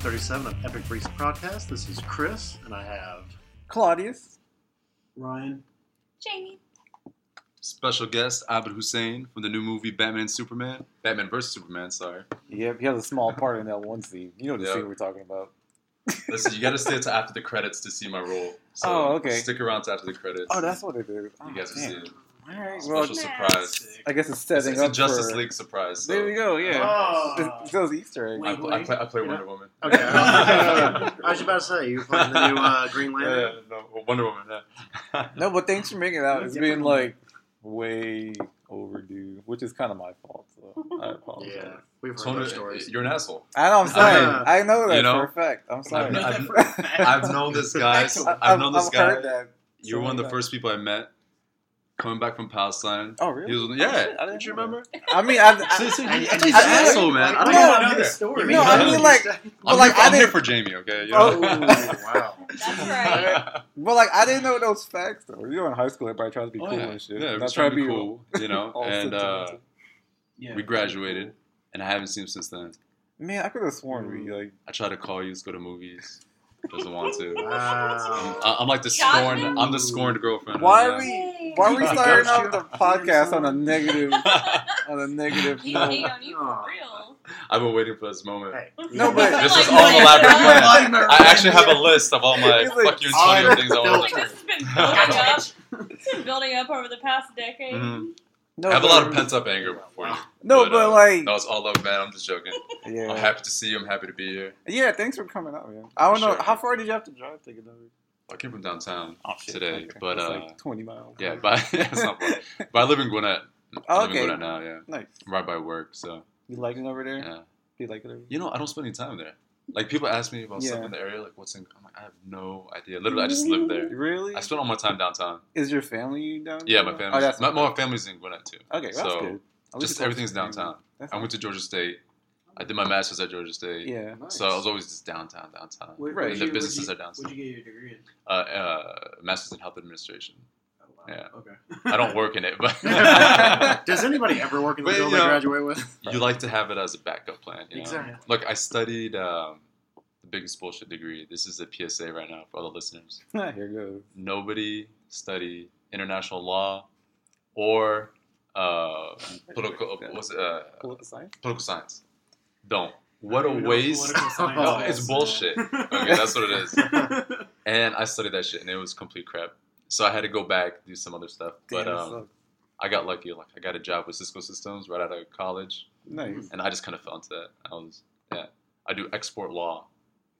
episode 37 of Epic Briefs Podcast. This is Chris, and I have. Claudius. Ryan. Jamie. Special guest Abed Husain from the new movie Batman Superman. Batman vs Superman. Sorry. Yep, he has a small part in that one scene. You know the Yeah. scene we're talking about. Listen, you got to stay until after the credits to see my role. So Oh, okay. Stick around to after the credits. Oh, that's what it is. Oh, you guys oh, will damn. see it. All right. Well, Special Nice. surprise. I guess it's It's, setting it's a up Justice for. League surprise. So There we go. Yeah. Oh. It's those Easter eggs. I, Wait, I play, I play Yeah. Wonder Woman. Okay. I was about to say, you playing the new uh, Green Yeah, Lantern? no, Wonder Woman. Yeah. No, but thanks for making it out. It's Different been like way overdue, which is kind of my fault. So I apologize. Yeah. We've heard Tony, those stories. you're an asshole. I know. I'm sorry. Uh, I know that you know, for a fact. I'm sorry. I've- I've- for a fact. I've known this guy. I- I've known this I've guy. heard that. You're one of the first people I met coming back from Palestine. Oh, really? He was, Oh, yeah. shit, I didn't Did you know that. remember? I mean, I, I, See, see, And- he's and an you- asshole, man. I I don't No, don't know know the story. No, I mean, like- I'm, like, here, I I'm here didn't- for Jamie, okay? You Oh, wow. That's right. Well, like I didn't know those facts though. You know, in high school, everybody tries to be Oh, cool yeah. and shit. Yeah, Not trying trying to be cool, you know? and uh. Yeah. we graduated, and I haven't seen him since then. Man, I could have sworn Mm. we like. I try to call you, let's go to movies. Doesn't want to. I'm, Wow. I'm like the scorned. I'm the scorned girlfriend. Why right are we? Yay. Why are we starting off you? the podcast on a negative? On a negative note. hate on you for real. I've been waiting for this moment. Hey. No, but- This is all an elaborate like, plan. I actually have a list of all my He's like, fuck you Antonio I'm things I filtered. want Like, to this has been building up. It's been building up over the past decade. Mhm. No, I have a lot of pent up anger for you. No, but, but, uh, like, No, it's all love, man. I'm just joking. I'm happy to see you. I'm happy to be here. yeah. Thanks for coming out, man. I don't know Sure. how far did you have to drive to get over. I came from downtown Oh, today, Okay. but That's uh, like twenty miles. yeah, but yeah, it's not. But I live in Gwinnett. I Oh, live in okay. Gwinnett now. Yeah, Nice. right by work. So You like it over there? yeah, Do you like it over there? you know, I don't spend any time there. Like people ask me about stuff in the area, like what's in. I'm like, I have no idea. Literally, I just live there. Really? I spend all my time downtown. Is your family down? Yeah, my family. Oh, that's my, my family's in Gwinnett too. okay. That's so, good. At least Just everything's downtown. I went to Georgia State. I did my master's at Georgia State. Yeah. So I was always just downtown, downtown. Where- Right. And the you- businesses where'd are you- downtown. Where'd you get your degree in? Uh, uh, master's in health administration. Oh, wow. Yeah. Okay. I don't work in it, but Does anybody ever work in the But, field you they know, graduate with? you like to have it as a backup plan. You know? Exactly. Look, I studied um, the biggest bullshit degree. This is a PSA right now for all the listeners. Here goes. Nobody study international law or uh, political. What's it, uh, Political science. political science? Don't. What a don't even know what waste. No, it's bullshit. Okay, that's what it is. And I studied that shit, and it was complete crap. So I had to go back do some other stuff. But Damn, um. I got lucky. Like I got a job with Cisco Systems right out of college, nice. and I just kind of fell into that. I was yeah. I do export law,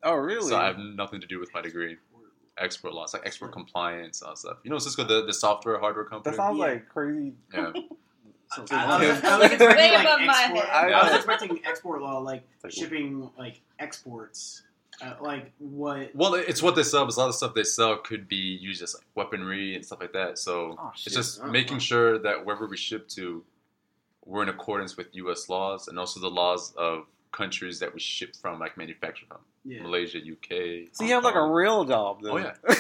Oh, really? so I have nothing to do with my degree. Export law, it's like export compliance, all stuff. You know, Cisco, the, the software hardware company. that sounds Yeah. like crazy. yeah, I, I was, I was expecting like export. head. I was expecting export law, like like- shipping, like exports, uh, like what? Well, it's what they sell. But a lot of stuff they sell could be used as like weaponry and stuff like that. So Oh, it's just Oh, making wow. sure that wherever we ship to, we're in accordance with U.S. laws and also the laws of countries that we ship from, like manufacture from. Yeah. Malaysia, UK. So you have like a real job, though. Oh yeah.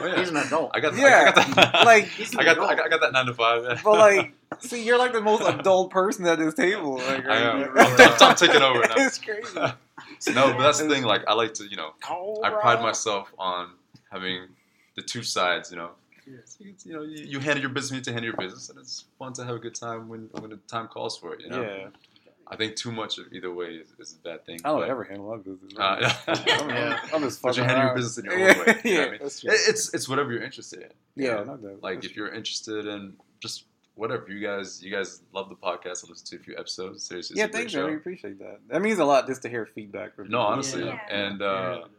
Oh, yeah. He's an adult. I got. Yeah, I got that. like, He's I got. I got, I got that nine to five. Yeah. but like, see, you're like the most adult person at this table. Like, I am. right? I'm, I'm, I'm taking over now. it's crazy. No, but that's the thing. Like, I like to, you know, Oh, I pride bro. myself on having the two sides. You know, Yes. you, you know, you, you handle your business, you need to handle your business, and it's fun to have a good time when when the time calls for it. You know, Yeah, I think too much of either way is, is a bad thing. I don't but- ever handle my business. Uh, I'm, Yeah. I'm just But fucking you handle your business in your own yeah, way, you know yeah, I mean? that's true. It- it's it's whatever you're interested in. you yeah, know? no. Like That's if you're interested in just whatever you guys you guys love the podcast. I listened to a few episodes. Seriously, it's yeah, thanks, man. show. We appreciate that. That means a lot just to hear feedback from you. No, people. honestly, Yeah. and uh, it does.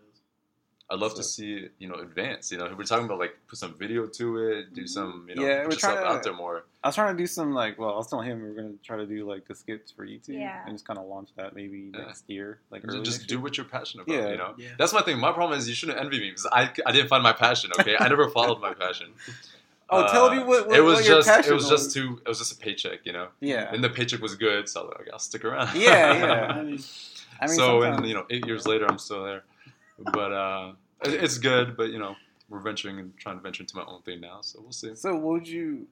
I'd love to So- see you know advance. You know, we're talking about like put some video to it, do some you know Yeah, put we're yourself trying to- out there more. I was trying to do some like, well, I was telling him we are gonna try to do like the skits for YouTube Yeah. and just kind of launch that maybe Yeah. next year, like Just- just do what you're passionate about. Yeah. You know, Yeah. that's my thing. My problem is you shouldn't envy me because I, I didn't find my passion. Okay, I never followed my passion. Oh, tell Uh, me what, what it was what your just it passion was just to it was just a paycheck. You know, yeah, and the paycheck was good, so I was like, I'll stick around. Yeah, yeah. I mean, I mean, so sometimes- and you know, eight years later, I'm still there, but uh, it- it's good. But you know, we're venturing and trying to venture into my own thing now, so we'll see. So, would you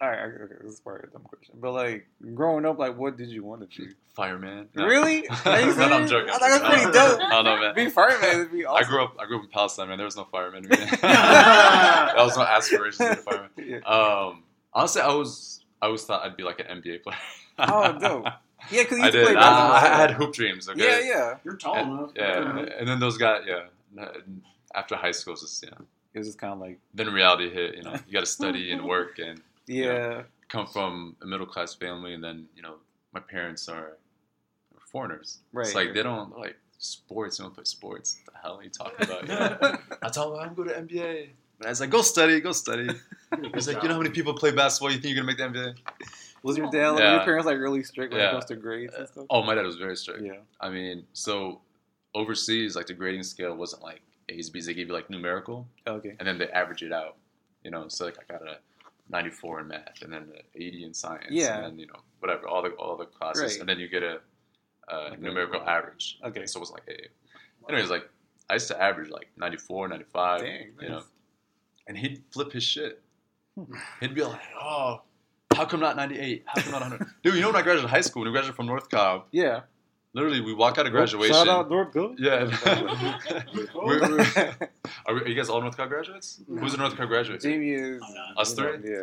All right, okay, okay, this is probably a dumb question, but like growing up, like what did you want to be? Fireman. Really? Are you no, no, I'm serious? joking. I thought that's I'm pretty joking. dope. I don't know, man. Be fireman would be I grew up. I grew up in Palestine, man. There was no fireman. that was my aspiration to be a fireman. Yeah. Um, honestly, I was. I always thought I'd be like an NBA player. Oh, dope. Yeah, because you I used to play did. I, I had hoop dreams. Okay. Yeah, yeah. You're tall And, enough. yeah, and then those guys. Yeah. After high school, it's just you know. It was just kind of like, Then reality hit. You know, you got to study and work and yeah, come from a middle class family, and then you know my parents are foreigners. Right. It's like they don't like sports. They don't play sports. What the hell are you talking about? You know? I told them I'm going to NBA. And I was like, go study, go study. He's like, you know how many people play basketball? You think you're gonna make the NBA? Was your dad, like, Yeah. your parents, like really strict when Yeah. it comes to grades and uh, stuff? Oh, my dad was very strict. Yeah. I mean, so overseas, like the grading scale wasn't like A's, B's. They gave you like numerical, Okay. and then they average it out. You know, so like I got a 94 in math, and then an 80 in science, Yeah. and then you know whatever all the all the classes, Right. and then you get a, a Like numerical average. Okay. So it was like a. Anyways, like I used to average like 94, 95. Dang. you know, and he'd flip his shit. Hmm. He'd be like, "Oh, how come not 98? How come not 100?" Dude, you know when I graduated high school, when we graduated from North Cobb, Yeah. Literally we walk out of graduation. Shout out North Go. Yeah. We're- we're- are, we, are you guys all North Cobb graduates? Who's a North Cobb graduate? Jamie is. Us three? Yeah.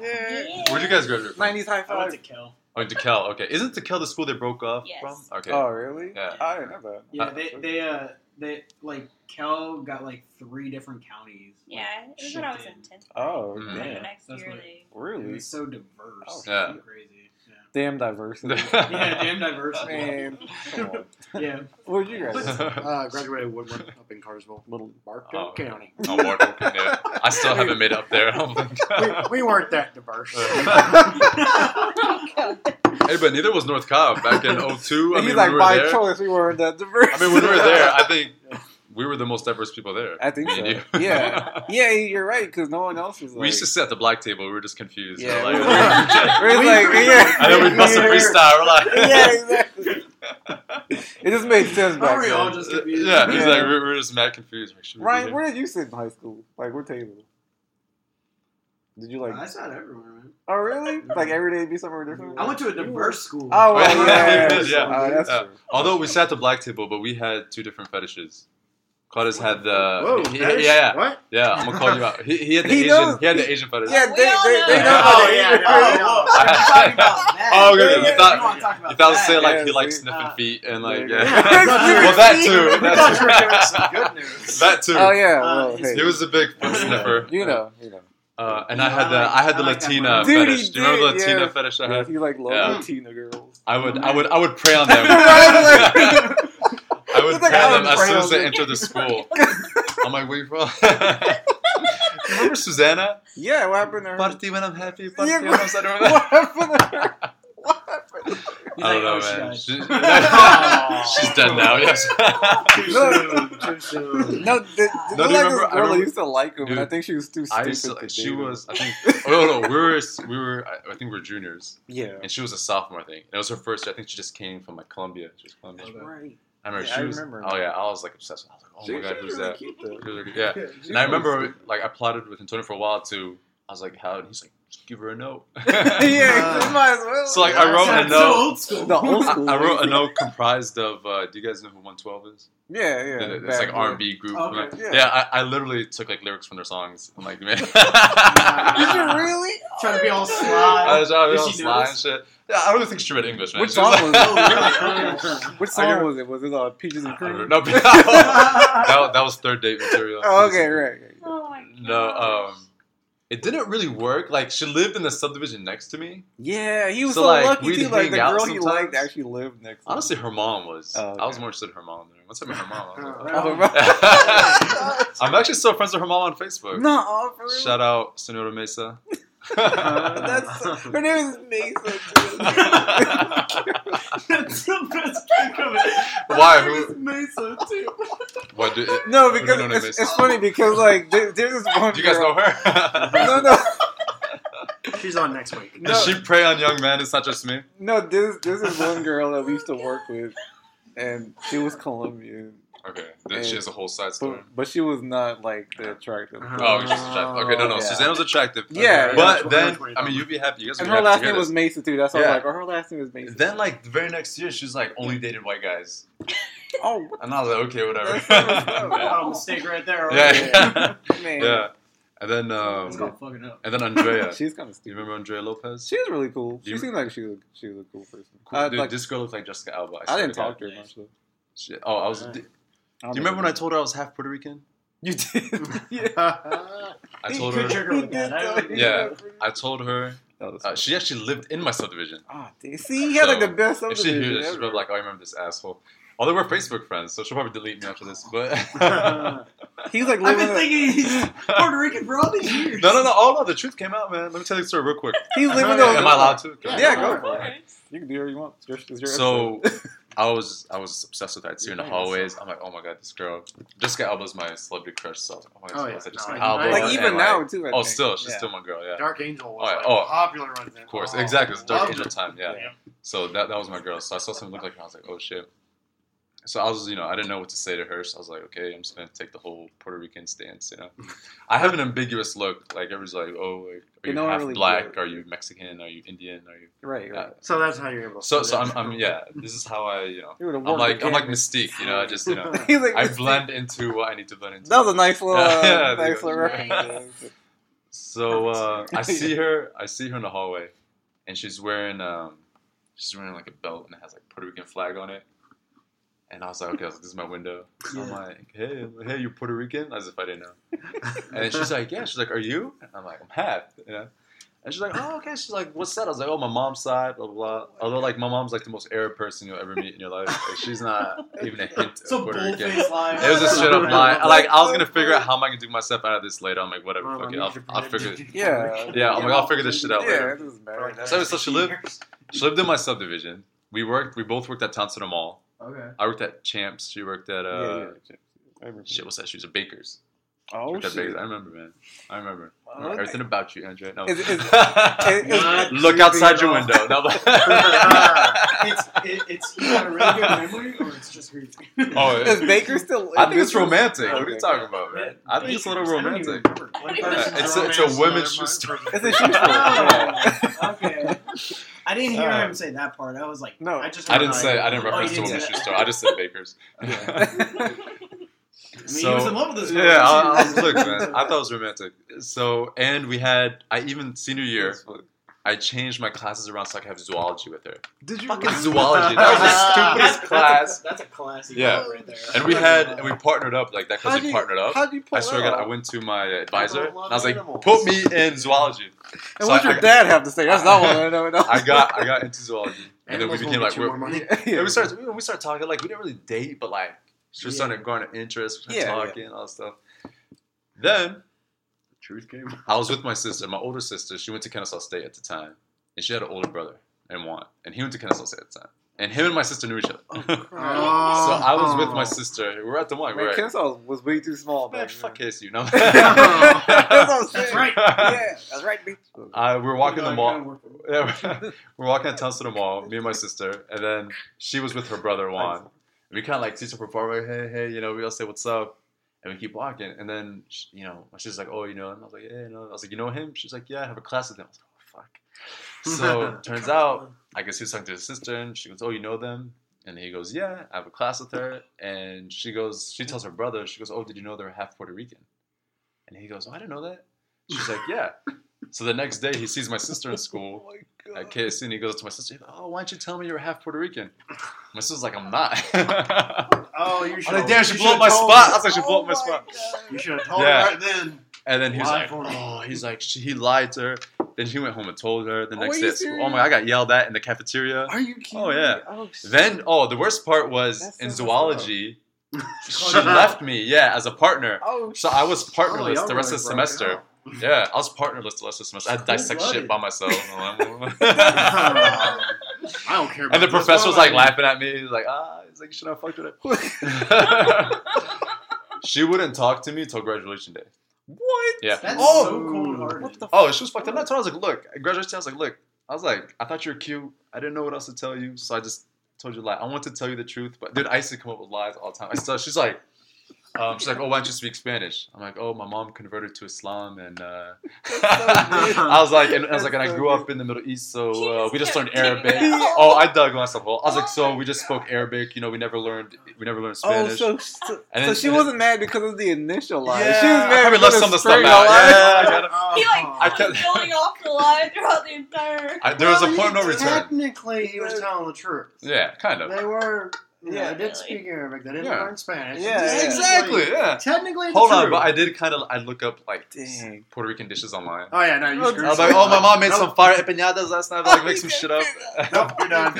Yeah. Where'd you guys graduate from? 90s high I went five. to Kel. Oh, DeKalb. Okay. Isn't DeKalb the school they broke off Yes. from? Okay. Oh, really? Yeah. I didn't know that. Yeah, they they uh they like Kel got like three different counties. Yeah, it was when I was in 10th. Oh, Mm. Like, the damn. next That's year what- they. It Really? was so diverse. Oh, Yeah. crazy. Damn diversity. Yeah, yeah damn diverse. Man. Yeah, Where'd you guys? Uh, graduated Woodward up in Cartersville, Little. Bartow Oh. County. oh, Mark, okay, yeah. I still haven't made it up there. I don't think. we, we weren't that diverse. hey, but neither was North Cobb back in 02. I He's mean, like, we were by there. choice, we weren't that diverse. I mean, when we were there, I think we were the most diverse people there. I think so. you. Yeah. Yeah, you're right, because no one else was like. We used to sit at the black table. We were just confused. Yeah, We're we like, were- we're like, yeah. and then we bust a freestyle. We're like, yeah, exactly. It just made sense back Aren't we all just confused? Yeah, he's Yeah. like, we're, we're just mad confused. Like, should we be Ryan, where did you sit in high school? Like, what table? Did you like? I sat everywhere, man. Oh, really? Like every day be somewhere different? I went to a diverse school. Oh, well, yeah. yeah, yeah. Oh, that's Yeah. true. Although we sat at the black table, but we had two different fetishes. Claudius had the Whoa, he- that is- yeah, yeah, What? yeah. I'm gonna call you out. He, he had the He Asian. knows. He had the Asian fetish. Yeah, they, they, know. they know Oh, about yeah, Yeah, no, no. Oh, you're talking about that. Oh, okay, you thought you want to talk thought I was like Yeah, he likes sniffing Uh, feet and like yeah. yeah. Yeah. well, that too. We thought you were giving us That too. good news. that too. Oh yeah, Uh, well, hey, He was a big foot sniffer. you know, you know. Uh, and You I had the I had the I Latina one. Dude, fetish. he Do you remember the Latina yeah. fetish I Yeah, had? he like love Yeah. Latina girls. I would I would I would prey on them. Right, I would It's like, prey them as soon as they them. enter the school. I'm like, where you from? Remember Susanna? yeah, what happened to her? Party when I'm happy, party Yeah, when I'm sad. What happened to her? What happened? to her? He's I don't like, know, oh, man. She- She's dead now. Yes. Too No. soon. Too soon. No, th- th- No, do you like remember- this I remember- used to like him, and I think she was too I stupid used to, to she was. I think. Oh no, no, we were we were. I I think we were juniors, Yeah. and she was a sophomore. I think and it was her first. year. I think she just came from like Columbia. She was Columbia. That's Right. I remember Yeah, she I was. remember. Oh yeah, I was like obsessed. I was like, oh She- my god, who's really that? cute. She was really- Yeah. And I remember like I plotted with Antonio for a while too. I was like, how? And he's like, just give her a note. yeah, you might as well. So like I wrote a note. so old school. The old school. I wrote a note comprised of. Uh, do you guys know who 112 is? Yeah, yeah. it's back like then. R and B group. Okay. Like, Yeah. yeah, I, I literally took like lyrics from their songs. I'm like, man. Did you really? Trying to be all I was trying to be Did all she sly and shit. Yeah, I don't even think she read English, man. Which She was song like- was it? Oh, really? Which song don't- was it? Was it uh, Peaches and Cream? don't. No, that, that was third date material. Oh, okay, right. right. Oh my god. No, um, it didn't really work. Like she lived in the subdivision next to me. Yeah, he was So, so, like, lucky we'd too. Like the hang out girl he liked actually lived next. to Honestly, her mom was. Oh, I was more interested in her mom there. Once I met her mom, I was him. like, Oh, Right. Oh, right. I'm actually still friends with her mom on Facebook. no, oh, for real. Shout out, Senora Mesa. That's her name is Mesa. Too. That's the best kick of it. Why? Her name Who- is Mesa too. what? Do, no, Who because don't know it's, Mesa? it's funny because like there, there's this one. do you guys know girl- her? No, no, She's on next week. No. Does she prey on young men? It's not just me. no. This this is one girl that we used to work with, and she was Colombian. Okay. Then she has a whole side story. But, but she was not like the attractive. Oh, she's attractive. Okay, no, no. Yeah. Suzanne was attractive. Yeah, But yeah. then, I mean, you'd be happy. You guys And her last name was this. Mason too. That's why I was Yeah. like, oh, her last name is Mason. Then, like, the very next year, she's like, only dated white guys. oh, And I was like, okay, whatever. That's so messed yeah. Oh, mistake right there. Yeah, right? yeah. man. yeah. And then, It's um, called fucking up. and then Andrea. She's kind of Do you remember Andrea Lopez? She was really cool. She seemed like she was she was a cool person. Cool. I, Dude, like, this girl looked like Jessica Alba. I swear didn't talk to her much. Though. Shit. Oh, I was. Yeah. Do you remember when I told her I was half Puerto Rican? you did? yeah. I He told could her. trigger with that. I Yeah. I told her. Uh, she actually lived in my subdivision. Ah, dude. see, he had like the best subdivision. If she subdivision hears this, she's ever. probably like, "Oh, I remember this asshole." Although we're Facebook friends, so she'll probably delete me after this. But He was like I've been in- thinking he's Puerto Rican for all these years. no, no, no. Oh no, the truth came out, man. Let me tell you the story real quick. He's living. Yeah, on- Am I allowed to? Yeah, Yeah, go go for it. You can do whatever you want. It's your, it's your So episode. I was I was obsessed with her. I'd see her in the hallways. I'm like, oh my god, this girl. Jessica Alba's my celebrity crush. So I was like, oh my god, Oh, yeah. Jessica No, Alba? Like even And, now like, too. I Oh, think. still, she's Yeah. still my girl. Yeah. Dark Angel was Oh, like Oh, popular right then. Of course, Oh, exactly. It's Dark Angel time. Yeah. Yeah. So that that was my girl. So I saw something look like her. I was like, oh shit. So I was, you know, I didn't know what to say to her. So I was like, okay, I'm just gonna take the whole Puerto Rican stance. You know, I have an ambiguous look. Like everyone's like, oh, like, are You you know, half really black? Are you Mexican? Are you Indian? Are you? Right, right. So that's how you're able to. So so. I'm, I'm yeah. This is how I, you know, He I'm like the I'm like. Mystique. You know, I just you know, like, I "Mystique." blend into what I need to blend into. That was a nice little, uh, Yeah, nice little reference. So uh, I see her. I see her in the hallway, and she's wearing um, she's wearing like a belt and it has like Puerto Rican flag on it. And I was like, okay, I was like, this is my window. I'm like, hey, hey, you Puerto Rican? As if I didn't know. And she's like, yeah. She's like, are you? And I'm like, I'm half. You know. And she's like, oh, okay. She's like, what's that? I was like, oh, my mom's side, blah blah blah. Although like my mom's like the most Arab person you'll ever meet in your life. Like, she's not even a hint of Puerto Rican. It was a straight up lie. Like I was gonna figure out how am I gonna do myself out of this later. I'm like, whatever, fuck it. I'll, to I'll figure. Yeah. Yeah, I'm like, I'll figure this shit out Yeah, later. it doesn't matter. So, so she lived. She lived in my subdivision. We worked. We both worked at Town Center Mall. Okay. I worked at Champs. She worked at uh, yeah, yeah. I remember. shit. What's that? She was at Baker's. Oh shit. Baker's. I remember, man. I remember. I remember Okay. Everything about you, Andre. No. Is- is- It- it's- Look outside your window. No, but- It's it, it's you got a really good memory, or it's just weird. Oh, Is Baker still? I think it's is Baker- romantic. What are you talking about, man? I think it's a little I don't even romantic. remember. One Yeah, person's it's a- it's a women's another shoe store. It's a shoe store. Okay. I didn't hear Uh, him say that part. I was like, No. I just. I didn't say. I didn't Oh, reference you to didn't women's shoe store. I just said Baker's. I mean, he was in love with this. girl. Yeah, I, I look, man. I thought it was romantic. So, and we had. I even senior year. I changed my classes around so I could have zoology with her. Did you Fucking really? zoology. That was the stupidest that's, class. That's a, that's a classic. Yeah. right there. And we had and we partnered up like that because we partnered up. How'd you pull I swear to God, I went to my advisor and I was like, animals. "Put me in zoology." And So what's your I- dad have to say? That's not what I know. I got I got into zoology, and then we became like you we're, more money. yeah, we started we started talking like we didn't really date, but like she was Yeah. starting to garner interest, we started Yeah, yeah. talking, all that stuff. Then Truth came. I was with my sister, my older sister. She went to Kennesaw State at the time, and she had an older brother and one, and he went to Kennesaw State at the time. And him and my sister knew each other. so Oh. I was with my sister. We were at the mall. We Man, were Kennesaw was way too small. man, back fuck. KSU. No. that's what I'm saying. That's right. Yeah, that's right, bitch. Uh, we were walking the You know, I mall. kinda work Yeah, we're walking at Town Center Mall, me and my sister, and then she was with her brother Juan. And we kind of like see some performer, hey, hey, you know, we all say what's up, and we keep walking, and then she, you know, she's like, oh, you know, and I was like, yeah, you know, I was like, you know him? She's like, yeah, I have a class with him. I was like, oh, fuck. So turns out, I guess he was talking to his sister, and she goes, oh, you know them? And he goes, yeah, I have a class with her, and she goes, she tells her brother, she goes, oh, did you know they're half Puerto Rican? And he goes, oh, I didn't know that. She's like, yeah. So the next day, he sees my sister in school Oh at KSC, and he goes to my sister, he's like, "Oh, why don't you tell me you're half Puerto Rican?" My sister's like, "I'm not." Oh, you should. like, "Damn, she blew up my spot." I was like, "She blew up my spot." You should have told Yeah. her right then. And then he was Lie like, "Oh, he's like, she, he lied to her." Then he went home and told her the Oh, next are day. At school. Oh my! I got yelled at in the cafeteria. Are you kidding? Oh, yeah. me? Oh. Then, oh, the worst part was That's in zoology, she left me. Yeah, as a partner. Oh, So I was Oh, partnerless y'all the rest really of the broke it semester. Up. Yeah, I was partnerless the rest of the semester. I had to dissect shit Cold-blooded. by myself. I don't care. About And the professor was like laughing at me. He's like, ah, he's like, should I fucked with it? she wouldn't talk to me until graduation day. what? Yeah. That's Oh, so cold hearted. What the? Oh, she was fucked up. That's why I was like, look, at graduation day, I was like, look, I was like, I thought you were cute. I didn't know what else to tell you, so I just told you a lie. I want to tell you the truth, but dude, I used to come up with lies all the time. I still, she's like, um, she's like, oh, why don't you speak Spanish? I'm like, oh, my mom converted to Islam, and uh, I was like, and I was like, and I grew up in the Middle East, so uh, we just learned Arabic. Oh, I dug myself. a hole. I was like, so we just spoke Arabic. You know, we never learned, we never learned Oh, Spanish. so so, And so then- she wasn't mad because of the initial lie. Yeah, she was I mad probably because left some of the stuff out. Yeah, I got it. He like I kept- building off the lie throughout the entire. I, there was a point of no he- return. Technically, he was telling the truth. Yeah, kind of. They were. Yeah, Yeah. they did Really? speak Arabic. I didn't Yeah. learn Spanish. Yeah, yeah. Exactly. Yeah. Technically, it's Hold on, but I did kind of. I look up like Dang. Puerto Rican dishes online. Oh yeah, no, you I screwed I was like, oh, my mom made Nope. some fire empanadas last night. Like, make some shit up. Nope, you're done.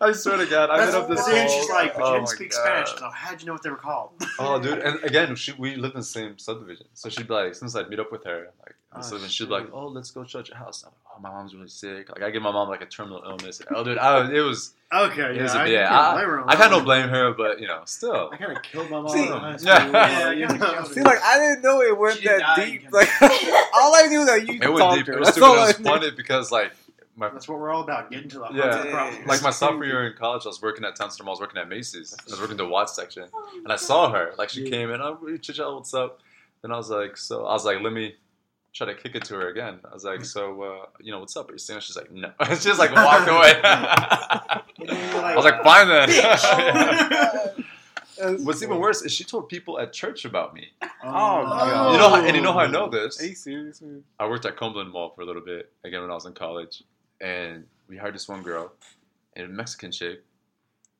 I swear to God, I That's made up this the thing. whole. She's like, but oh you didn't speak God. Spanish, so how'd you know what they were called? Oh, dude, and again, she, we lived in the same subdivision, so she'd be like, since I'd meet up with her, like, Oh, so then she'd be like, oh, let's go shut your house. I'm like, oh, my mom's really sick. Like, I give my mom like a terminal illness. Oh, dude, I, it was. Okay, It was yeah, a- I yeah, can't I- blame her on I kind of blame her, but you know, still. I kind of killed my mom See- in high school. Yeah. Yeah, you you know. know. See, like I didn't know it went She that deep. Like all I knew that you It went talked deep. to It was That's stupid. It I was funny because like my That's what we're all about, getting to the Yeah. heart of the problem. like my sophomore year in college, I was working at Town Center Mall. I was working at Macy's. I was working the watch section, oh, and I saw her. Like she Yeah. came in, oh, chit chat, what's up? And I was like, so I was like, let me try to kick it to her again. I was like, so uh, you know, what's up? Are you seeing? her? She's like, no. she just like walked away. And then you're I was like, fine then. That's What's even worse is she told people at church about me. Oh, God. You know, how, and you know how I know this? Are you serious? man? I worked at Cumberland Mall for a little bit again when I was in college, and we hired this one girl, a Mexican chick,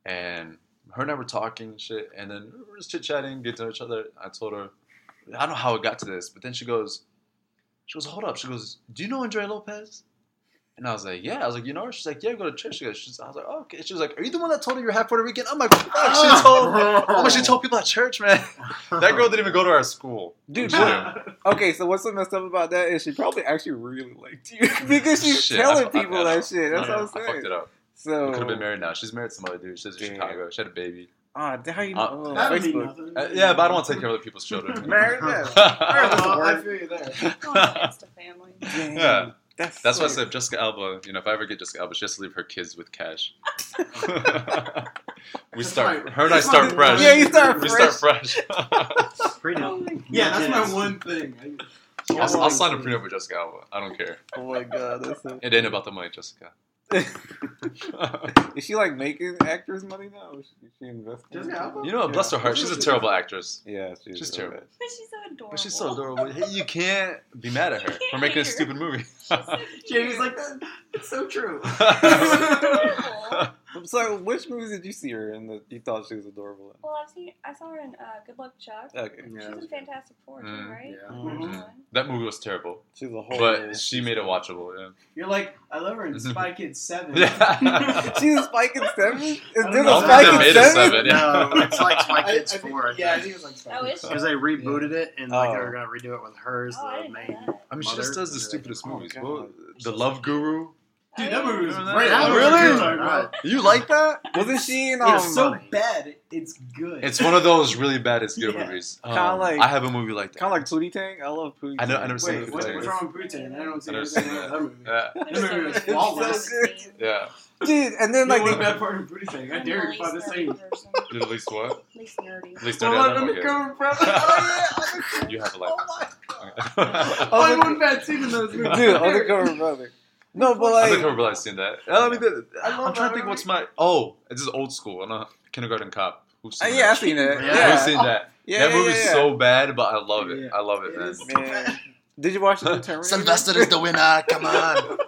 and her and I were talking and shit, and then we were just chit chatting, getting to know each other. I told her, I don't know how it got to this, but then she goes, she goes, hold up, she goes, do you know Andrea Lopez? And I was like, yeah. I was like, you know her? She's like, yeah, we go to church. She goes, she's, I was like, oh, okay. She was like, are you the one that told her you're half Puerto Rican? I'm like, fuck. She ah, told, oh, but she told people at church, man. That girl didn't even go to our school. Dude, what- Okay, so what's so messed up about that is she probably actually really liked you because she's Shit, telling I- people I that shit. That's I know. what I'm I saying. fucked it up. So We could have been married now. She's married to some other dude. She lives in Chicago. She had a baby. Ah, how you Uh, know? Oh, That would mean Facebook. Uh, yeah, but I don't want to take care of other people's children. Married? Yeah. Oh, well, I feel you there. It's a family. Dang, Yeah. That's That's why I said Jessica Alba. You know, if I ever get Jessica Alba, she has to leave her kids with cash. we start. my- her and I start fresh. Yeah, you start We fresh. start fresh. Prenup. Yeah, that's my one thing. I- I'll, I'll sign a prenup with Jessica Alba. I don't care. Oh my god, that's so. It ain't about the money, Jessica. Is she like making actors money now? Or is she, is she investing? Jessica Alba? you know, bless her heart, she's a terrible actress. Yeah, she's, She's terrible. bad. But she's so adorable. But she's so adorable. Hey, you can't be mad at her for making a stupid movie. Jamie's like, that, it's so true. adorable. So, which movies did you see her in that you thought she was adorable in? Well, I've seen. I saw her in uh, Good Luck Chuck. Okay, Yeah, She's that's in Fantastic Four, too, Mm. right? Yeah. Mhm. That movie was terrible, she's a whole. but she made it watchable. Yeah. You're like, I love her in Spy Kids 7. Yeah. She's a Spike in seven. Is don't there know. a I Spike don't in think they made a seven? seven. Yeah. No, it's like Spy I- Kids I think- 4. Yeah, I think it was like Spy Oh, Kids is she? Because they rebooted it and like they Oh. were gonna redo it with hers, Oh, the didn't main. that. I mean, she just does the stupidest oh, movies. The Love Guru. Dude, that movie was great. that? I Really? what you're talking about. You like that? Wasn't she in? Um, It's so money. bad, it's good. It's one of those really bad it's good Yeah. movies. Kinda Um, like- I have a movie like that. kind of like Pootie Tang. I love Pootie. I know- I never seen Wait, Pootie what, Tang. what's wrong with Putin? I don't see anything seen wrong with that movie. Yeah, That movie was so good. flawless. So yeah. Dude, and then Like, like one they, bad part of Booty Tang. I dare you find the same. nerdy person. Did at least what? At least nerdy. At least Well, thirty. let me from. Oh, yeah. You have a life. Oh, I one bad scene in those movies. dude, undercover brother. No, but like, Undercover Brother, I've seen that. I mean, the- I love I'm trying to think. What's my? Oh, this is old school. I'm a Kindergarten Cop. Who's uh, seen yeah, I've seen it. Yeah. Yeah, Who's seen that? yeah, that yeah, movie's yeah, yeah. so bad, but I love it. Yeah. I love it, It man. is. Man, did you watch the new Terminator? Sylvester is the winner. Come on,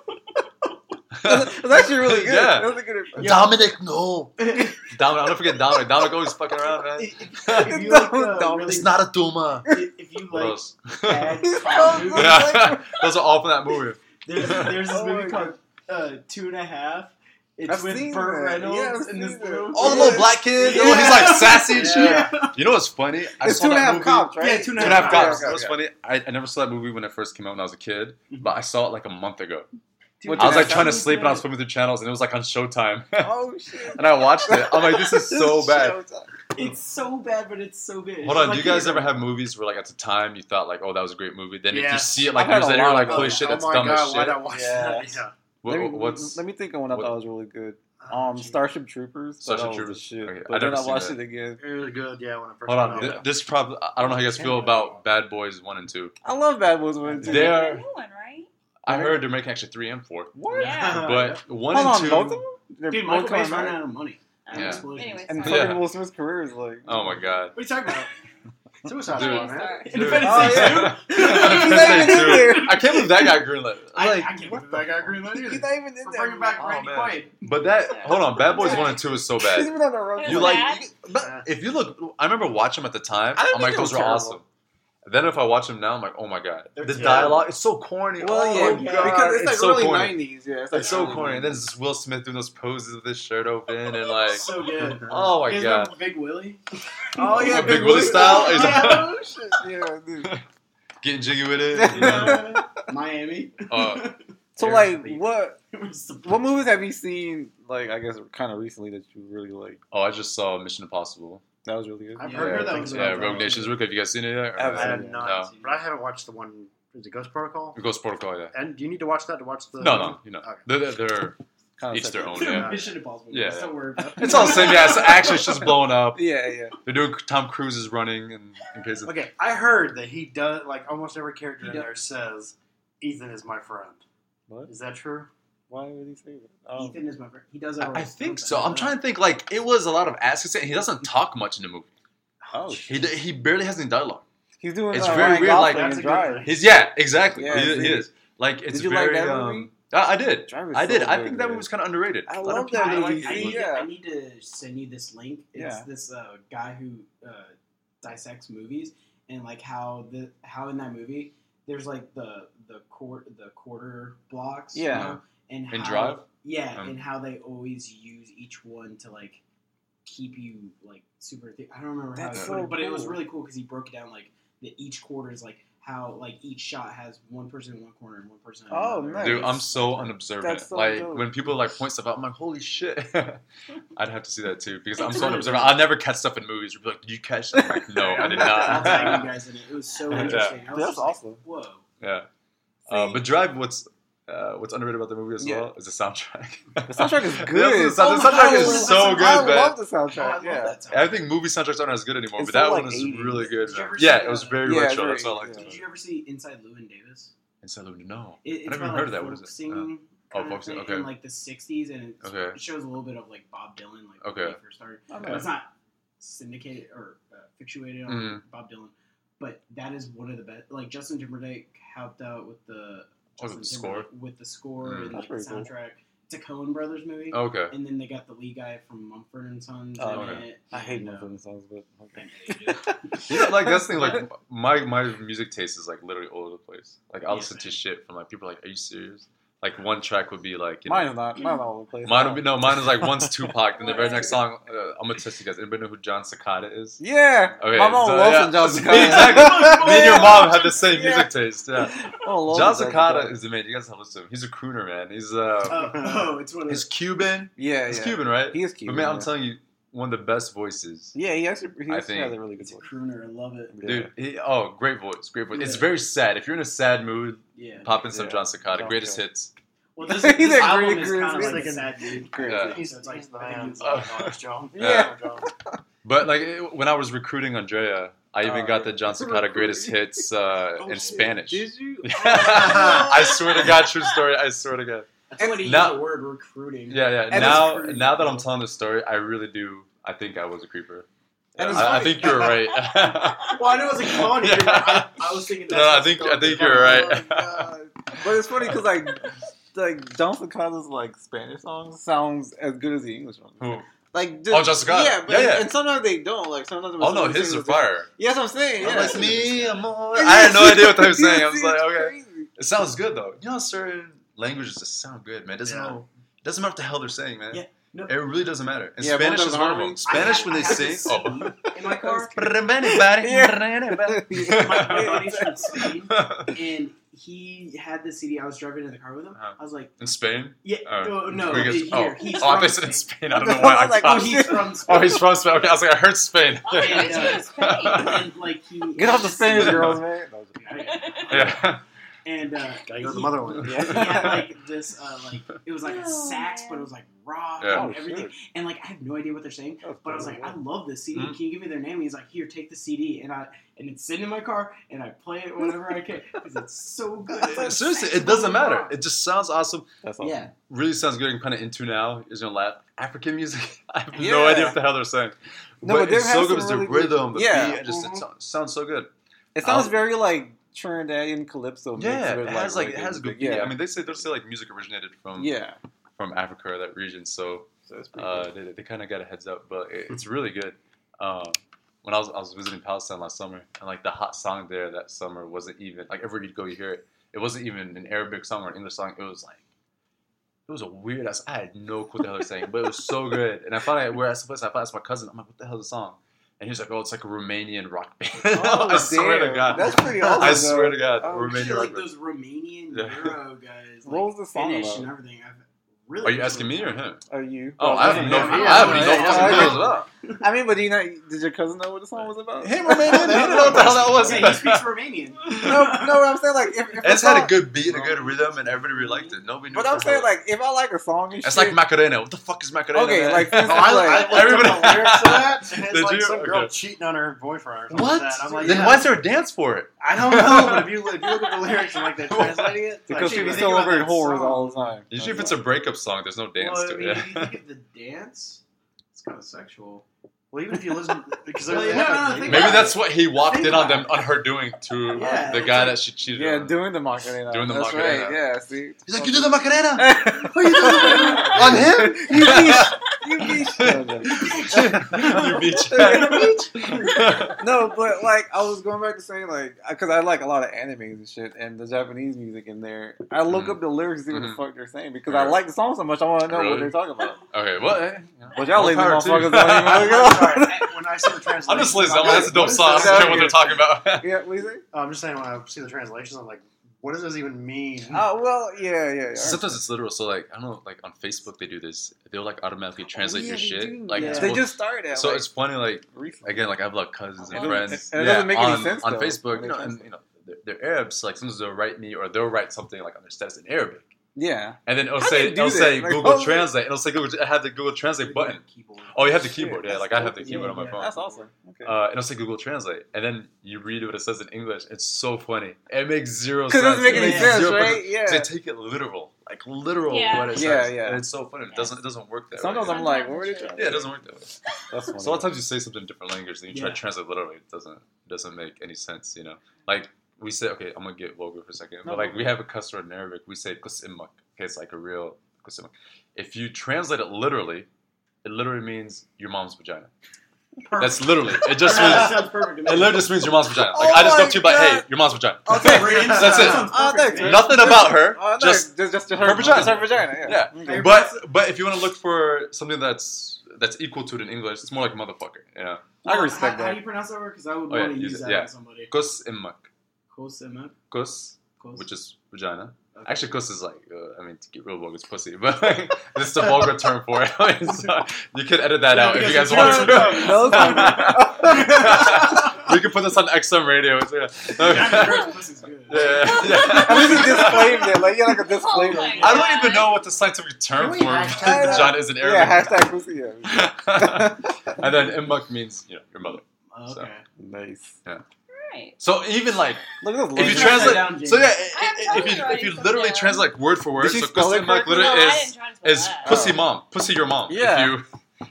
it was actually really good. Yeah. That was a good. Yeah. Dominic. No, Dominic, I don't forget Dominic. Dominic always fucking around, man. if if you like, uh, really, it's not a tumor. if if you What like else? bad He's cop so yeah, those are all from that movie. There's there's this Oh movie called uh, Two and a Half. It's I've with seen Burt. Reynolds Yeah, and this seen little. Oh, the little black kid. Yeah. Oh, he's like sassy and shit. Yeah. You know what's funny? I It's saw two and a that movie- cops, right? Yeah, two and Two and a half Yeah, cops. okay, You know what's funny? I, I never saw that movie when it first came out when I was a kid, but I saw it like a month ago. What, I was like trying to sleep and I was flipping through channels and it was like on Showtime. Oh shit! and I watched it. I'm like, this is so bad. It's so bad, but it's so good. Hold on, do you guys ever have movies where like at the time you thought like, oh, that was a great movie? Then if you see it like I've years later, you're like, holy those. shit, that's oh my dumb God, as why'd shit. I watch Yeah. that? Yeah. What, let, me, what's let me think of one I what- thought was really good. Um, Gee. Starship Troopers. Starship that was the Troopers. Shit. Okay, But I then never I seen watched that. it again. It was good, yeah. When I first Hold on. Th- This probably I don't know how you guys feel about Bad Boys one and two. I love Bad Boys One and Two. They are. a new one, right? I heard they're making actually three and four, What? Yeah. but one Hold and on, two. both of them? They're Dude, both Michael coming Bay's running out? out of money. Out Yeah. explosions. Anyways. And Sorry. fucking Yeah. Will Smith's career is like. Oh my god. What are you talking about? Suicide Dude. Squad, man. Sorry. Independence Oh, Day yeah. two? He's not even in there. I can't believe that got greenlit. I, Like, I can't believe that guy green light He's not even in We're there. bringing back Oh, Randy man. Quaid. but that hold on, Bad Boys one and two is so He's bad. even on the road. You like, bad? but if you look, I remember watching them at the time. I didn't I'm like, think those were terrible. awesome. Then if I watch them now, I'm like, oh my god, They're the terrible. dialogue is so corny. Well, oh yeah, God, because it's, like so early corny. '90s. Yeah, it's, like It's so early corny. And then it's Will Smith doing those poses with his shirt open and like, So good. oh my You guys god, Big Willie? Oh yeah, Big Willie style? He's like- oh shit, yeah, dude. getting jiggy with it. You know? Miami. Uh, So Here's like, what It was the- what movies have you seen? Like, I guess kind of recently that you really like. oh, I just saw Mission Impossible. That was really good. I've Yeah, heard that that was was Yeah, Rogue that. Nation's Rook. Have you guys seen it yet? Or- I haven't I seen have it. not, No. but I haven't watched the one. Is it Ghost Protocol? Ghost Protocol, yeah. And do you need to watch that to watch the? No, no, you know, Okay. they're, they're, they're Kind each their own. Yeah, Mission Impossible. Yeah, Don't yeah. worry about it. it's all the same. Yeah, so actually, it's just blowing up. Yeah, yeah. They're doing Tom Cruise is running and in case of Okay, I heard that he does like almost every character in does. there says, "Ethan is my friend." What? Is that true? Why would he say that? Oh. Ethan is my friend. He does it. I, I think so. I'm trying to think. Like it was a lot of ass kissing. He doesn't talk much in the movie. Oh, He he barely has any dialogue. he's doing. It's uh, very Ryan weird, like- Gosling That's a good He's yeah, exactly. Yeah, he, he is. Like it's Did you like very. that um, movie? I, I did. Drive I did. so I good, think that man. movie was kind of underrated. I A lot of love people that I, like movie. I, it. need Yeah. to, I need to send you this link. It's Yeah. this uh, guy who uh, dissects movies and like how the how in that movie there's like the the court the quarter blocks. you Yeah. know, and In how, Drive? Yeah, Um, and how they always use each one to like keep you like super. Th- I don't remember That's how, so it, but, but it was really cool because he broke it down like that each quarter is like how like each shot has one person in one corner and one person. In Oh, another. nice. Dude, I'm so unobservant. That's so like dope. when people like point stuff out, I'm like, holy shit. I'd have to see that too because I'm so unobservant. I never catch stuff in movies. You'd be like, did you catch? That? Like, no, I did I'll tag not. you guys in it. It was so interesting. I was That's just like, awesome. Whoa. yeah. Uh, but Drive, what's uh, what's underrated about the movie as Yeah. well is the soundtrack. The soundtrack is good. the sound- the Oh, soundtrack I is so good, I man. love the Oh, I soundtrack. love yeah. that I think movie soundtracks aren't as good anymore, It's but that so, one like, is 80s. really good. Did you man. ever Yeah, see, it was uh, very Yeah, retro. very That's all I 80s, liked yeah. Did about you ever see Inside Llewyn Davis? Inside Llewyn, no. It, it's I never about, heard like, of that. What folk is it? Singing. Oh, kind folk of thing okay. In like the '60s, and it's, Okay. it shows a little bit of like Bob Dylan, like Okay. when he first started. Okay. But it's not syndicated or uh, fictuated on Mhm. Bob Dylan. But that is one of the best. Like Justin Timberlake helped out with the Oh, with Justin the score? With the score Mm. and That's like the pretty cool. soundtrack. It's a Coen Brothers movie. Okay. And then they got the lead guy from Mumford and Sons Oh, in okay. it. I hate and, uh, Mumford and Sons, but okay. I know you do. You know, like that's the thing. Like my my music taste is like literally all over the place. Like I'll Yeah, listen to same. shit from like people are like, are you serious? Like one track would be like, you know, Mine is not. Mine all over the place. Mine would be no. Mine is like one's Tupac, and the very next song. Uh, I'm gonna test you guys. Anybody know who John Secada is? Yeah. Okay, My mom so, loves yeah. John Me, Secada. exactly. Me and your mom had the same Yeah. music taste. Yeah. Oh, John John Secada Secada. is the man. You guys have to listen to him. He's a crooner, man. He's uh, oh, oh, it's one of he's. Cuban. Yeah, He's yeah. Cuban, right? He is Cuban. But man, I'm telling you, one of the best voices. Yeah, he actually he I actually think has a really good It's a voice. crooner. I love it. Yeah. Dude, he, oh, great voice, great voice. It's Yeah. very sad. If you're in a sad mood, Yeah. pop in some Yeah. John Secada. John Greatest Secada. hits. Well, this, He's this a album great is kind of He's like a sad dude. Great. Yeah. He's, So like- he's the I think man. it's- Oh, it's John. Yeah. But like it- when I was recruiting Andrea, I even Oh, got the John Secada greatest hits uh, Oh, in shit. Spanish. Did you? I swear to God, true story. I swear to God. That's when he Now- used the word recruiting. Yeah, yeah. And now, now that. I'm telling this story, I really do. I think I was a creeper. Yeah, I, I think you're right. Well, I know it was a con. Yeah. I, I was thinking. No, I think I think you're right. Oh, But it's funny because like like John Secada's like Spanish songs sounds as good as the English ones. Who? Like Oh, John Secada. Yeah, but Yeah, yeah. and sometimes they don't. Like sometimes. Oh no, his are fire. Yeah, that's what I'm saying. Yeah, Unless me, amor. I had no idea what they were saying. I was like, okay. It sounds good though. You know, certain languages just sound good, man. It doesn't Yeah. know. It doesn't matter what the hell they're saying, man. Yeah, no. It really doesn't matter. And Yeah, Spanish is Thugs one of them. Spanish I when they had sing. Oh. in my car. Yeah. my buddy's from Spain, and he had the CD. I was driving in the car with him. Uh-huh. I was like, In Spain? yeah, Oh. no, no, Where he here. oh, he's oh, from thought said in Spain. Spain. I don't know why I Like. Oh, he's from Spain. Oh, he's from Spain. Okay, I was like, I heard Spain. Oh, yeah, and, uh, Spain. and like he Get off the Spanish girls, man. yeah. And uh, Gotta go to the he- motherland. He had like this, uh, like it was like a Oh, sax, but it was like rock Yeah. and everything. And like I have no idea what they're saying, Oh, but I was like, I love this CD. Mhm. Can you give me their name? And he's like, Here, take the CD, and I and it's sitting in my car, and I play it whenever I can because it's so good. It's like Seriously, it doesn't matter. rock. It just sounds awesome. That's awesome. yeah. Really sounds good. I'm kind of into now. Is gonna laugh. African music. I have Yeah. no idea what the hell they're saying. No, but but it's so good. It's the really good- rhythm, the Yeah. beat. It just it Mhm. sounds, sounds so good. It sounds I'll- very like Trinidadian calypso. Yeah, with, it has like it has good. Yeah, I mean they say they say like music originated from yeah. from Africa or that region. So So it's uh, they, they kind of got a heads up, but it, it's really good. Um, when I was I was visiting Palestine last summer, and like the hot song there that summer wasn't even like everywhere you go you hear it. It wasn't even an Arabic song or an English song. It was like it was a weird ass. I had no clue what the hell they're saying, but it was so good. And I found out where I was. I found out my cousin. I'm like, what the hell is the song? And he's like, oh, it's like a Romanian rock band. Oh, I swear to. God. That's pretty awesome. I though. swear to God, Oh, Romanian Shit, rock like band. those Romanian Yeah. Euro guys. Like, What was the song Finnish about? and everything. I've really Are you asking me or him? Are you? Oh, I have no, yeah, I have yeah, no yeah, fucking yeah. clue as well. I mean, but do you not? Did your cousin know what the song was about? Hey, Romanian, he didn't know what the hell that was. Yeah, he speaks Romanian. no, no. What I'm saying, like, if, if It just song, had a good beat, a good rhythm, and everybody really liked it. Nobody knew. But I'm saying, like, if I like a song, and it's shit, like Macarena. What the fuck is Macarena? Okay, man? like, for No, I, like, I looked everybody- up the lyrics to that, and it's Did like you? some girl Okay. cheating on her boyfriend or something what? like that. I'm like, then yeah. why's there a dance for it? I don't know, but if you, if you look at the lyrics and like they're translating it, because like, she was still about over in horrors all the time. Usually, if it's a breakup song, there's no dance to it. if you think of the dance, it's kind of sexual. well, even if you listen, because Well, there's no, no, no, Maybe about that's what he walked Think in on them, on her doing to Yeah, the guy that she cheated yeah, on. doing the Macarena. Doing the That's Macarena. Right, yeah, see. He's like, you do the Macarena Who you doing the- on him? You bitch. You bitch. you beach. no, but like I was going back to saying like because I like a lot of anime and shit and the Japanese music in there. I look Mhm. up the lyrics to see what Mhm. the fuck they're saying because I like the song so much. I want to know what they're talking about. Okay, well, eh, But y'all more lazy power motherfuckers don't even I'm look it up. when I see the translation, I'm just lazy. I'm I'm like, that's a dope song. I don't care what they're talking about. Yeah, what you say? I'm just saying when I see the translations, I'm like, what does this even mean? Oh well, yeah, yeah. yeah. Sometimes it's literal. So like I don't know, like on Facebook they do this. They'll like automatically oh, translate Oh, yeah, your shit. do. Like Yeah. it's they full- just started. so like, it's funny. Like recently. again, like I have like cousins and And friends. and it doesn't make any on, sense, on though, Facebook. You know, and you know they're, they're Arabs. Like sometimes they'll write me or they'll write something like on their status in Arabic, Yeah. and then it'll How say do it'll say Like, Google oh, Translate, and it'll say Google. I have the Google Translate button. Keyboard. Oh, you have the Shit, keyboard. Yeah, that's like I have the keyboard Yeah, on my yeah. phone. That's awesome. Okay. Uh, and it'll say Google Translate, and then you read what it says in English. It's so funny. It makes zero sense. Because it doesn't make any makes sense, right? fucking- Yeah. 'cause They take it literal, like literal Yeah. what it Yeah, says. yeah. And it's so funny. It doesn't. It doesn't work that way. Sometimes way. I'm like, what were they trying? Yeah, it doesn't work that way. That's funny. So a lot of times you say something in different language, then you try to translate literally. It doesn't. It doesn't make any sense. You know, like we say. Okay, I'm gonna get vulgar for a second, No, but like go we have a cuss word in Arabic. We say kusimak. Okay, it's like a real kusimak. If you translate it literally, it literally means your mom's vagina. That's literally. It just means. sounds perfect. It literally just means your mom's vagina. Like Oh I just go to you, but hey, your mom's vagina. I'll That's it. Oh, perfect thanks, to me. man. Nothing about her. Oh, just just just her, her vagina. Just her vagina. Yeah. Yeah. Okay. but but if you want to look for something that's that's equal to it in English, it's more like motherfucker. You know, I respect how, How do you pronounce that word? Because I would Oh, yeah, want to use use it, that yeah. on somebody. kus immak. Kosemak. Kus, Kos- which is vagina. Okay. Actually, kus is like, uh, I mean, to get real vulgar, it's pussy, but like, it's the vulgar term for it. so you can edit that out if you guys want to. no, no. we can put this on XM radio. It's, Vagina yeah. pussy's good. Yeah, yeah. At least he disclaimed it. Like, yeah, like a disclaimer. Oh I don't even know what the scientific term for hashtag vagina is in yeah, hashtag pussy. Yeah. and then immak means you know your mother. Okay. Nice. Right. So even like Look at those if you Let's languages. write that translate, down, so yeah, James. I am i- i- totally if you if you literally down. translate word for word, so spell it immak literally no, is didn't try to spell is that. pussy Oh. mom, pussy your mom. Yeah. If you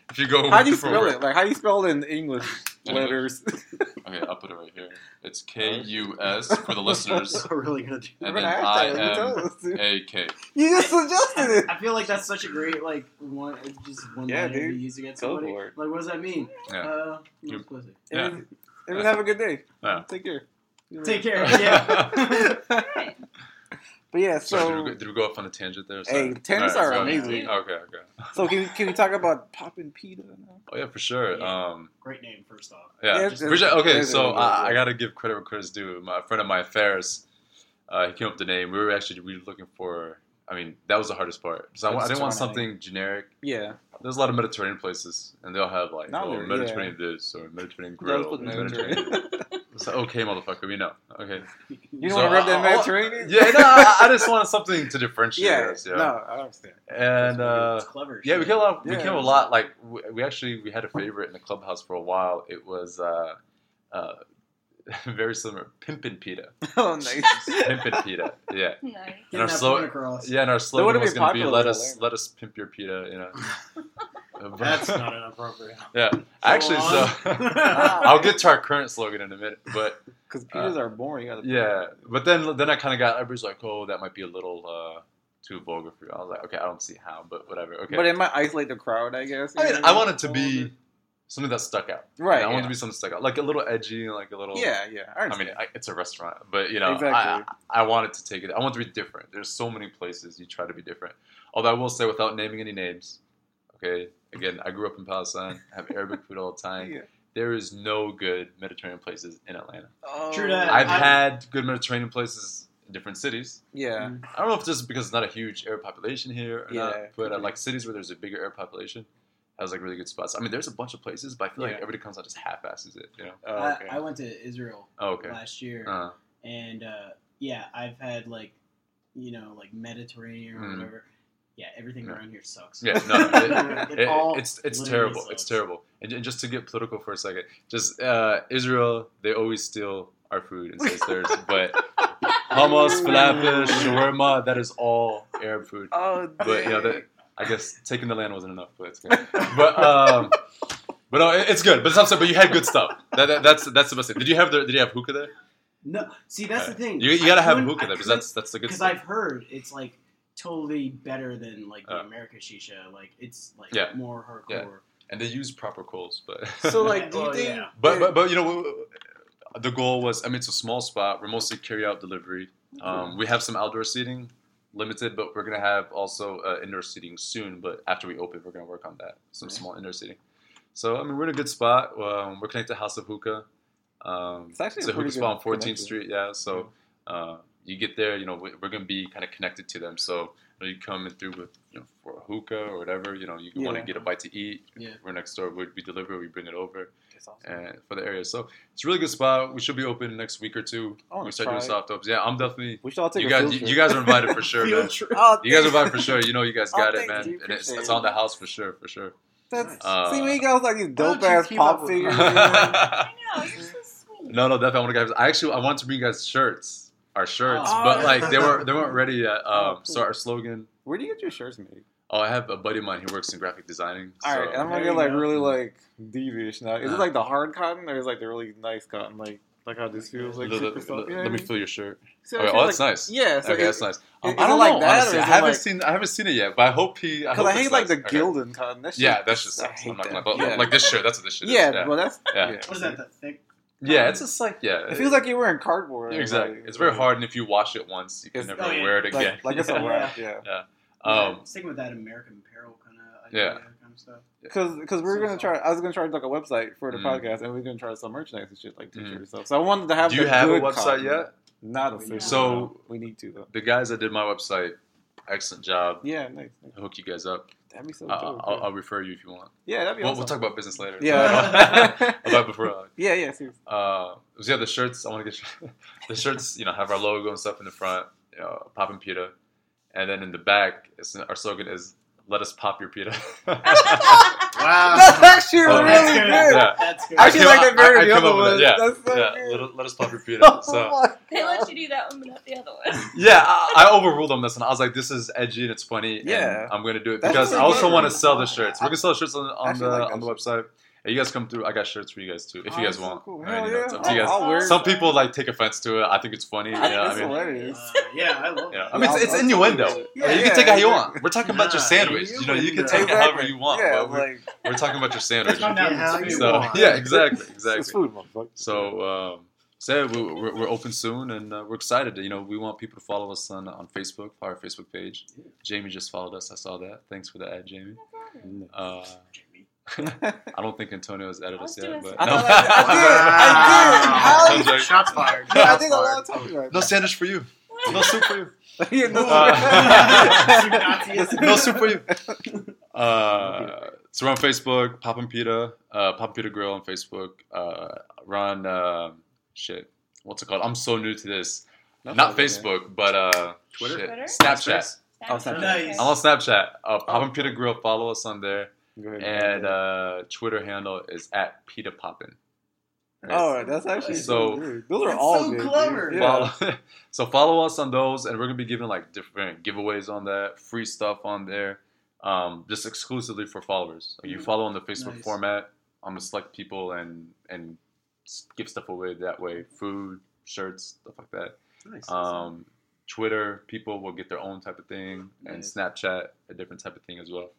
if you go How do you spell word. it? Like, how do you spell it in English English. letters? Okay, I'll put it right here. It's K U S for the listeners, We're really gonna do. and then gonna I hashtag it. You told M us to. A K. You just suggested it. I feel like that's such a great like one. It's just one Yeah, letter to dude. use against Go somebody. it. Like, what does that mean? Yeah. Uh, You- no. Yeah. And, and have a good day. Yeah. Take care. Take care. Yeah. Right. But yeah, Sorry, did, we so go, did we go off on a tangent there? Hey, Sorry. tangents Alright, are sorry. amazing. Okay, okay. so can, can we talk about Poppin' Pita now? Oh yeah, for sure. Yeah. Um, Great name, first off. Yeah. Yeah, Just- it's- okay, it's- so I, I got to give credit where credit's due. My friend of mine, Ferris, uh, he came up with the name. We were actually really looking for. I mean, that was the hardest part. So I, I didn't want something generic. Yeah. There's a lot of Mediterranean places, and they'll have like Now oh, there- Mediterranean this or Mediterranean Yeah, grill, put Mediterranean. Mediterranean. It's okay, motherfucker, we know. Okay. You don't So, want to rep that Mediterranean? Yeah, no, I, I just wanted something to differentiate yeah. us. Yeah. No, I understand. And uh, it's clever. yeah, we came a lot. We Yeah. came a lot. Like we, we actually we had a favorite in the clubhouse for a while. It was uh, uh, very similar, Pimpin' Pita. Oh, nice. Pimpin' Pita. Yeah. Nice. And our that slow- across. Yeah, and our slogan was going to be "Let us let us pimp your pita." You know. Uh, That's not inappropriate. Yeah, actually, on. so I'll get to our current slogan in a minute, but Because pizzas are boring. You gotta yeah, but then then I kind of got everybody's like, oh, that might be a little uh, too vulgar for you. I was like, okay, I don't see how, but whatever. Okay, But it might isolate the crowd, I guess. I mean, I want it to be something that stuck out. right. I want it yeah. to be something that stuck out, like a little edgy, like a little. Yeah, yeah. I, I mean, I, it's a restaurant, but you know, Exactly. I, I want it to take it. I want to be different. There's so many places you try to be different. Although I will say, without naming any names, okay. Again, I grew up in Palestine. I have Arabic food all the time. Yeah. There is no good Mediterranean places in Atlanta. Oh, True that. I've I- had good Mediterranean places in different cities. Yeah. I don't know if this is because it's not a huge Arab population here or Yeah, not, but could uh, like cities where there's a bigger Arab population, has like really good spots. I mean, there's a bunch of places, but I feel like everybody comes out just half-asses it. You know? Oh, I, okay. I went to Israel Oh, okay. last year, Uh, and uh, yeah, I've had like, you know, like Mediterranean or Mm. whatever. Yeah, everything Yeah. around here sucks. yeah, no, it- It It- all it's it's terrible. sucks. It's terrible. And, and just to get political for a second, just uh, Israel, they always steal our food and say it's theirs. But hummus, falafel, shawarma, that is all Arab food. Oh, But you know, that, I guess taking the land wasn't enough. But it's good. But um, but no, it's good. But it's but you had good stuff. That, that, that's that's the best thing. Did you have the, Did you have hookah there? No, see that's the thing. You, you gotta have couldn't- hookah there because that's that's the good because. I've heard it's like totally better than like the Uh. America shisha. Like it's like Yeah. more hardcore. Yeah. And they use proper coals, but So, like, do you Well, think? yeah. But but but you know, the goal was. I mean, it's a small spot. We're mostly carry out delivery. Um, we have some outdoor seating, limited, but we're gonna have also uh, indoor seating soon. But after we open, we're gonna work on that. Some Nice. small indoor seating. So I mean, we're in a good spot. Um, we're connected to House of Hookah. Um, It's actually it's a a hookah spot on 14th connection. Street. Yeah. So uh, you get there, you know, we- we're gonna be kind of connected to them. So you, know, you come in through with you know for a hookah or whatever. You know, you want to get a bite to eat. Yeah. We're next door. We, we deliver. We bring it over That's awesome. and for the area. So it's a really good spot. We should be open next week or two. I wanna We start doing soft opens. Yeah, I'm definitely. We should all take You a guys, you, you guys are invited for sure, Field man. Oh, You guys are invited for sure. You know, you guys Oh, got it, man. dude. And it's, it's on the house for sure, for sure. That's, Uh, see, we got like these dope ass pop up with figures. me? I know, you're so sweet. no, no, definitely. I want to guys. I actually, I wanted to bring you guys shirts, our shirts, Oh, but like they were they weren't ready yet. Oh, Um, cool. so our slogan. Where do you get your shirts made? Oh, I have a buddy of mine. who works in graphic designing. All so, right, I'm gonna get like go. really like devious now. Is it Uh. like the hard cotton or is it like the really nice cotton? Like like how this feels like let, super let- soft. let- You know let me feel your shirt. So Okay, oh, that's like- nice. Yeah, so okay, it- that's nice. Um, I don't like know. that, honestly. I haven't like- seen. I haven't seen it yet, but I hope he. I, Because hope I hate like nice. the Okay. Gildan cotton. That Yeah, that's just. I hate I'm not that. gonna- Yeah. Like this shirt. That's what this shit is. yeah, yeah. well that's Yeah. yeah. What is that? The thick? Yeah, it's just like yeah. It feels like you're wearing cardboard. exactly. It's very hard, and if you wash it once, you can never oh, wear it again. like it's a Yeah. wrap. Yeah. Um, sticking with that American Apparel kind of Yeah. kind of stuff. Because because we are So gonna try. I was gonna try to like a website for the Mm. podcast, and we are gonna try to sell merchandise and shit like Mm. t-shirts and stuff. So I wanted to have. do you the have a website cotton. yet? Not official. So- we need to though. The guys that did my website, excellent job. Yeah, nice. nice. I'll hook you guys up. That'd be so Uh, dope. I'll, I'll refer you if you want. yeah, that'd be We'll, awesome. we'll talk about business later. Yeah. about before. Uh, yeah, yeah, seriously. uh, so yeah, the shirts. I want to get the shirts. You know, have our logo and stuff in the front. You know, Poppin' Pita, and then in the back, it's, our slogan is "Let us pop your pita." Wow. That's actually Oh, really that's good. good. Yeah. That's good. I actually came like up- that better I- I than the other one. yeah. That's so yeah, good. let us, let us pop your pita. Oh So my They let you do that one, but not the other one. yeah, I, I overruled on this, and I was like, "This is edgy and it's funny." and Yeah. I'm gonna do it That's because I also want to sell the shirts. We're gonna sell the shirts on, on the like on the shit. website. Hey, you guys come through. I got shirts for you guys too, if Oh, you guys that's so want. cool. I mean, Hell you know, yeah. it's up to I'll- guys. I'll Some it. people like take offense to it. I think it's funny. I Yeah, think I it's mean, hilarious. Uh, yeah, I love yeah. I mean, it's, it's I'll- I'll innuendo. totally do. I mean, you can take it how you want. We're talking about your sandwich. You know, you can innuendo. take it however you want. Yeah, but we're, like we're talking about your sandwich. Calm down. Yeah, how you So want. yeah, exactly, it's exactly. food, motherfucker. So, um, so yeah, we, we're, we're open soon, and uh, we're excited. You know, we want people to follow us on on Facebook, our Facebook page. Jamie just followed us. I saw that. Thanks for the ad, Jamie. Uh, I don't think Antonio has added us Let's yet, but I no. thought I did. I did. How Shots fired. Yeah, I Shots did a fired. long time ago. no sandwich for you. No soup for you. Yeah, no- Uh, no soup for you. Uh, so we're on Facebook, Poppin' Pita, uh, Poppin' Pita Grill on Facebook. Uh, we're on uh, shit. What's it called? I'm so new to this. That's Not all good, Facebook, but uh, Twitter? shit. Twitter? Snapchat. Oh, Snapchat. Nice. I'm on Snapchat. Uh, Poppin' Pita Grill. Follow us on there. Man. Go ahead. And uh, Twitter handle is at Pita Poppin. oh, that's actually So- so. Good. Those are That's all so good, clever. Yeah. Follow, so follow us on those, and we're gonna be giving like different giveaways on that, free stuff on there, um, just exclusively for followers. Like, you follow on the Facebook Nice. format. I'm gonna select people and and give stuff away that way, food, shirts, stuff like that. Nice. Um, Twitter people will get their own type of thing, and Snapchat a different type of thing as well.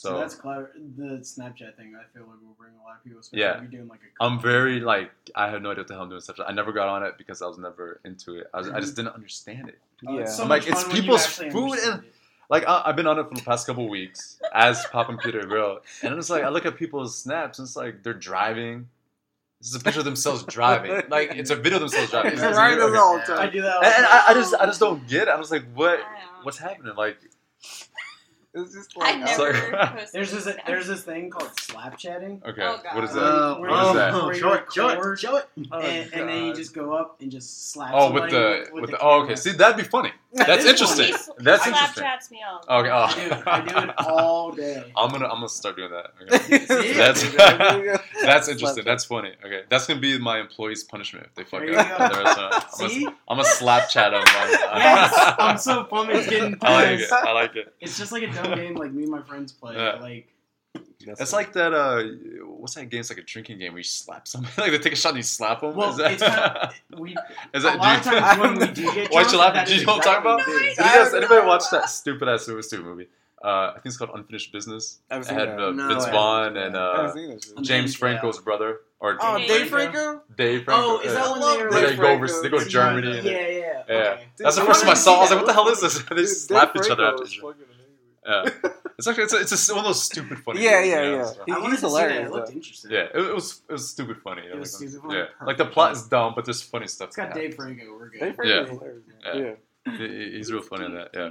So, So that's clever. The Snapchat thing, I feel like will bring a lot of people. Especially Yeah. if you're doing like a. I'm very like I have no idea what the hell I'm doing Snapchat. I never got on it because I was never into it. I, was, I just didn't understand it. Oh, Yeah. it's so I'm like, it's fun when you people's food and- it. Like I, I've been on it for the past couple of weeks as Poppin' Pita Grill, and it's like I look at people's snaps, and it's like they're driving. This is a picture of themselves driving. Like it's a video of themselves driving. It's It's right weird. as all I do that. all And, and I, I just I just don't get it. I was like, what what's happening? Like It's just I never. Sorry. posted There's this Snapchat. there's this thing called slap chatting. okay, Oh, God. what is that? Uh, Where What is you- that? where you Show it, show it, record, show it. Oh, and, and then you God. just go up and just slap. oh, with somebody the with, with the, oh okay. camera. See, that'd be funny. That's interesting. funny. That's Snapchats interesting. me all. Okay, oh. I do, oh. I do it all day. I'm gonna I'm gonna start doing that. Okay. See? That's That's That's interesting. That's funny. Okay, that's gonna be my employee's punishment if they fuck There you up. go. at. I'm See? a, I'm a slap chat them. Yes, I'm so pumped it's getting I like it. I like it. It's just like a dumb game like me and my friends play. Yeah. Like It's like that. Uh, what's that game? It's like a drinking game where you slap somebody. like they take a shot and you slap them. well, is that, it's kind of we. is a that lot of times when we do get Why'd you drunk, laugh? Do you is know what I'm talking about? what it is. Did you guys anybody watch that stupid ass super stupid movie? Uh, I think it's called Unfinished Business. I've It had that. uh, No, Vince Vaughn and uh, seen this shit. James Yeah. Franco's brother or Oh, Dave Dave Franco? Franco? Dave Franco. Oh, is that yeah. when they were they go over, they go to Germany. And Yeah, yeah. Yeah. Okay. That's the I first time I saw. I was like, "What the hell is this?" they slap each other Franco after Yeah, it's actually it's, a, it's one of those stupid funny. Yeah, movies, yeah, you know, yeah. so. He- I he's to see that. hilarious, It looked interesting. Yeah, it, it was it was stupid funny. It was like, stupid funny, Yeah, perfect. like the plot is dumb, but there's funny stuff. It's got Dave. Franco. We're good. Dave Franco Yeah. is hilarious. Yeah. man. Yeah. He- he- He's real funny in that. Yeah.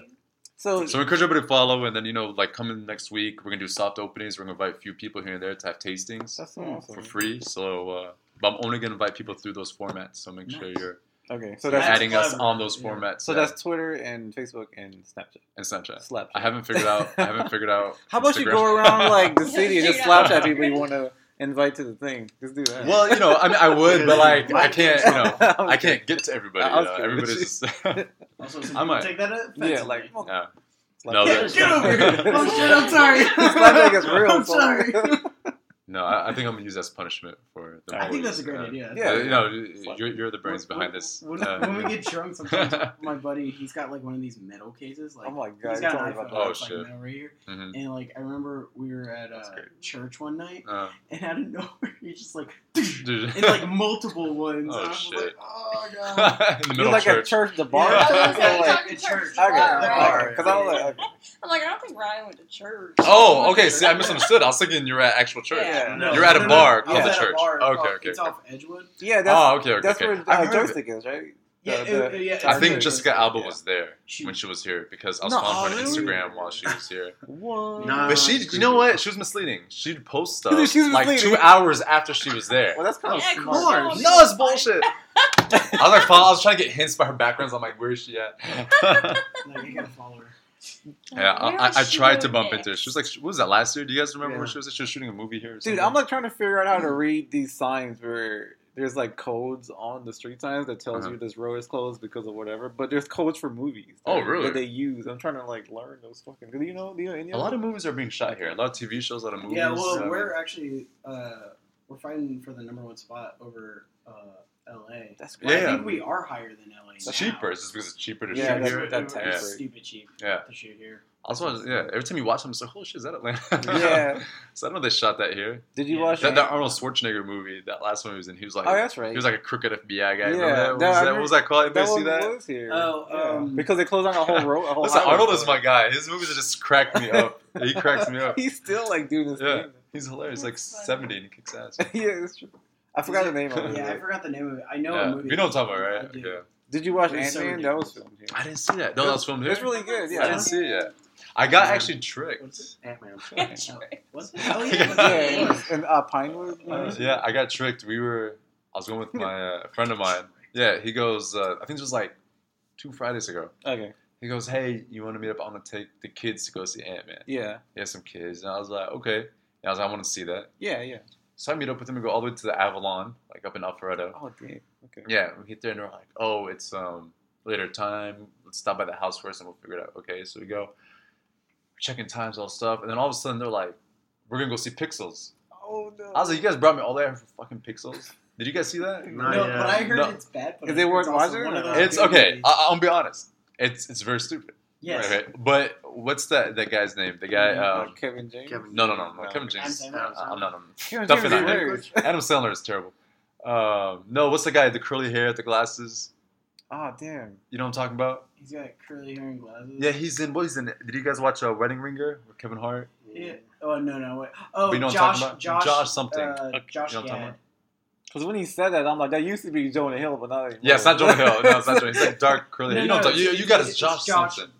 So, So we encourage everybody to follow, and then you know, like coming next week, we're gonna do soft openings. We're gonna invite a few people here and there to have tastings that's awesome. for free. So, uh, but I'm only gonna invite people through those formats. So make sure you're Okay, so That's that's adding us on those Yeah. formats. so yeah, that's Twitter and Facebook and Snapchat. and Snapchat. Slap. I haven't figured out. I haven't figured out. How about you go around like the city and just figure it. Snapchat people you want to invite to the thing? Just do that. Well, you know, I mean, I would, but like, I can't. You know, I can't get to everybody. Uh, I You was know? Everybody's just. Also, I might. take that offensively. yeah, like yeah. Slapchat. No, Get, get over here. Oh shit! I'm sorry. Snapchat gets real. I'm sorry. No, I, I think I'm gonna use that as punishment for the I think that's a great Uh, idea. Yeah. uh, you know, you're, you're the brains When- behind this. When, Uh, when we get drunk, sometimes my buddy, he's got like one of these metal cases. Like, Oh my god! he's you got an me about iPhone that. Oh, that's like shit. metal right here. mhm. And like, I remember we were at That's uh, church one night, Uh, and out of nowhere, he just like, dude. and like multiple ones. Oh, and I was shit. like, oh god. in the You're middle like of at church. church, the bar. Yeah, or I something? was Or like, like, talking church. okay, bar, the right? bar. Because I was like, okay. I'm like, I don't think Ryan went to church. Oh, okay. See, I misunderstood. I was thinking you're at actual church. Yeah. No, You're at a no, no, bar I called was the church. bar Okay, okay, It's okay. off Edgewood. yeah, that's Oh, okay, okay. that's okay. where I've uh, heard of it. joystick is, right? Yeah, The- it- yeah, I think good. Jessica Alba Yeah. was there She- when she was here because I was No, following her on really? Instagram while she was here. What? Nah. But she, you know what? She was misleading. She'd post stuff She like misleading. two hours after she was there. Well, that's kind of Yeah, smart. course. No, it's bullshit. I was like, follow, I was trying to get hints by her backgrounds. I'm like, where is she at? Like, you gotta follow her. yeah, I, I, I tried to bump next? into her. She was like, what was that last year? Do you guys remember Yeah. where she was? She was shooting a movie here. Or Dude, something? I'm like trying to figure out how to read these signs where there's like codes on the street signs that tells Uh-huh. you this road is closed because of whatever. But there's codes for movies. Oh, that- really? That they use. I'm trying to like learn those fucking. Do you know? Do you know a lot of movies are being shot here. A lot of TV shows, a lot of movies. Yeah, well, uh, we're actually uh, we're fighting for the number one spot over uh, L.A. That's Well, Yeah. I think we are higher than L.A. it's now. cheaper. It's just because it's cheaper to Yeah, shoot that's here. what that Yeah. stupid cheap Yeah. to shoot here. Also, yeah, every time you watch them, it's like, holy shit, is that Atlanta? Yeah. so I know they shot that here. Did you Yeah. watch That, that Arnold Schwarzenegger movie, that last one he was in, he was like, Oh, that's right. he was like a crooked FBI guy. Yeah, that? What, that- was that? what was that called? that Anybody one see that? was here. Oh, Yeah. um, because they closed down a whole road. A whole Listen, Arnold is my guy. His movies just crack me up. He cracks me up. He's still like doing his Yeah. thing. He's hilarious. Like That's funny. 70 and he kicks ass. yeah, it's true. I forgot the name of it. Yeah, I forgot the name of it. I know Yeah. a movie. You know what I'm talking about, I right? Yeah. Did you watch It was Ant so Man? that was filmed here. I didn't see that. No, that was filmed here. It's really good. Yeah. I didn't see it yet. I got actually tricked. Ant Man. Was What's Oh yeah. yeah. in uh, Pinewood. Uh, yeah, I got tricked. We were. I was going with my uh, friend of mine. Yeah, he goes. Uh, I think it was like two Fridays ago. Okay. He goes, hey, you want to meet up? I'm gonna take the kids to go see Ant Man. Yeah. He has some kids, and I was like, okay. And I was like, I want to see that. Yeah, yeah. So I meet up with him and go all the way to the Avalon, like up in Alpharetta. Oh. Okay. Yeah, we get there and we're like, oh, it's um later time. Let's stop by the house first and we'll figure it out. Okay, so we go checking times, all stuff, and then all of a sudden they're like, "We're gonna go see Pixels." Oh no! I was like, "You guys brought me all there for fucking Pixels." Did you guys see that? no, no but I heard no. it's bad. If they weren't watching, it's okay. I, will be honest. It's it's very stupid. Yes. Right, right. But what's that that guy's name? The guy um, Kevin James. Kevin no, no, no, no, Kevin James. Uh, I'm not. I'm not. Kevin James. Adam Sandler is terrible. Um, no, what's the guy? The curly hair, the glasses. Oh damn! You know what I'm talking about? He's got curly hair and glasses. Yeah, he's in. What he's in? Did you guys watch a uh, Wedding Ringer with Kevin Hart? Yeah. Oh no no wait. Oh, you know Josh, what I'm talking about? Josh, Josh something. Uh, okay. Josh you know Gad. Because when he said that, I'm like, that used to be Jonah Hill, but not anymore. Yeah, it's not Jonah Hill. No, it's not Jonah. It's like dark curly. no, hair. you no, don't. You, you got his Josh, Josh something.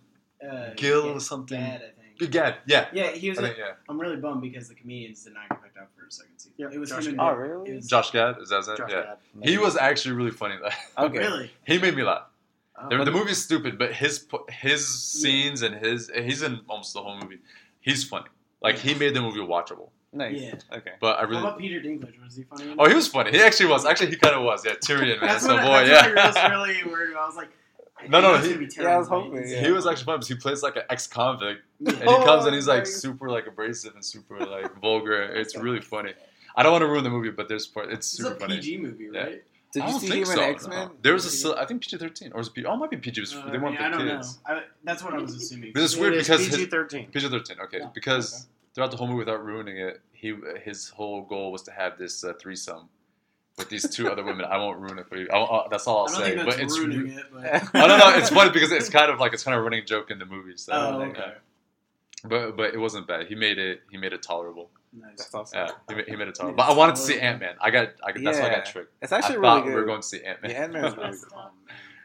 Uh, Gil something. Gad, Again, yeah. Yeah, he was. Yeah. I'm really bummed because the comedians did not get picked up for a second season. Yeah. It was Josh him. Oh, really? It was, Josh Gad is that it? Josh yeah. Gad. He was actually really funny. Oh, okay. Really? He made me laugh. Oh, the, the movie's stupid, but his his scenes yeah. and his he's in almost the whole movie. He's funny. Like he made the movie watchable. Nice. Yeah. Okay. But I really. What about Peter Dinklage? Was he funny? Oh, he was funny. He actually was. Actually, he kind of was. Yeah, Tyrion, man. that's so boy. That's yeah. What I was really worried about. I was like, no, no, he, yeah, I was hoping. Yeah. He was actually fun because he plays like an ex-convict, and he oh, comes and he's like super like abrasive and super like vulgar. It's really funny. I don't want to ruin the movie, but there's part. It's super it's a PG movie, right? Yeah. Did I you see him so. in X Men? No. There was a, I think PG thirteen or was it PG? Oh, it might be PG. Uh, they want yeah, the kids. I, that's what I was assuming. Because it's weird it because PG thirteen. PG thirteen. Okay, yeah. because okay. throughout the whole movie, without ruining it, he his whole goal was to have this uh, threesome with these two other women. I won't ruin it for you. I, I'll, uh, that's all I'll say. but it's ruining it. But. I don't know. It's funny because it's kind of like it's kind of a running joke in the movies. So oh, okay. Yeah. But but it wasn't bad. He made it. He made it tolerable. Nice. That's awesome. Yeah, he, made, he made it tolerable. But I wanted to see Ant Man. I got. I, got, that's how why I got tricked. It's actually I really good. We're going to see Ant Man. Yeah, Ant Man's really good.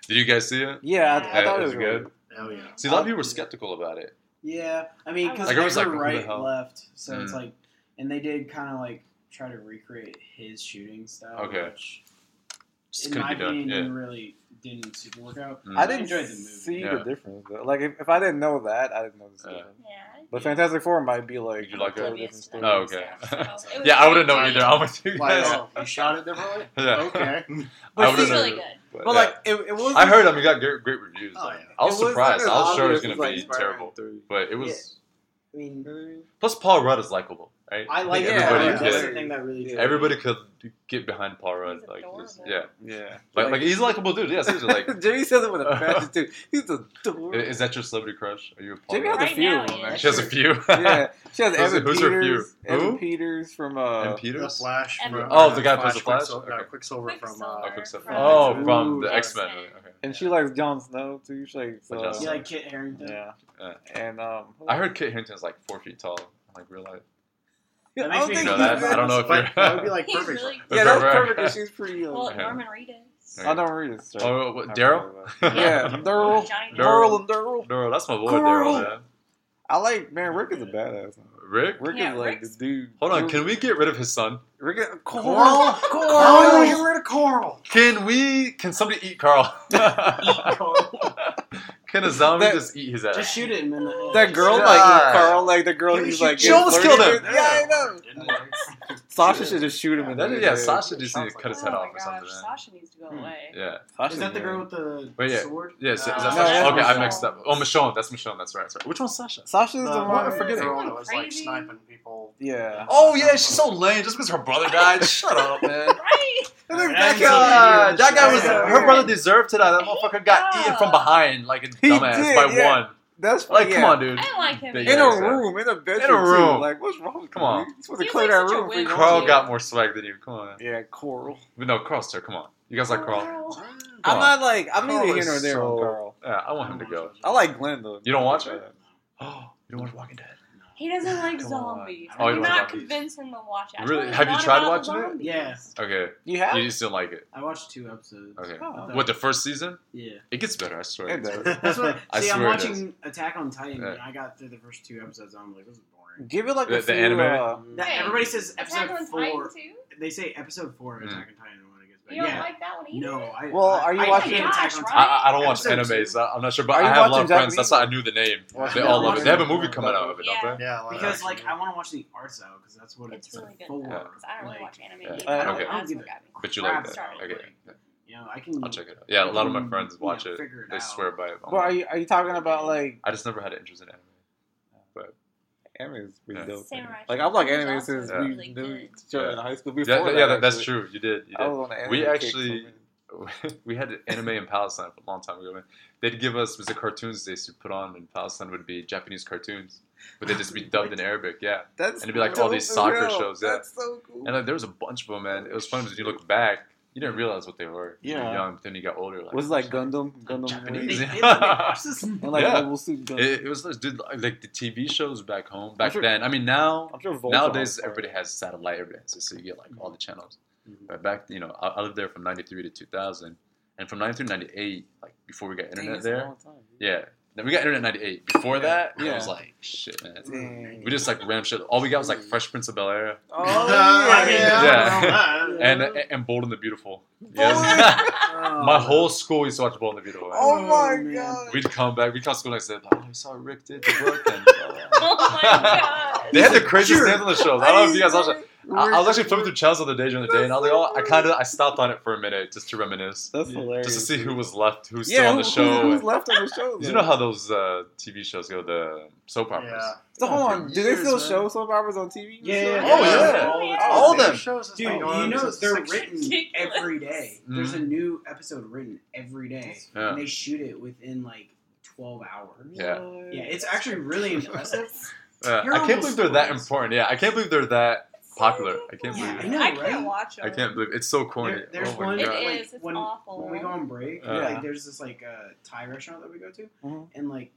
Did you guys see it? Yeah, I, yeah, I thought it was, it was really good. Oh yeah. See, a lot of people were skeptical about it. Yeah, I mean, because like, they like, right, left, so it's mm. like, and they did kind of like try to recreate his shooting style. Okay. Which, in my opinion, yeah. really didn't super work out. Mm. I didn't enjoy the movie. see yeah. the difference. Though. Like if, if, I didn't know that, I didn't know this. Yeah. Yeah. But Fantastic Four might be like. Did you like totally different oh, story. Oh, okay. yeah, I wouldn't know either. I'm you. Like, oh, you shot it differently. yeah. Okay. But it was really good. But, but like it, it was. I heard. I mean, got great, great reviews. Oh, I was, was surprised. I was sure it was going to be terrible, but it was. I mean, plus Paul Rudd is likable right? I like yeah, everybody yeah, that's the thing that really did. Everybody could get behind Paul Rudd. He's like, this, yeah, yeah, like, like, like he's a likable dude. Yeah, seriously, like Jimmy says it with a passion too. He's adorable. Is that your celebrity crush? Are you a Paul Jimmy Rudd? has right a few. Now, yeah, she has a few. yeah, she has Evan who's Peters. Her few? Evan Who? Peters from uh, Evan Peters. Oh, uh, the Flash. From, oh, the guy plays the Flash. Quicksilver, uh, Quicksilver from. Uh, Oh, from oh, the X Men. Okay. And she likes Jon Snow too. She likes. Yeah, like uh, Kit Harington. Yeah. And um, I heard Kit Harington's like four feet tall. Like real life. I don't think that, I don't know if you're. that would be like perfect. Really yeah, that's perfect. Because she's pretty. Well, Norman Reedus. I don't read it. Sorry. Oh, what, Daryl? yeah, Daryl. Daryl and Daryl. Daryl, that's my boy, Daryl. I like man. Rick is a badass. Rick? Rick yeah, is like Rick's... the dude. Hold on, can we get rid of his son? Rick, is... Carl, Carl, Carl, get rid of Carl. Can we? Can somebody eat Carl? eat Carl. Can a zombie that, just eat his ass? Just shoot him in the head. That girl, like. Carl, like the girl, he's like, she almost killed him. Yeah, I know. Sasha should just shoot him. Yeah, in yeah Sasha just needs to cut his head oh off or something. Sasha needs to go hmm. away. Yeah. Sasha is that the girl with the Wait, yeah. sword? Yeah, uh, is that no, Sasha? okay, Michonne. I mixed up. Oh, Michonne. That's Michonne. That's right. That's right. Which one's Sasha? Sasha's the, the one. I'm forgetting. The girl that was like sniping people. Yeah. Oh yeah, she's so lame. Just because her brother died. Shut up, man. That guy, that guy was her brother deserved to die. That motherfucker got eaten from behind like a dumbass by one. That's like, yeah. come on, dude. I like him. In a room, in a bedroom, in a room. Too. Like, what's wrong? Come on, you supposed to clear that room. Carl got more swag than you. Come on. Yeah, Coral. But no, Carl's sir. Come on. You guys like Carl? Carl. I'm not like I'm Carl neither here nor there so, on Carl. Yeah, I want him to go. I like Glenn though. You don't watch it? Oh, you don't watch Walking Dead? He doesn't like Come on. zombies. I Oh, not like zombies. convince him to watch it. Really? Have you tried about watching it? Yes. Yeah. Okay, You have? you just didn't like it. I watched two episodes. Okay. Oh. What the first season? Yeah. It gets better, I swear. It does. That's what. I see, I'm swear watching Attack on Titan, Yeah. and I got through the first two episodes. and I'm like, this is boring. Give it like The- a the anime? Uh, Hey, everybody says Attack episode Titan four. too. They say episode four of Mm. Attack on Titan. You don't Yeah. like that one either? No, I. Well, are you I watching- hate Attack on Gosh, Titan. I, I- I don't watch anime, so I'm not sure. But I have a lot of friends. Japanese? That's why I knew the name. Watching They all love it. They have a movie coming out of it, don't Yeah. they? Yeah, like Because like I want to watch the art style because that's what it's, It's really good for. though, I don't really Like, watch anime. Yeah. either. I don't, Okay. I don't give a got. But you crap like that? about it, Okay. You know, I can. I'll check it out. Yeah, a lot of my can, friends you know, watch it. it They swear by it. But are you are you talking about like I just never had an interest in anime. But anime is pretty Yeah. dope. Samurai Like I've liked anime since Yeah. we really knew good. each other Yeah. in high school. yeah, Before th- that, yeah, that, that's actually. true. You did. You I did. was on an We anime kick actually- for a minute. we had an anime in Palestine a long time ago. Man. They'd give us was the cartoons they used to put on in Palestine would be Japanese cartoons, but they'd just be dubbed in Arabic. Yeah, That's And it'd be like all these soccer hell. shows, yeah. That's so cool. and like there was a bunch of them, man. It was funny because you look back, you didn't realize what they were. You were Yeah. young, but then you got older. Like, was it like Gundam, Gundam Japanese. They, they let me watch this. and like Yeah. Mobile Suit Gundam. It, it was dude like the TV shows back home back sure- then. I mean now I'm sure nowadays everybody has satellite, everybody has this, so you get like all the channels. Mhm. But back you know I, I lived there from '93 to 2000, and from '93 to '98, like before we got Dang, internet that's a there, long time. yeah. Then we got internet in '98. Before that, Yeah. I was like shit, man. Dang. We just like ram shit. All we got was like Fresh Prince of Bel Air Oh, yeah. Yeah. yeah. and and Bold and the Beautiful. Yes. Oh. My whole school used to watch Bold and the Beautiful. man. Oh my man. god. We'd come back. We'd come to school and I said, "Oh, I saw Rick did the book." And, Oh my god. they had the craziest Sure. on the shows. I don't know if you guys watched it. I, I was actually flipping through channels the other day during the day, and I was like, "Oh, I kind of I stopped on it for a minute just to reminisce, That's hilarious. just to see who was left, who's yeah, still on the who- show." Who's left on the show? you know how those uh, TV shows go, the soap operas. Yeah. So hold on, do they still man. show soap operas on TV? Yeah, yeah, Oh, yeah. Oh, yeah. All of Their them. shows Dude, you know since the they're written Ridiculous. every day. There's a Mhm. new episode written every day, Yeah. and they shoot it within like 12 hours. Yeah. Yeah, it's actually really impressive. Uh, I can't believe they're that important. Yeah, I can't believe they're that popular. I can't Yeah, believe. I know, I right? can't watch them. I can't believe it's so corny. There- there's oh my one- It like, is. It's when- awful. When we go on break, Uh. like there's this like uh, Thai restaurant that we go to, Mhm. and like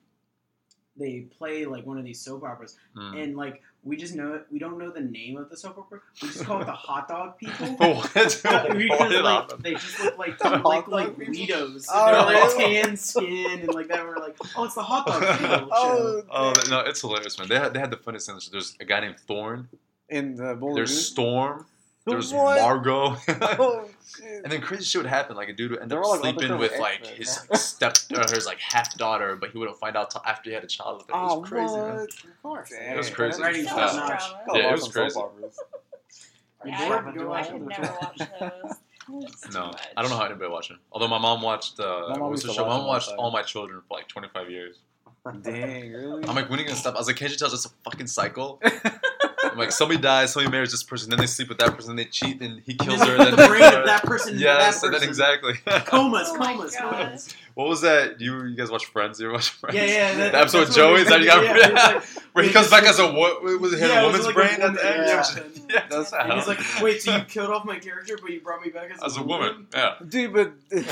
they play like one of these soap operas, Mm. and like we just know it. we don't know the name of the soap opera. We just call it the hot dog people. what? because What? like they just look like The like hot like dog people? Weedos. Oh, and they're like tan skin and like that. We're like, oh, it's the hot dog people Oh. Oh no, it's hilarious, man. They had they had the funniest things. There's a guy named Thorn. In the Boulder There's News? Storm. There's What? Margot. Oh and then crazy shit would happen. Like a dude would end They're up all, like, sleeping undercover with like extras, his huh? like, step or his like half daughter, but he wouldn't find out till after he had a child with her. It was Oh, crazy, what? man. Of course, Dang. It was crazy. Writing So top Yeah. notch. drama. Gotta Yeah, it was crazy. soap operas. I. I, Go I watch could never watch those. No. I don't know how anybody watched it. Although my mom watched, uh, My mom what was used the show? watch My mom all watched. All My Children for like 25 years. Dang, really? I'm like, when are you gonna stop? I was like, can't you tell it's a fucking cycle? I'm like, somebody dies, somebody marries this person, then they sleep with that person, then they cheat, and he kills her, then the brain of that person. into Yes, that and then exactly. Comas, Oh comas, God. comas. what was that? You you guys watch Friends? You ever watch Friends? Yeah, yeah. That, the episode with Joey. Is that you got? yeah, it like- where he comes just- back as a what? Was it Yeah, a it was woman's like a brain at the end? yeah. Yeah, That's And he's like, wait, so you killed off my character, but you brought me back as, as a woman. Yeah. Dude, but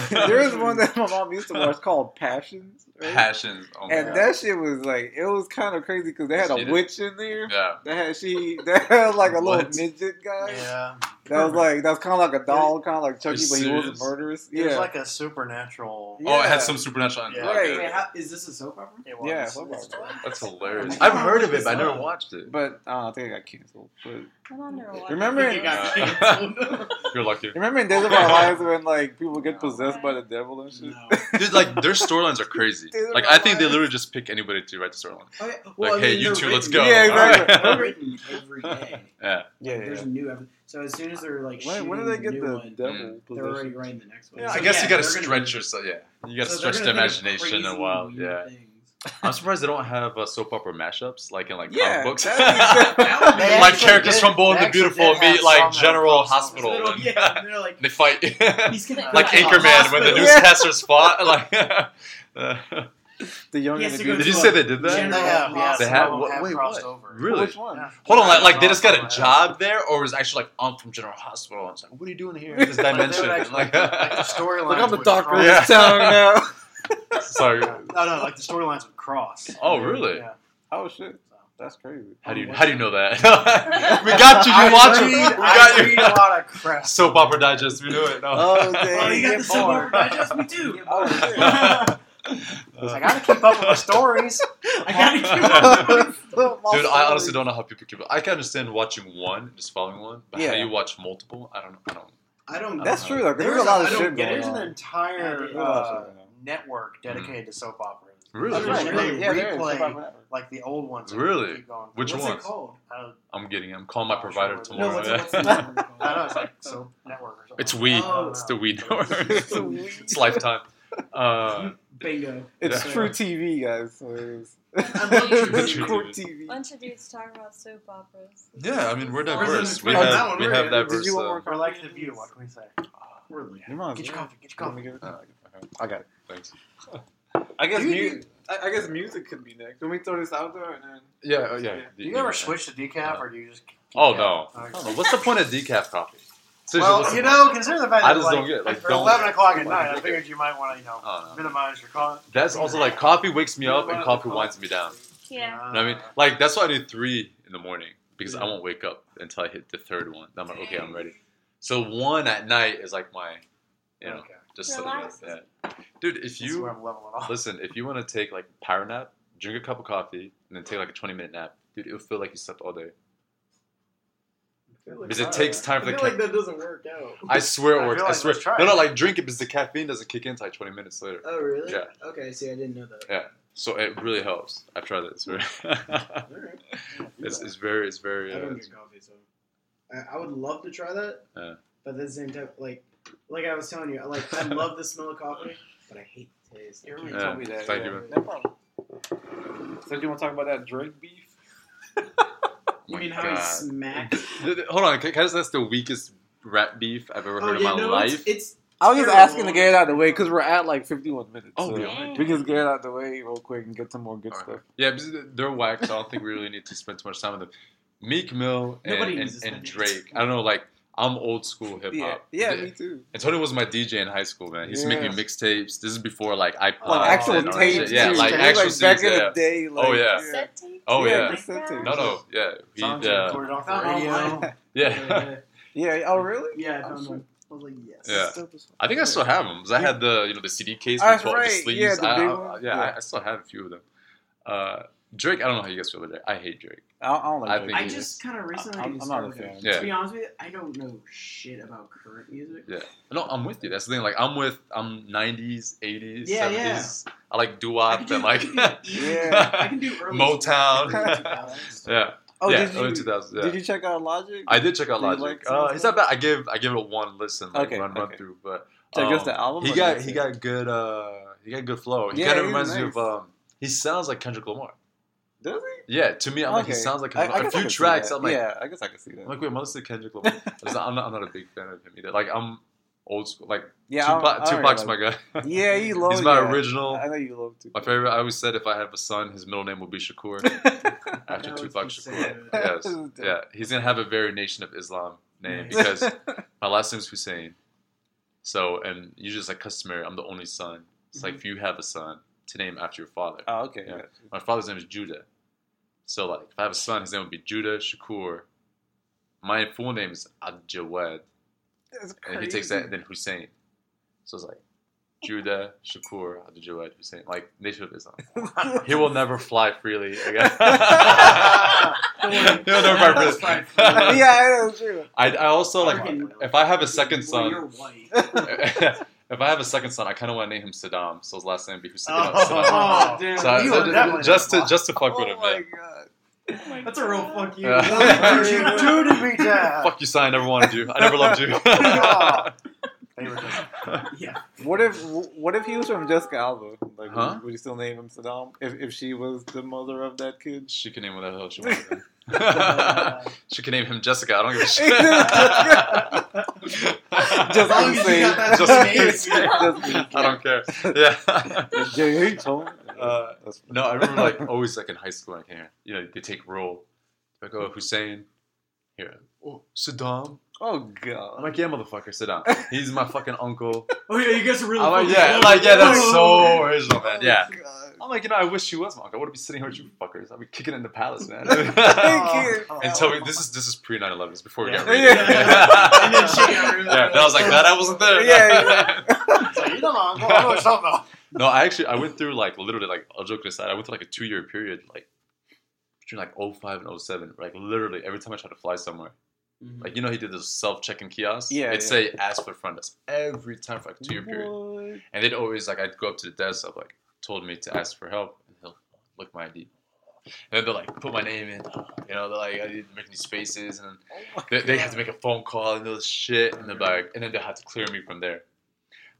there is one that my mom used to watch called Passions. Right? Passions. Oh And god. that shit was like, it was kind of crazy because they had She a did? witch in there. Yeah. That had she, that had like a little What? midget guy. Yeah. That was like, that was kind of like a doll, kind of like Chucky, you but he wasn't serious? murderous. It was Yeah. like a supernatural. Yeah. Oh, it had some supernatural. Yeah. okay. Wait, how, is this a soap opera? It was. Yeah, soap opera. That's hilarious. I I've heard of it, but I never watched it. but uh, I think it got canceled. But My mom never Remember it. in- You got canceled. You're lucky. remember in Days of Our Lives when like people get possessed by the devil and shit? no. Dude, like their storylines are crazy. Like I think they literally just pick anybody to write the storyline. Okay, Like, hey, you they're two, let's go. Yeah, exactly. Alright. They're written every day. Yeah. Yeah, There's a new episode. So as soon as they're like When, shooting when did they get the the new one, devil they're already possession? writing the next one. Yeah, So I guess you gotta stretch yourself. Yeah, you gotta so stretch the gonna think of imagination a while. Yeah, things. I'm surprised they don't have uh, soap opera mashups like in like Yeah, comic books. that'd be- That would be- They like characters did- from Bold they and the Beautiful did meet like General. Hospital. And yeah, and they're like, they fight. he's gonna like Like Anchorman when the hospital. Yeah. newscasters fought. Like, uh, the young He and the to did you say they did that? They have, yeah, They have- of what- have wait, crossed what? over. Really? Which one? Yeah. Hold on, like, like they just got a job there, or was actually like I'm from General Hospital? And it's like, what are you doing here in this dimension? would And, actually- like, like the storyline. Like I'm the would doctor of cross. Yeah. this town now. sorry. No, no, like the storylines would cross. Oh, really? Yeah. Oh shit, that's crazy. How do you how do you know that? we got you. You I watch it. read, We I got read you. a lot of crap. Soap opera digest. We do it. No. Oh, dang. Oh, you got the soap opera digest? Me too. Shit. I gotta keep up with my stories. I gotta keep up with Dude, I honestly don't know how people keep. Up. I can understand watching one, just following one, but how Yeah. you watch multiple, I don't know. I don't. I don't. That's know. true, though, 'cause There's there's a lot of I don't shit get it. going There's an on. entire Yeah, there's a lot of uh, shit going on. network dedicated to soap operas. Really? That's That's right. right. Yeah, They there is. replay- Soap opera network. Like the old ones. that Really? Keep going. Which What's ones? it called? I don't, I'm getting. I'm calling my Oh, provider sure. tomorrow. No, what's, what's the network called? I know it's like soap network or something. It's we. Oh. It's the we network. It's a we. it's lifetime. Uh, Bingo. It's Yeah. true TV, guys. So it is. I love True It's TV. Court TV. bunch of dudes talking about soap operas. yeah, I mean we're This is diverse. We Oh, that have one we we're have in. diverse. Did you want uh, more like the view. What can we say? Really? You might as Get your coffee. Get your coffee. to get it? uh, I got it. thanks. I guess you- mu- I, I guess music could be next. Can we throw this out there and then? Yeah, oh, yeah. Do you ever switch to decaf or do you just? keep Oh no. Okay. I don't know. What's the point of decaf coffee? Seriously, Well, you point? know, consider the fact I that just like, don't get it. Like, for don't- eleven o'clock at night, I figured you might want to, you know, Oh, no. minimize your coffee. That's also like coffee wakes me up and coffee winds me down. Yeah. You know I mean? Like that's why I do three in the morning because I won't wake up until I hit the third one. I'm like, okay, I'm ready. So one at night is like my, you know, Okay. just so that, Relaxes. yeah. Dude, if you where I'm leveling off. listen, if you want to take like a power nap, drink a cup of coffee, and then take like a 20 minute nap, dude, it'll feel like you slept all day. Because it takes time for the ca- that doesn't work out. I swear I it works. feel I like swear. let's try No, no, like drink it because the caffeine doesn't kick in until like 20 minutes later. Oh really? Yeah. Okay. See, I didn't know that. Yeah. So it really helps. I've tried it. It's very, it's, it's very, it's very. I Uh, don't get coffee, so I, I would love to try that. Yeah. But at the same time, like, like I was telling you, I like I love the smell of coffee, but I hate the taste. I You can't- already told me that. thank yeah. you, man. No problem. So do you want to talk about that Drake beef? You my mean how God. he smacked? Th- th- Hold on, can, can I say that's the weakest rap beef I've ever Oh heard yeah, in my no, life? it's, it's I was just asking to get it out of the way because we're at like 51 minutes. Oh, so yeah. we can just get it out of the way real quick and get some more good Alright. stuff. Yeah, they're whack, so I don't think we really need to spend too much time with them. Meek Mill and, and, and Drake. I don't know, like I'm old school hip hop. yeah, The- me too. And Tony was my DJ in high school, man. He used to make me mixtapes. This is before like iPods. Like actual and oh, tapes. Yeah, like actual like back CDs, in yeah. the day. Like, Oh, yeah. Set tape? Oh Yeah, yeah. No, no, yeah. He, Songs you uh, recorded off the radio. yeah. Yeah, Yeah. Oh, really? yeah, I Oh, found shit. I was like, yes. Yeah. Dope as fuck. I think I still have them. Cause I had the you know the CD case with That's 12 right. the sleeves. Yeah, the I, big I- one. yeah, Yeah. I, I still have a few of them. Uh, Drake, I don't know how you guys feel about Drake. I hate Drake. I don't, I don't like I Drake think I either. just kind of recently I'm- I'm not a discovered fan. him. Yeah. To be honest with you, I don't know shit about current music. Yeah. No, I'm with you. That's the thing. Like I'm with I'm 90s, 80s, Yeah, 70s. I like doo I wop can do, and I like can do, Yeah. I can do early Motown. 2000s. yeah. Oh, yeah, did you? early 2000s. Yeah. Did you check out Logic? I did check out Did you Logic. like some uh, of he's not bad. I give I give it a one listen, like Okay, run run okay. through. But Check um, just the album. he or got just he it? got good uh he got good flow. He Yeah, kind of he's reminds me nice. of um he sounds like Kendrick Lamar. Does Yeah, to me, I'm like he sounds like I- I Kendrick Lamar. A I few tracks. I'm like, yeah, I guess I can see that. I'm like, wait, am I listening to Kendrick Lamar? I'm not, I'm not, a big fan of him either. Like I'm old school. Like yeah, Tupac, I don't Tupac's my guy. Yeah, you love. He's my yeah. original. I know you love to. My favorite. I always said if I have a son, his middle name will be Shakur. After Tupac Shakur. Yes. This is dope. Yeah, he's gonna have a very Nation of Islam name Yeah. because my last name is Husain. So, and usually it's like customary. I'm the only son. It's like mm-hmm. if you have a son, to name after your father. oh, okay. Yeah. gotcha. My father's name is Judah. So, like, if I have a son, his name would be Judah Shakur. My full name is Adjawad. That's And he takes that and then Husain. So it's like Judah Shakur Adjawad Husain. Like, Nation of Islam. He will never fly freely again. He'll never fly freely. yeah, I know. True. I, I also like if I have a second Well, you're son. white. If I have a second son, I kind of want to name him Saddam, so his last name be Husain. Oh, Saddam. Oh, oh damn. So, You so are just to just to fuck with oh him, my man. god. Oh That's a real fuck you. Yeah. What did you do to me, Dad? Fuck you, son. I never wanted you. I never loved you. yeah. What if what if he was from Jessica Alba? Like, Huh? would, would you still name him Saddam if, if she was the mother of that kid? she can name whatever the hell she wants. She can name him Jessica. I don't give a shit. Just As long as you got that Just name, Just. I don't care. Yeah. Jay hates home. Uh, No, I remember like always like in high school, like here, you know, they take roll. Like, oh, Husain, here. Oh, Saddam. Oh I'm god. like, yeah, motherfucker, sit down. He's my fucking uncle. Oh yeah, you guys are really. I'm like, fucking yeah, close. like, yeah, that's so original, man. Yeah. Oh, God. I'm like, you know, I wish she was my uncle. I would be sitting here with you fuckers. I'd be kicking it in the palace, man. Thank you. and tell me, this is this is pre 9 11. It's before we got Yeah. raided. Yeah. And then she got really Yeah, and I was like, glad I wasn't there. Yeah, So you don't know, I know what you're about. no, I actually, I went through like literally, like, I'll joke aside, I went through like a two year period, like between like 05 and 07. Like, literally, every time I tried to fly somewhere, Mhm. Like you know, he did this self-checking kiosk. Yeah, it'd yeah. say ask for front desk every time for like a two-year period. And they'd always like I'd go up to the desk, of like told me to ask for help, and he'll look my ID. And then they'll like put my name in, you know, they're like I need to make these faces, and oh they, they have to make a phone call and all this shit, and they're like, and then they have to clear me from there.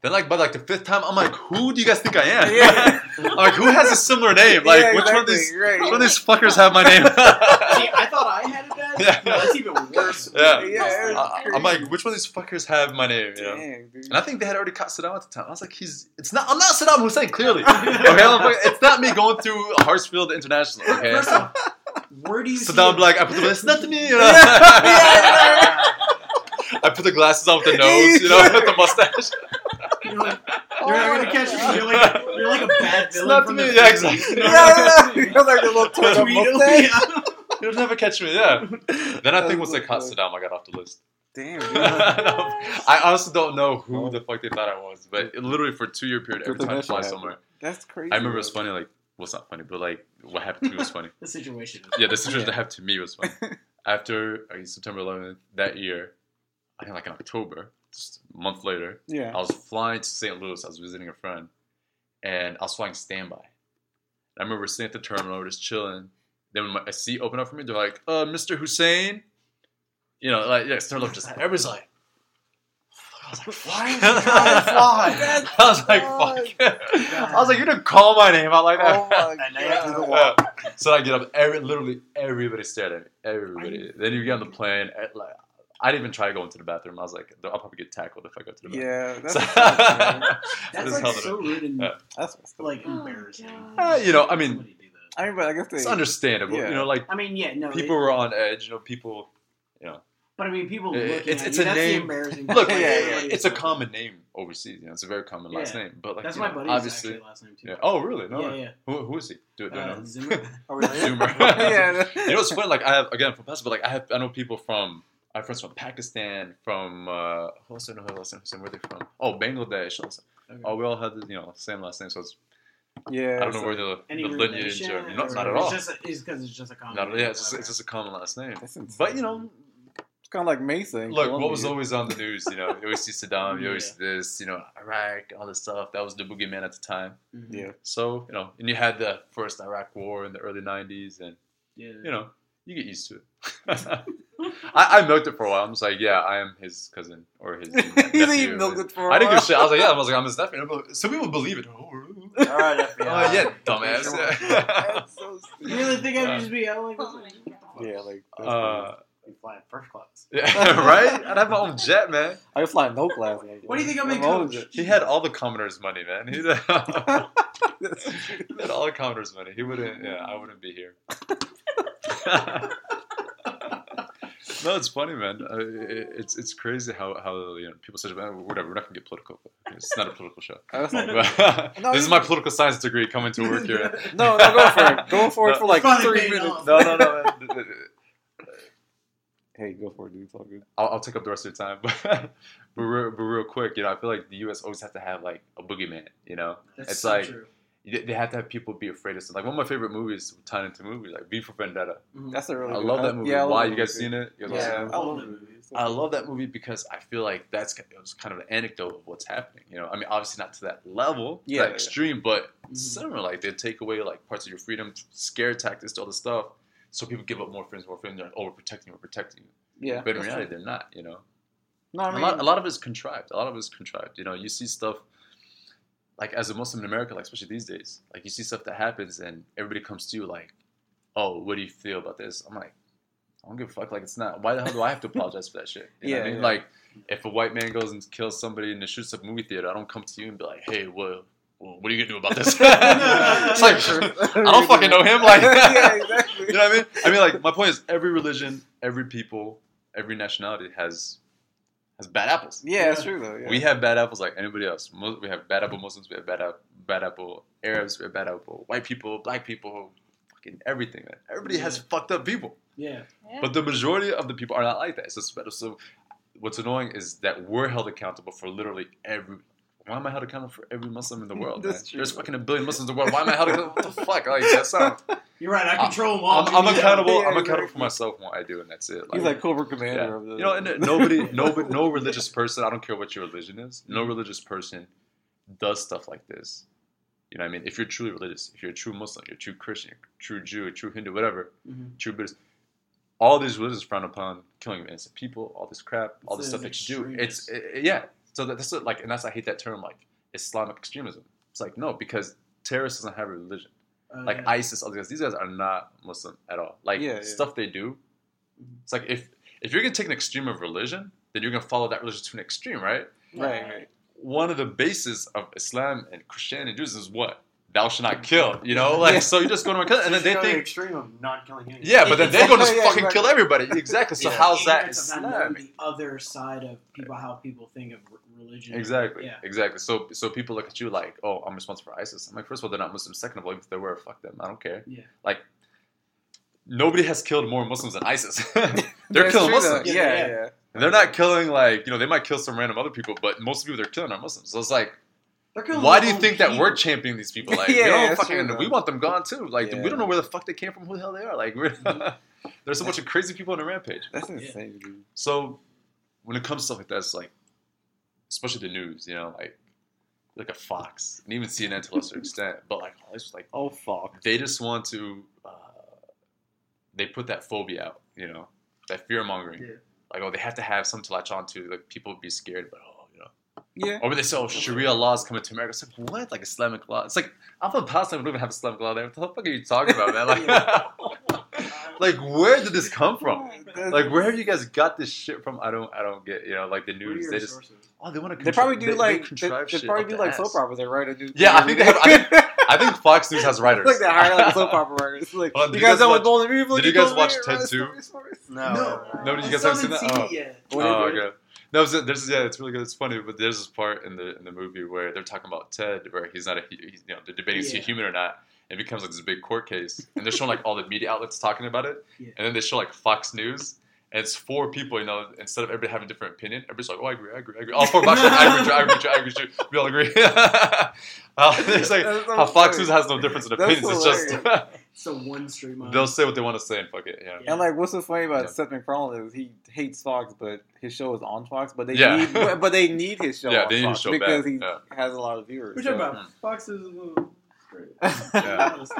Then like by like the fifth time, I'm like, who do you guys think I am? Yeah. Like, who has a similar name? Like, Yeah, which one of these, right. which one of these fuckers have my name? See, I thought I had it. Yeah. No, that's even worse. Yeah. Yeah, I- I'm like, which one of these fuckers have my name? You know? Dude. And I think they had already caught Saddam at the time. I was like, he's it's not I'm not Saddam Hussein, clearly. Okay, I'm like, it's not me going through Hartsfield International. Okay. First where do you see Saddam it? like I put the it's not to me, you know. I put the glasses on with the nose, you know, with the mustache. You're like, oh, they're not gonna catch you. You're like, a, you're like a bad It's villain not from to the me, yeah, 50s, exactly. you know? yeah, yeah. You're like the little turned up Tweedle, mustache. yeah. You'll never catch me, yeah. Then I think once they so caught. Saddam, I got off the list. Damn, dude. I honestly don't know who Oh. the fuck they thought I was, but it literally for a two year period, every time I fly that somewhere, That's crazy. I remember it was funny. Like, well, it's not funny, but like what happened to me was funny. The situation. Is Yeah, the situation that happened to me was funny. After uh, September 11th that year, I think like in October, just a month later, Yeah. I was flying to St. Louis. I was visiting a friend, and I was flying standby. I remember sitting at the terminal, we're just chilling. Then when my, a seat opened up for me, they're like, "Uh, Mr. Husain," you know, like yeah, started just everybody's like. I was like, Why is fuck. he fly? I was like, fuck. I was like, you didn't call my name out like that. Oh my And now you have to do the god. So I get up, every, literally everybody stared at me. Everybody. Then you get on the plane. at, like, I didn't even try going to the bathroom. I was like, I'll probably get tackled if I go to the bathroom. Yeah, that's So- sucks. That's like so rude and Yeah. That's messed like Oh, embarrassing. God. Uh, you know, I mean, Somebody do that. I mean, but I guess they. it's understandable. Yeah. You know, like I mean, yeah, no. people it- were on edge. You know, people. You know. But I mean, people It- looking it's- at it's you, a that's name. the embarrassing. Look, part. Yeah, yeah, Everybody it's a common name overseas. You know, it's a very common last Yeah. name. But like, That's my know, buddy's obviously. actually last name too. Yeah. Oh, really? No. yeah, yeah. Who, who is he? Do, do Uh, know? Zimmer. Oh, really? Zoomer. yeah. you know what's funny? Like I have again from Pakistan, but like I have I know people from I have friends from Pakistan, from uh, who else I know? Who else? Who Where are they from? Oh, Bangladesh. Also. Okay. Oh, we all have the you know same last name, so it's, Yeah. I don't know so- where the, Any the lineage relation? or not, or not at it's all. Just, it's because it's just a common. Not, name. yeah, it's just, it's just a common last name. But you know, it's kind of like Mason. look, what was always on the news? You know, you always see Saddam, you always Yeah. see this, you know, Iraq, all this stuff. That was the boogeyman at the time. Mhm. Yeah. So you know, and you had the first Iraq War in the early '90s, and yeah. you know, you get used to it. I, I milked it for a while. I'm just like, yeah, I am his cousin or his you nephew. think you milked it for a I didn't give a while? shit. I was like, yeah, I was like, I'm his nephew. Some people believe it. Oh, really? All right, FBI. Oh, yeah, dumbass. That's so stupid. You really think I would just be out like Oh this? my Yeah, like. that's uh, You fly in first class. yeah, right? I'd have my own jet, man. crazy. I was flying no class. Like, What do you think I'm in my own coach? He had all the commoner's money, man. He had, he had all the commoner's money. He wouldn't. Yeah, I wouldn't be here. No, it's funny, man. Uh, it, it's it's crazy how how you know people say, "Man, whatever. We're not gonna get political. It's not a political show. I was like, But No, this is my political science degree coming to work here. no, no, go for it. Go for it No. for like three minutes. off. No, no, no. man. Hey, go for it, dude. It's all good. I'll, I'll take up the rest of your time, but but real, but real quick, you know, I feel like the U.S. always has to have like a boogeyman. You know, That's It's so like- true. They they have to have people be afraid of something. Like one of my favorite movies, tied into movies, like V for Vendetta. Mhm. That's a really. I good- love that movie. Yeah, I love Why you guys movie, seen it? You guys Yeah, seen I love that movie. I love that movie because I feel like that's it was kind of an anecdote of what's happening. You know, I mean, obviously not to that level, Yeah, that yeah. extreme, but Mhm. similar. Like they take away like parts of your freedom, scare tactics, all this stuff, so people give up more freedoms, more freedom. They're like, oh, we're protecting you, we're protecting you. Yeah. But in reality, true. they're not. You know. no, I mean, a lot, a lot of it's contrived. A lot of it's contrived. You know, you see stuff like as a Muslim in America, like especially these days, like you see stuff that happens and everybody comes to you like, "Oh, what do you feel about this?" I'm like, I don't give a fuck. Like it's not. Why the hell do I have to apologize for that shit? You know what I Yeah, mean? yeah. Like if a white man goes and kills somebody and shoots up a movie theater, I don't come to you and be like, "Hey, well, well what are you gonna do about this?" it's like I don't fucking know him. Like, yeah, exactly. you know what I mean? I mean, like, my point is, every religion, every people, every nationality has has bad apples. Yeah, that's true though. Yeah. We have bad apples like anybody else. Mo- We have bad apple Muslims. We have bad apple, bad apple Arabs. We have bad apple white people, black people, fucking everything. Man. Everybody has fucked up people, Yeah. Yeah. but the majority of the people are not like that. It's just better. So, what's annoying is that we're held accountable for literally every. Why am I held accountable for every Muslim in the world? That's man? true. There's fucking a billion Muslims in the world. Why am I held accountable? What the fuck? Like that's not. You're right. I control them all. I'm, I'm accountable. Yeah, I'm exactly. accountable for myself and what I do, and that's it. He's like Cobra Commander Yeah. of the. You know, and nobody, nobody, no, no religious person. I don't care what your religion is. No religious person does stuff like this. You know what I mean? If you're truly religious, if you're a true Muslim, you're a true Christian, you're a true Jew, a true Hindu, whatever, Mhm. true Buddhist, all these religions frown upon killing innocent people, all this crap, all this It's stuff an that you do. It's it, yeah. So that, that's what, like, and that's I hate that term, like Islamic extremism. It's like no, because terrorists doesn't have a religion. Uh, Like yeah. ISIS, all these guys, these guys are not Muslim at all. Like Yeah, yeah. stuff they do. It's like if if you're gonna take an extreme of religion, then you're gonna follow that religion to an extreme, right? right, right. One of the bases of Islam and Christianity and Judaism is what thou shalt not kill. You know, like so you just go to a kill, and then they go to the think. extreme of not killing anyone. Yeah, but then they go to just Yeah, fucking exactly. kill everybody. Exactly. So Yeah. how's that Ignorance of not knowing the other side of people, how people think of r- religion. Exactly. Yeah. Exactly. So so people look at you like, oh, I'm responsible for ISIS. I'm like, first of all, they're not Muslims. Second of all, if they were, fuck them. I don't care. Yeah. Like, nobody has killed more Muslims than ISIS. they're killing true. Muslims. Yeah, Yeah, yeah. yeah. And they're not killing like you know they might kill some random other people, but most of the people they're killing are Muslims. So it's like, why do you own think that we're championing these people? Like, Yeah, we don't fucking, true, we want them gone too. Like, Yeah. we don't know where the fuck they came from, who the hell they are. Like, we're, Mhm. there's a bunch of crazy people on the rampage. That's insane, dude. So when it comes to stuff like that, it's like, especially the news, you know, like like a Fox and even CNN to a lesser extent, but like it's just like Oh fuck. they just want to, uh, they put that phobia out, you know, that fear mongering. Yeah. Like, oh, they have to have something to latch onto. Like, people would be scared, but oh, you know. Yeah. Or when they say, oh, Sharia laws coming to America. It's like, what? Like Islamic law? It's like, I'm from Palestine. We don't even have Islamic law there. What the fuck are you talking about, man? Like, like where did this come from? Like, where have you guys got this shit from? I don't, I don't get. You know, like the news. They just, oh, they want to. They probably do like they, contrive they probably do like ass. soap operas. They write a new. Yeah, I think they have- I I think Fox News has writers. like they hire like soap opera writers. Like Hold on, you did you guys guys know watch- what Golden Reeve? did you guys watch Ted 2? No. No. No, did you I guys haven't seen haven't that? it yet. Oh, is it? okay. No, so there's yeah, it's really good. It's funny, but there's this part in the in the movie where they're talking about Ted, where he's not a he- he's, you know they're debating is he a human or not, and it becomes like this big court case, and they're showing like all the media outlets talking about it, Yeah. and then they show like Fox News. And it's four people, you know. Instead of everybody having a different opinion, everybody's like, "Oh, I agree, I agree, I agree." All four Fox, I agree, I agree, I agree, I agree. We all agree. uh, it's like That's so how Fox. News has no difference in opinions. It's just It's a one stream. on- they'll say what they want to say and fuck it. Yeah. Yeah. And like, what's so funny about Yeah. Seth MacFarlane is he hates Fox, but his show is on Fox. But they Yeah. need, but, but they need his show Yeah, on they need his show because back, he yeah. has a lot of viewers. We're so- talking about Fox is a little straight. Yeah.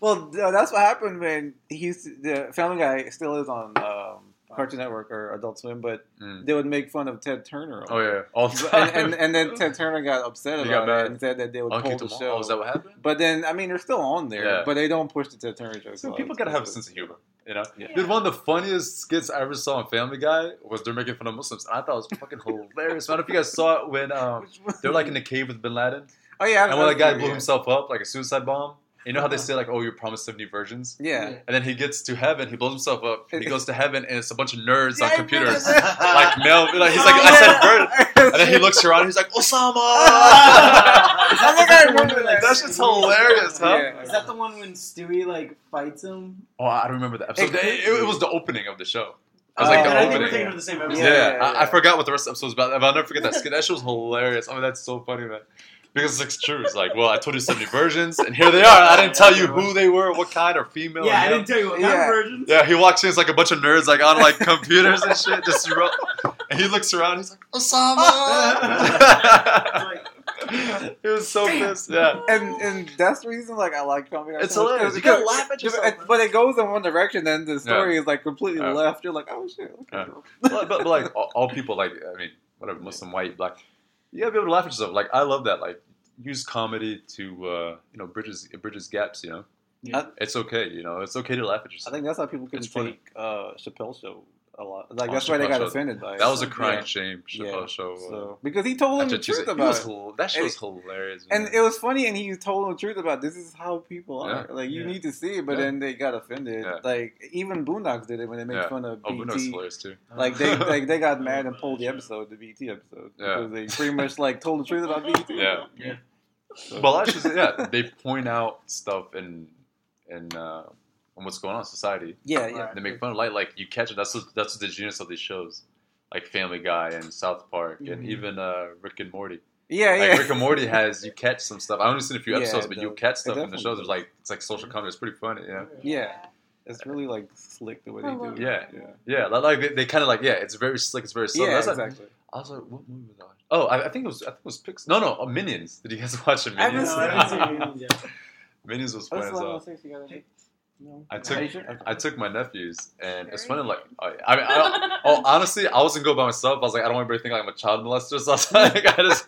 Well, that's what happened when he the Family Guy still is on um, Cartoon Network or Adult Swim, but Mm. they would make fun of Ted Turner. Oh yeah, all the time. and, and and then Ted Turner got upset about got it mad. and said that they would Oh, pull kicked the show. Oh, is that what happened? But then, I mean, they're still on there, Yeah. but they don't push the Ted Turner jokes. So people gotta have a sense of humor, you know. Yeah. Dude, one of the funniest skits I ever saw on Family Guy was they're making fun of Muslims, and I thought it was fucking hilarious. I don't know if you guys saw it when um, they were like in the cave with Bin Laden, oh yeah, and when that guy yeah. blew himself up like a suicide bomb. You know how they say like, "Oh, you're promised 70 virgins," Yeah. and then he gets to heaven, he blows himself up, and he goes to heaven, and it's a bunch of nerds Yeah, on computers, like male. Like he's Oh, like, "I said bird," and then he looks around, and he's like, I "Osama." think I remember that. That shit's hilarious, huh? Yeah. Is that the one when Stewie like fights him? Oh, I don't remember that episode. It It, it, was the opening of the show. It Oh, was like And the I think we're opening. thinking of the same episode. Yeah, Yeah, yeah, I, I forgot what the rest of the episode was about, but I'll never forget that skit. That shit was hilarious. I mean, that's so funny, man. Because it's true. It's like, well, I told you 70 versions, and here they are. I didn't tell you who they were, what kind, or female. Yeah, or I didn't tell you what Yeah. kind of versions. Yeah, he walks in, it's like a bunch of nerds, like on like computers and shit. Just ro- and he looks around, he's like, Osama. it was so pissed. Yeah. and and that's the reason like I like Family It's so much, hilarious. You because- gotta laugh at yourself, because- But it goes in one direction, then the story is like completely Yeah. left. You're like, oh shit. Okay. Yeah. but, but, but like all, all people like I mean whatever Muslim white black you gotta be able to laugh at yourself like I love that like use comedy to uh, you know bridges bridges gaps you know Yeah. it's okay you know it's okay to laugh at yourself. I think that's how people can It's take uh, Chappelle's show a lot. Like Oh, that's why they Chappelle's got show. offended by it. that was a crying Yeah. shame Chappelle Yeah. show uh, So because he told them the truth It about it. hil- that show was hilarious And it was funny, and he told them the truth about this is how people are. Yeah. Like you Yeah. need to see it, but Yeah. then they got offended. Yeah. Like even Boondocks did it when they made Yeah. fun of oh BET. Bruno's hilarious too like they like they got mad and pulled the episode, the BET episode, Yeah. because they pretty much like told the truth about BET. Yeah. Yeah. So- well actually yeah they point out stuff and and uh, and what's going on in society yeah, yeah. They make fun of light, like you catch it. That's what, that's what the genius of these shows, like Family Guy and South Park, and Mhm. even uh, Rick and Morty. Yeah, Like yeah. Rick and Morty has you catch some stuff. I only seen a few episodes, it but you does. catch stuff in the shows. There's like it's like social comedy. It's pretty funny. Yeah. Yeah. It's really like slick the way they do it. Yeah. yeah. Yeah, like- like they, they kind of like yeah, it's very slick, it's very subtle. Yeah, That's like- exactly. I was like, what movie was that? Oh, I, I think it was I think it was Pix. No, no, uh, Minions. Did you guys watch the Minions? No, I haven't seen Minions yet. Minions was fun as well. last thing you gotta do. No. I took sure? Okay. I took my nephews, and it's funny. Like, I, I mean, I, oh, honestly, I wasn't go by myself. I was like, I don't want anybody to think I'm a child molester. So I was like, I just.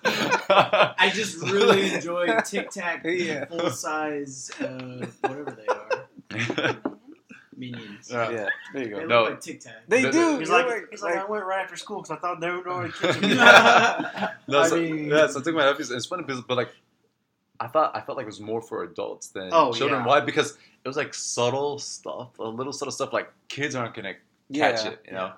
I just really enjoy Tic Tac Yeah. full size, uh, whatever they are, minions. Yeah. Yeah, there you They go. look No. like Tic Tac. They The- do. He's They're like, he's like, I went right after school because I thought they were going to kitchen. No, I so, mean- yeah, so I took my nephews. and It's funny because, but like, I thought I felt like it was more for adults than Oh, children. yeah. Why? Because it was like subtle stuff, a little subtle stuff. Like kids aren't gonna catch yeah. it, you know.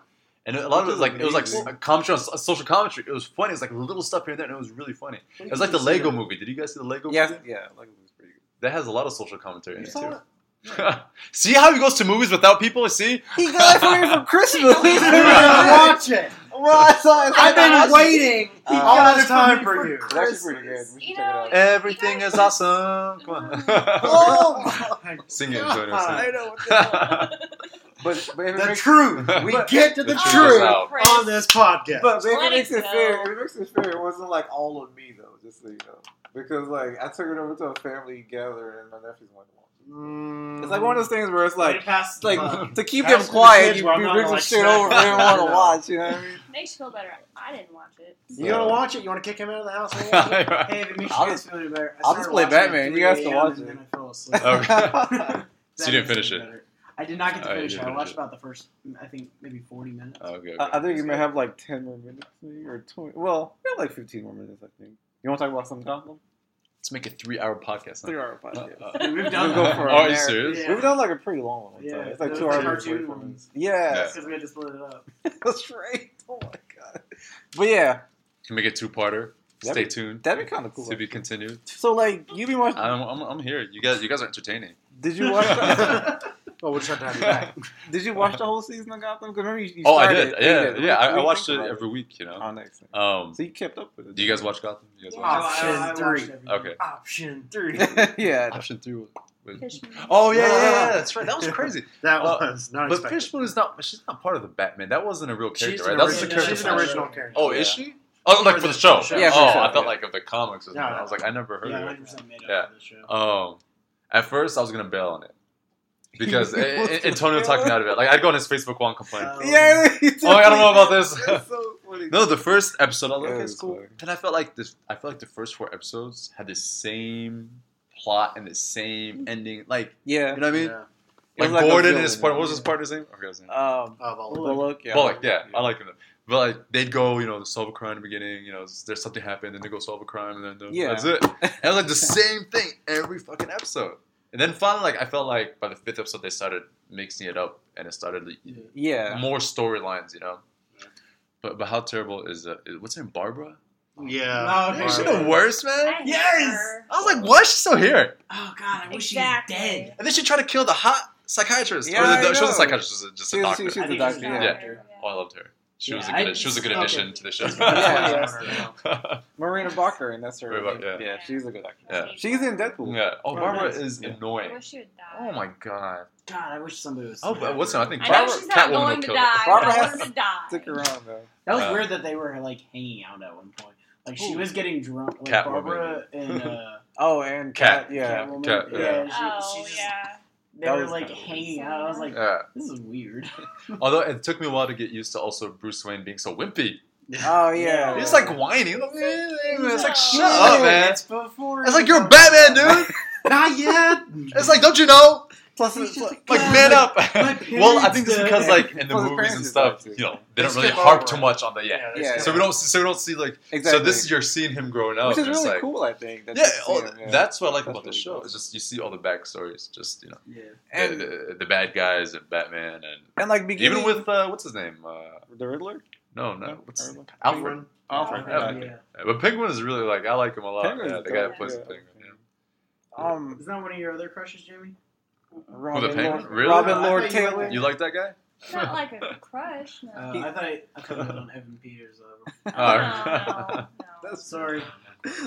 And a lot of it was like it was like amazing. a commentary, on, social commentary. It was funny. It's like little stuff here and there, and it was really funny. It was like the Lego movie. Did you guys see the Lego Yeah, movie? yeah. Like it was pretty good. That has a lot of social commentary in it too. it? see how he goes to movies without people? See? He got it for me for Christmas. He's gonna watch it. Well, I saw it. I've been waiting Uh, all this time for you. It's actually pretty good. We should You check know, it out. Everything is awesome. Come on. Oh my Sing it, Antonio. God. Sing know. it. But, but The makes, truth. We But- get to the, The truth truth on this podcast. but if it makes it it fair, if it makes it fair, it wasn't like all on me though. Just so you know, because like I took it over to a family gathering and my nephews went to watch. it. Mm. It's like one of those things where it's Like, like past, like uh, to keep them it to the quiet, you, you bring some like, shit over for smack everyone them. to watch. You know what I mean? Makes you feel better. I didn't watch it. You gonna watch it? You want to kick him out of the house? and watch it? Hey, if it makes I'll you guys feel better, I I'll just play Batman. You guys can watch it. Then I fell asleep. Okay. So you didn't finish it? better. I did not get to Oh, you finish it. I watched it. about the first, I think maybe forty minutes. Okay, okay. I, I think you may have like ten more minutes, maybe, or twenty. Well, we have like fifteen more minutes, I think. You want to talk about some Gotham? Let's make a three-hour podcast. Three hour podcast. Uh, uh, We've We'll done go for are you serious? Yeah. We've done like a pretty long one. Yeah, Yeah, it's like two are hours. and cartoon ones. Yeah, Because we had to split it up. that's right. Oh my god. But yeah, Can make a two-parter. That'd Stay be- tuned. that'd be kind of cool. To be continued. So like, you be watching? I'm, I'm, I'm here. You guys, you guys are entertaining. Did you watch? The, well, we'll try to have you back. did you watch the whole season of Gotham? Because remember you, you oh, I did. it, Yeah, you did. yeah. What- I, I watched it about every week. You know. Oh, next. Um, So you kept up with it. do you guys watch Gotham? You guys Yeah, watch? Option I- I three. Okay. Option three. yeah. Option three. was- was- Oh yeah, yeah, yeah, that's right. That was crazy. That Uh, was not But expected. Fishman is not. She's not part of the Batman. That wasn't a real character, She's right? an, That was a character. she's an the original character. Oh, is she? Oh, like For for the the show. show. Yeah, for oh, the show, I thought yeah. like of the comics. Or No, something. no. I was like, I never heard Yeah, of 100 it. percent made Yeah. up for the show. Um, at first I was gonna bail on it because You A- A- wanted to Antonio bail talked me out of it. Like I'd go on his Facebook wall and complain. Uh, Yeah. Oh, I don't know about this. So funny. No, the first episode, I was like, okay, it's it's cool. funny. Then I felt like this. I felt like the first four episodes had the same plot and the same ending. Like, Yeah. you know what I mean? Yeah. Like, like Gordon and his partner. What was his partner's name? I forgot his name. Um, Oh, well, Bullock. Yeah. Bullock. Yeah, I like him. But like, they'd go, you know, solve a crime in the beginning. You know, there's something happened, then they go solve a crime, and then Yeah. that's it. And it was like the same thing every fucking episode. And then finally, like, I felt like by the fifth episode, they started mixing it up, and it started Yeah. more storylines. You know. But but how terrible is uh, is- what's her name? Barbara? Yeah. No, Is she the worst, man? I Yes! her. I was like, why is she still here? Oh god, I wish Exactly. she was dead. And then she tried to kill the hot psychiatrist. Yeah, or the, I she wasn't a psychiatrist, she was just She a was- doctor. she- she's I a think doctor. she's Yeah. Yeah. Oh, I loved her. She was a good. I- she was a good okay. addition to the show. Yeah. Morena Baccarin, and that's her. Morena name. Baccarin, yeah. she's a good actor. Yeah. She's in Deadpool. yeah. Oh, Barbara nice. is Yeah. I annoying. wish she would die. Oh my god. God, I wish somebody was. Oh, but what's her? I think Barbara, I know she's not Catwoman going to die. her. Barbara but has want her to die. Stick around though. That was Uh, weird that they were like hanging out at one point. Like she Who? was getting drunk. Like Catwoman. Barbara and uh, Oh, and Cat. Cat. Yeah. Catwoman. Cat, yeah. yeah. she, Oh she just, yeah. They That were like kinda hanging out. I was like, Yeah. this is weird. Although it took me a while to get used to also Bruce Wayne being so wimpy. Oh yeah. He's like whining. It's like shut Yeah. up, man. It's before. It's like you're Batman, dude. Not yet. It's like, don't you know? Plus, it's just like, Like man up. my well, I think it's parents because did. like in the Well, the movies and stuff, you know, they They don't really harp too much on the yeah. they Yeah. skip So we don't so we don't see like exactly. so this is you're seeing him growing up. which is really like, cool. I think. that Yeah, you see oh, him, yeah. that's what I like That's about the show. cool. It's just you see all the backstories, just you know, Yeah. and the, the, the bad guys and Batman, and and like even with uh, what's his name? Uh, the Riddler. no, no, what's Riddler? Alfred? Alfred. Yeah. Yeah. Yeah, but Penguin is really like I like him a lot. Penguin's yeah, the guy dope, that plays Penguin. Um, Is that one of your other crushes, Jamie? Robin Lord, really? Robin Lord Taylor. You like that guy? Not like a crush. No. Uh, I thought I, I thought on Evan Peters. Oh, no, no, That's sorry.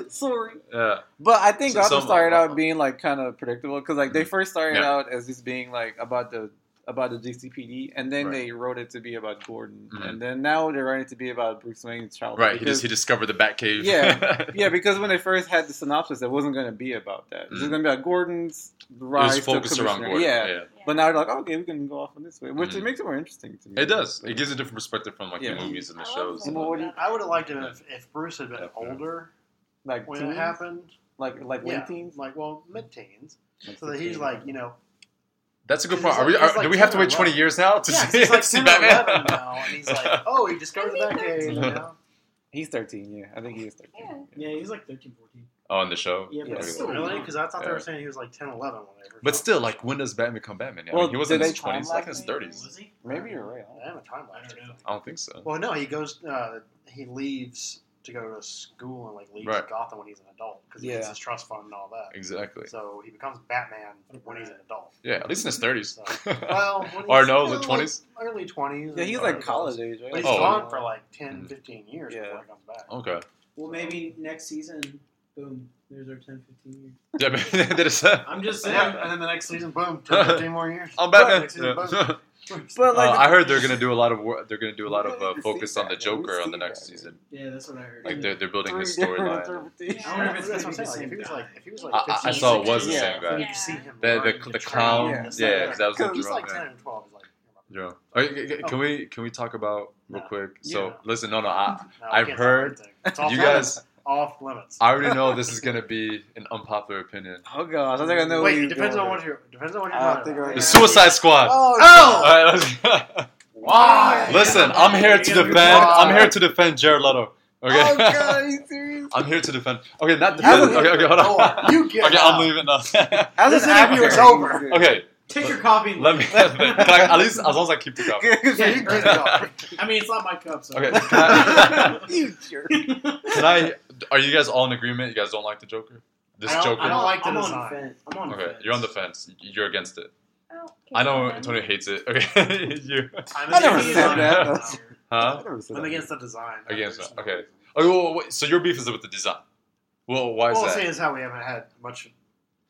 Sorry. Yeah. But I think so, Gotham started out being like kind of predictable because like they mm-hmm. first started yeah. out as just being like about the about the GCPD, and then right. they wrote it to be about Gordon, mm-hmm. and then now they're writing it to be about Bruce Wayne's childhood. Right, because, he, just, he discovered the Batcave. yeah, yeah, because when they first had the synopsis, it wasn't going to be about that. It's It was mm-hmm. going to be about Gordon's rise. It was to around Gordon. Yeah. yeah. but now they're like, okay, we can go off on this way, which mm-hmm. makes it more interesting to me. It does. It gives a different perspective from like yeah. the movies and the I shows. And I would have liked it if, if Bruce had been yeah. older, like when teens? it happened, like like late teens, like well mid teens, so that he's like you know that's a good point. Like, are we, are, like do we have to wait 20 11. years now to yeah, see, like see Batman? now, and he's like, oh, he discovered the Batcave. You know? He's 13, yeah. I think he is 13. Yeah, yeah he's like 13, 14. Oh, on the show? Yeah, but yeah. still really? Because I thought yeah. they were saying he was like 10, 11 when they But still, like, when does Batman become Batman? Yeah, well, I mean, he was in his 20s, like his 30s. Was he? Maybe you're right. I don't, I have a time lapse. I, I don't think so. Well, no, he goes, uh, he leaves to go to school and like leave right. Gotham when he's an adult because he gets his trust fund and all that. Exactly. So he becomes Batman when he's an adult. Yeah, at least in his thirties. So, well, or no, the twenties, early twenties. Yeah, he's like college age. Right? He's oh, gone for like 10, mm. 15 years yeah. before he comes back. Okay. Well, maybe next season, boom. There's our 10, 15 years. Yeah, man, that is, uh, I'm just saying. And then the next season, boom, 10, 15 more years. I'm Batman. Next season, boom. But like, uh, I heard they're gonna do a lot of work. They're gonna do a lot of uh, focus on the Joker on the next season. Yeah, that's what I heard. Like they're, they're building his storyline. I if it's the same guy. I saw it was the same guy. The the, the clown. Yeah, that was the He's like ten and twelve. Yeah. Can we can we talk about real quick? So listen, no, no, I, I've heard you guys off limits. I already know this is going to be an unpopular opinion. Oh gosh, I think I know. Wait, depends on, what you're, depends on what you're. About. The Suicide Squad. Oh. oh! All right, Why? Listen, I'm here to defend. I'm here to defend Jared Leto. Okay. Oh god, I'm here to defend. Okay, not defend. Okay, okay, hold on. You get. Okay, out. I'm leaving now. As this interview is over. Okay. Take your coffee. Let me. I, at least as long as I keep the cup. yeah, I mean, it's not my cup. So. Okay. I, you jerk. Can I are you guys all in agreement? You guys don't like the Joker? This I Joker? I don't like the I'm design. On the fence. I'm on the okay, fence. you're on the fence. You're against it. Oh, I know Antonio hates it. Okay, you. I'm I never said that. Huh? I never said I'm that. against the design. Against it. Okay. Oh, well, wait, so your beef is with the design. Well, why is well, that? Well, is how we haven't had much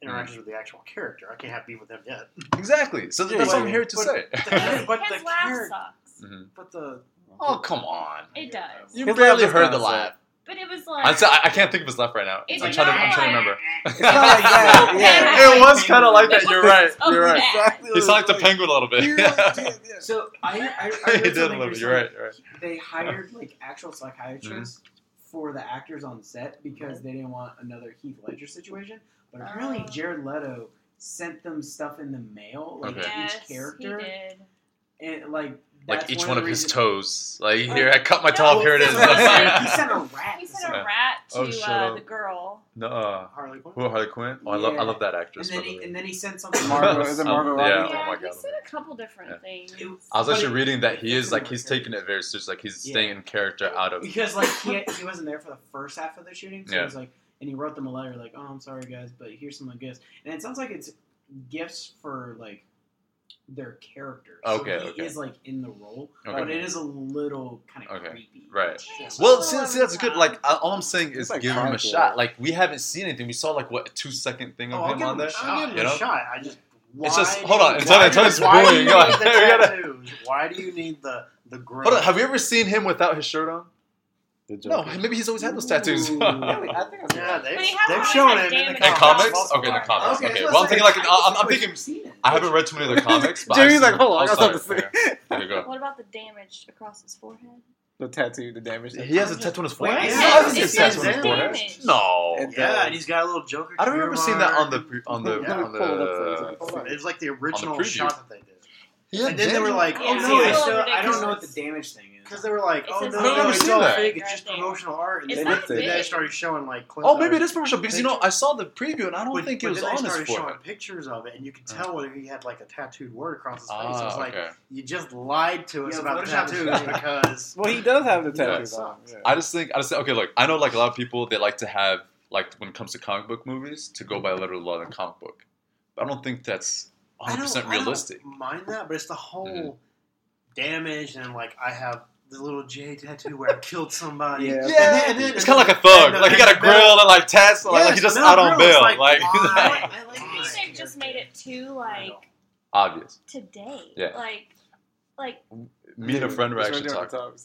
interactions mm-hmm. with the actual character. I can't have beef with them yet. Exactly. So that's what I'm here to but, say. The, but the laugh sucks. Mm-hmm. But the oh come on. It does. You barely heard the laugh. But it was like I, I can't think of his left right now. It's I'm, trying to, I'm trying to remember. Like yeah. It was kind of like that. You're right. You're right. Exactly He's like the penguin a little bit. So I, I, I he did a little bit. You're right. You're right. They hired like actual psychiatrists mm-hmm. for the actors on set because they didn't want another Heath Ledger situation. But apparently Jared Leto sent them stuff in the mail, like okay. to each character. And like that's like each one, one of, his toes. Like here, I cut my no, toe. Here it is. he sent a rat. He sent a rat oh, to oh, uh, the girl. No, uh, Harley Quinn. Who Harley Quinn? Oh, yeah. I love I love that actress. And then, he, the and then he sent something. Margot, is it um, Margot um, Yeah. yeah. Oh my god. He sent a couple different yeah. things. Was, I was actually reading that he is like he's taking it very serious. Like he's staying in character out of because like he, he wasn't there for the first half of the shooting. So yeah. he's like, and he wrote them a letter like, oh, I'm sorry guys, but here's some gifts. And it sounds like it's gifts for like their characters. Okay, so he okay. is like in the role, okay. but it is a little kind of okay. creepy. Right. Just well, see, see, that's good. Like all I'm saying is like give him a shot. Like we haven't seen anything. We saw like what a two second thing of oh, him on there. I'll give him you know? a shot. I just. Why it's just hold on. It's Why do you need the tattoos? Why do you need the the gray? Hold on. Have you ever seen him without his shirt on? No, maybe he's always had those tattoos. Yeah, I yeah, they've, they've shown him in the comics. comics? Okay, in the comics. Okay, okay. well, I'm thinking like I'm, I'm thinking. I haven't read too many of the comics. but like, hold on, I got something to What about the damage across his forehead? The tattoo, the damage. He has a tattoo on his forehead. Yeah, yeah. It's tattoo on his forehead. No. And, yeah, and he's got a little Joker. I don't remember seeing that on the on the on the. It was like the original shot that they did. Yeah, and then they were like, oh no, I don't know what the damage thing because they were like, oh no, no, it's that. It's just promotional art. And It's then, they started showing like clips. Oh, maybe it is promotional because you know I saw the preview and I don't But- think it was then on they his showing forehead. pictures of it, and you could uh. tell whether he had like a tattooed word across his face. It ah, was like, okay. you just lied to us Yeah, about the Photoshop tattoos because Well, he does have the Yeah, tattoo. on. Yeah. I just think I just think, okay. Look, I know like a lot of people they like to have like when it comes to comic book movies to go by mm-hmm. the letter of the law in a comic book. But I don't think that's I 100 don't- percent realistic. I don't mind that, but it's the whole mm-hmm. damage and like I have the little J tattoo where I killed somebody. Yeah, yeah. And then, and then, it's kind of like a thug. Like he got a grill and like tats, like, like he's just out on bail. Like, like, I, like I think they've just made it too like obvious today. Yeah, like like me and a friend were actually talking. Top,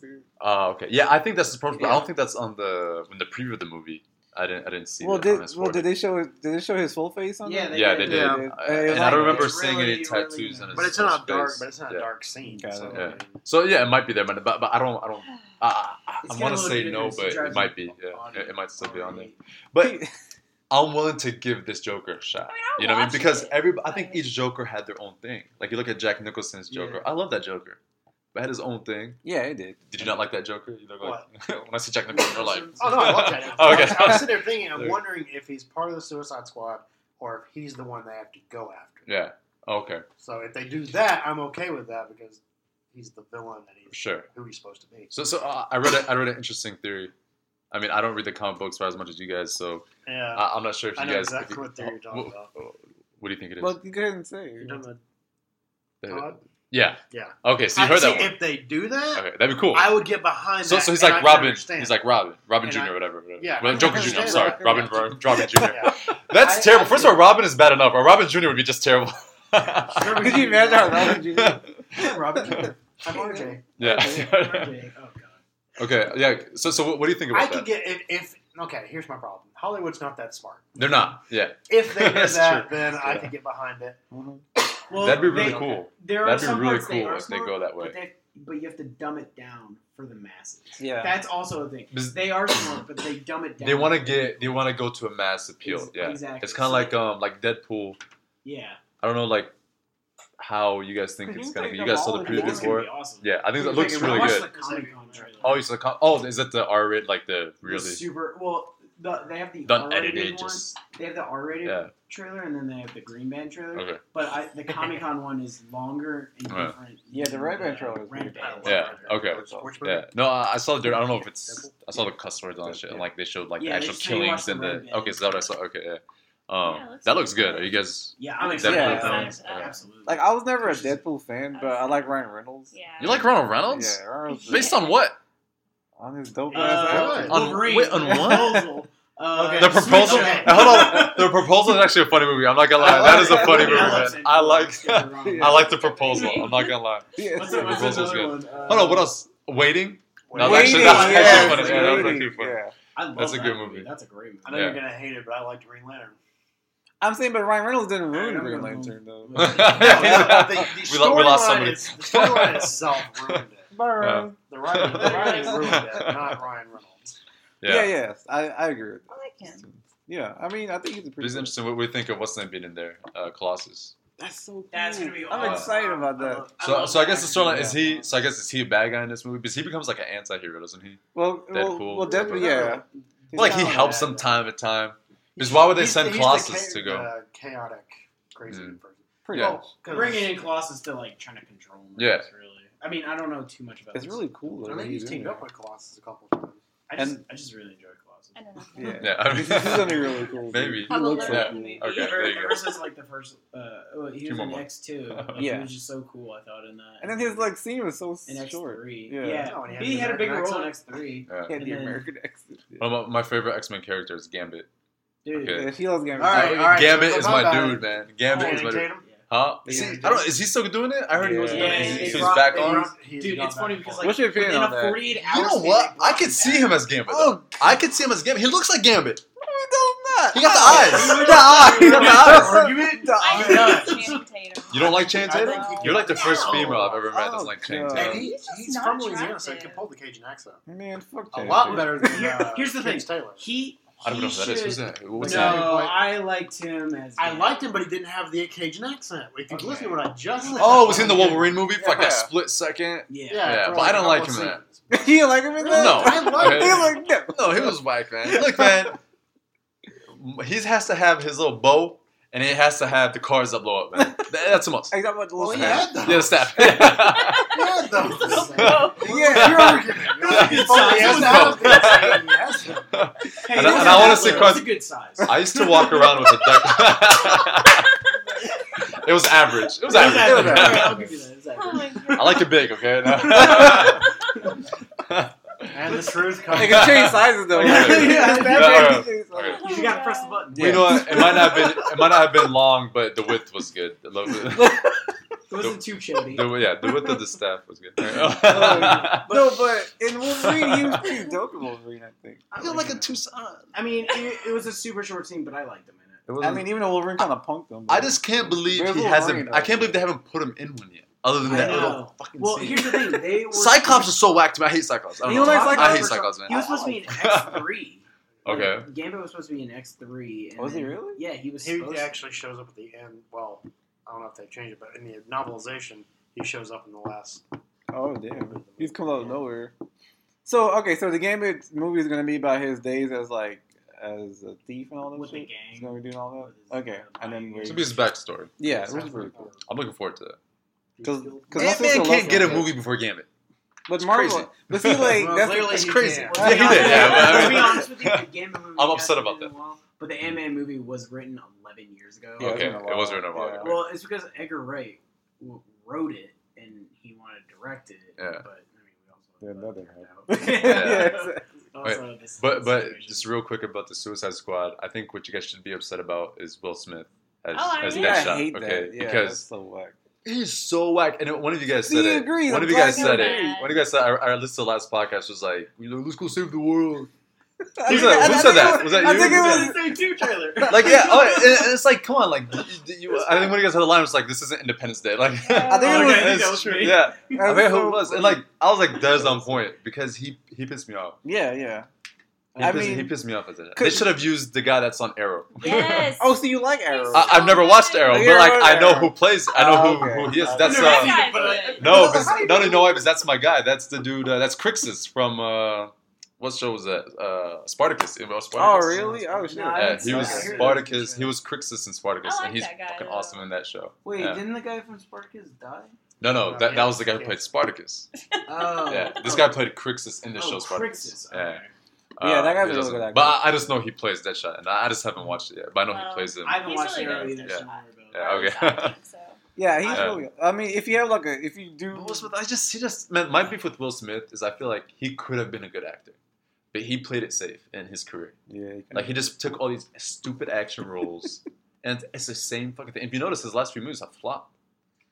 oh, okay. Yeah, I think that's the problem. Yeah. I don't think that's on the in the preview of the movie. I didn't. I didn't see. Well, did well did they show did they show his full face on? Yeah, they yeah, did. they did. did. I, and I don't remember really, seeing any tattoos really, on his. But it's not dark. Face. But it's not yeah. dark scene. So. Yeah. so yeah, it might be there, but but, I don't. I don't. I, I want to say no, but it might be. Yeah, it, it might still be on there. But I'm willing to give this Joker a shot. I mean, you know what I mean? Because it. every I think each Joker had their own thing. Like you look at Jack Nicholson's Joker. Yeah. I love that Joker had his own thing. Yeah, he did. Did you not like that Joker? You know, like, when I see Jack Nicholson, you're like, oh no, I love Jack. oh, okay. I'm was sitting there thinking, I'm wondering if he's part of the Suicide Squad or if he's the one they have to go after. Yeah. Oh, okay. So if they do that, I'm okay with that because he's the villain that he's sure. who he's supposed to be. So, so uh, I read a, I read an interesting theory. I mean, I don't read the comic books as much as you guys, so yeah. I, am not sure if you guys. Exactly you, what, what, what do you think it is? Well, you can say. You're talking about Todd? Yeah. Yeah. Okay, so you I, heard see, that one. If they do that, okay, that'd be cool. I would get behind so, that. So he's like Robin. He's like Robin. Robin Jr. whatever. Yeah. Well, Joker Jr. I'm sorry. Robin, Robin, Jr. That's I, terrible. I, First of all, Robin is bad enough. Or Robin Jr. would be just terrible. sure, Could you imagine our Robin Jr.? Robin Jr. I'm RJ. Yeah. RJ. Oh, God. Okay, yeah. So, so what do you think about I that? I could get, if, if okay, here's my problem. Hollywood's not that smart. They're not. Yeah. If they do that, true. then yeah. I could get behind it. Mm-hmm. Well, That'd be really they, cool. There That'd are some really cool they if smart, they go that way. But, but, you have to dumb it down for the masses. Yeah, that's also a thing. They are smart, but they dumb it down. They want to get. They want to go to a mass appeal. It's, yeah, exactly. It's kind of so, like um like Deadpool. Yeah. I don't know like how you guys think it's gonna be. You guys saw the preview before. Awesome. Yeah, I think it looks really good. Oh, it's the oh, is that the R rated like the really super well? The, they have the, the unedited, just they have the R-rated yeah. trailer, and then they have the Green Band trailer. Okay. But I, the Comic Con one is longer and different. Yeah, the Red Band trailer is Red Band. Yeah. Okay. yeah. No, I, I saw dude. I don't know if it's. I saw the cuss words on shit, and like they showed like yeah, the actual killings and the. Okay, so that I saw. Okay. Yeah. Um, yeah, that looks good. good. Are you guys? Yeah, I'm excited. Yeah, absolutely. Like I was never a Deadpool fan, but I like Ryan Reynolds. Yeah. You like Ryan Reynolds? Yeah. Reynolds Based on what? on his dope uh, ass uh, on, wait, on what? Uh, okay. The proposal. Hey, hold on. The proposal is actually a funny movie. I'm not gonna lie. Like that is a funny I movie, I man. I like. I like the proposal. I'm not gonna lie. Yeah. What's the proposal's good. Uh, hold on. What else? Waiting. No, waiting. That's actually, that's yeah, actually funny. Yeah, that's funny. Yeah. That's a good movie. movie. That's a great movie. I know you're gonna hate it, but I like Green Lantern. I'm saying, but Ryan Reynolds didn't ruin Green Lantern, though. we lost somebody. The storyline itself ruined it burn. Uh, the writing, ruined that, not Ryan Reynolds. Yeah, yeah, yes, I, I agree. I like him. Yeah, I mean, I think he's a pretty. It's interesting what we think of what's name being in there, uh, Colossus. That's so. Cool. Gonna be. Awesome. I'm excited about that. I love, I so, so I guess the storyline yeah. is he. So I guess is he a bad guy in this movie? Because he becomes like an anti-hero, doesn't he? Well, Deadpool. Well, well definitely, yeah. Well, like he helps them time at time. Because why would they he's, send he's Colossus the cha- to go? Uh, chaotic, crazy mm. person. Pretty yeah. Well, bringing in Colossus to like trying to control. Him yeah. Right? I mean, I don't know too much about. It's this. really cool. Though, I think he's teamed up with Colossus a couple times. I just, and, I just really enjoy Colossus. I don't know. Yeah, yeah. he's something really cool. Maybe he looks like me. Okay, ever, ever since like the first, uh, oh, he was in X two. Yeah, he was just so cool. I thought in that. And then his like scene was so in X three. Yeah, yeah. No, he had, he had a big role on X three. Yeah, the American X. One of my favorite X Men characters, Gambit. Dude, okay. he loves Gambit. All right, all right, Gambit so is my dude, man. Gambit is my dude. Huh? Is he, I don't. Is he still doing it? I heard he wasn't doing it. Is he- they he's brought- back on. brought- He's Dude, it's funny because like What's your opinion on a that? 48 hours, You know what? I could see him as Gambit. though. Oh, I could see him as Gambit. He looks like Gambit. He got the eyes. The eyes. He got the eyes. Argument? I hate Yeah. You don't like Channing Tatum? You're like the first female I've ever met that's oh, like Channing And Tatum. He's he's from Louisiana, so he can pull the Cajun accent. Man, fuck A lot better than uh, Here's the thing. James Taylor. He I don't know if that is. Who's that? What's no, that? I liked him as. I liked him, but he didn't have the Cajun accent. If you okay. listen to what I just. Oh, oh, it was in the Wolverine movie for yeah. like split second? Yeah. Yeah, yeah but I don't like him in that. you like him in that? No. I him. Like, no. no, he was whack, man. Look, man, he has to have his little bow and it has to have the cars that blow up, man. That's the most. Exactly what well, yeah, yeah, the staff. yeah, yeah, And I, I want to say cars. A good size. I used to walk around with a deck. it was average. It was average. It was oh average. It that, it was average. Oh I like it big. Okay. No. The screws come. They can change sizes though. Yeah, They can yeah. change Yeah, okay. Oh You gotta press the God. button. Yeah. You know what? It might not have been. It might not have been long, but the width was good. I love it. It wasn't too chody. The, yeah, the width of the staff was good. Oh, no, but in Wolverine, he was pretty dope in Wolverine. I think. I feel like like a him. Tucson. I mean, it, it was a super short scene, but I liked him in it. It I mean, even though Wolverine kind of punked him. I just can't believe he hasn't. I can't believe they haven't put him in one yet. Other than I that know. little fucking Well, scene. here's the thing: they were Cyclops is so whack to me. I hate Cyclops. I don't You know. don't like I hate Cyclops? Cyclops, man. He was supposed to be an X three. Okay. Gambit was supposed to be an X three. Was he really? Yeah, he was. He supposed actually shows up at the end. Well, I don't know if they changed it, but in the novelization, he shows up in the last. Oh damn, he's coming out of nowhere. So okay, so the Gambit movie is gonna be about his days as like as a thief and all that With the shit. gang. He's gonna be doing all that. Okay, uh, and then body. This will be his backstory. yeah, Sounds which is pretty cool. I'm looking forward to that. Because because Ant-Man can't get a movie before Gambit. But It's Marvel, crazy. but see, like Well, that's that's crazy. Well, Yeah, he did, yeah, but I to be mean- honest with you, the Gambit movie I'm upset about been that. well, but the Ant Man movie was written 11 years ago. Yeah, Okay, it's been a it was written a while Yeah. Well, it's because Edgar Wright wrote it and he wanted to direct it. Yeah. But I mean, we also Yeah, that didn't yeah, exactly. Also, this But but just real quick about the Suicide Squad, I think what you guys should be upset about is Will Smith as, Oh, I as mean- I Deadshot. hate okay, that. Yeah, that's because so whack. He's so whack. And one of you guys said he it. agrees. One I'm of you guys said it. agrees. One of you guys said. I, I listened to the last podcast. Was like, you know, let's go save the world. Who said- who said that? was- Was that I think it was. said Say too, trailer. Like yeah, oh, and- and it's like, come on, like you, you, I think one of you guys had a line was like, "This isn't Independence Day." Like, I think it Oh, was. okay, that was true. me. Yeah, I That's forget who it was, and like I was like, "That's on point" because he he pissed me off. Yeah, yeah. He, I pissed, mean- he pissed me off as it. They should have used the guy that's on Arrow. Yes. Oh, so you like Arrow? I, I've never watched Arrow, but like right, I know who plays. I know Oh, who, okay. who he is. That's uh, seen it, no, because, no, no, no, why? Because that's my guy. That's the dude. Uh, that's Crixus from uh, what show was that? Uh, Spartacus. You know oh, really? Oh, shit. No, Yeah, he was. Spartacus. He was Crixus in Spartacus, like and he's guy, fucking though. awesome in that show. Wait, Yeah. didn't the guy from Spartacus die? No, no, No, that, yeah, that was the guy who played Spartacus. Oh. Yeah, this guy played Crixus in the oh, show Spartacus. Crixus. Yeah. Okay. Yeah, that um, guy's he doesn't- good actor. But I, I just know he plays Deadshot, and I, I just haven't watched it yet. But I know Wow. he plays him. I haven't He's watched really Arrow good either. at so that. don't worry about it. Yeah, okay. he's acting, so. Yeah, he's Yeah. really. I mean, if you have like a, if you do, But Will Smith, I just he just man, my beef with Will Smith is I feel like he could have been a good actor, but he played it safe in his career. yeah, you can- Like he just took all these stupid action roles, and it's the same fucking thing. If you notice, his last few movies have flopped.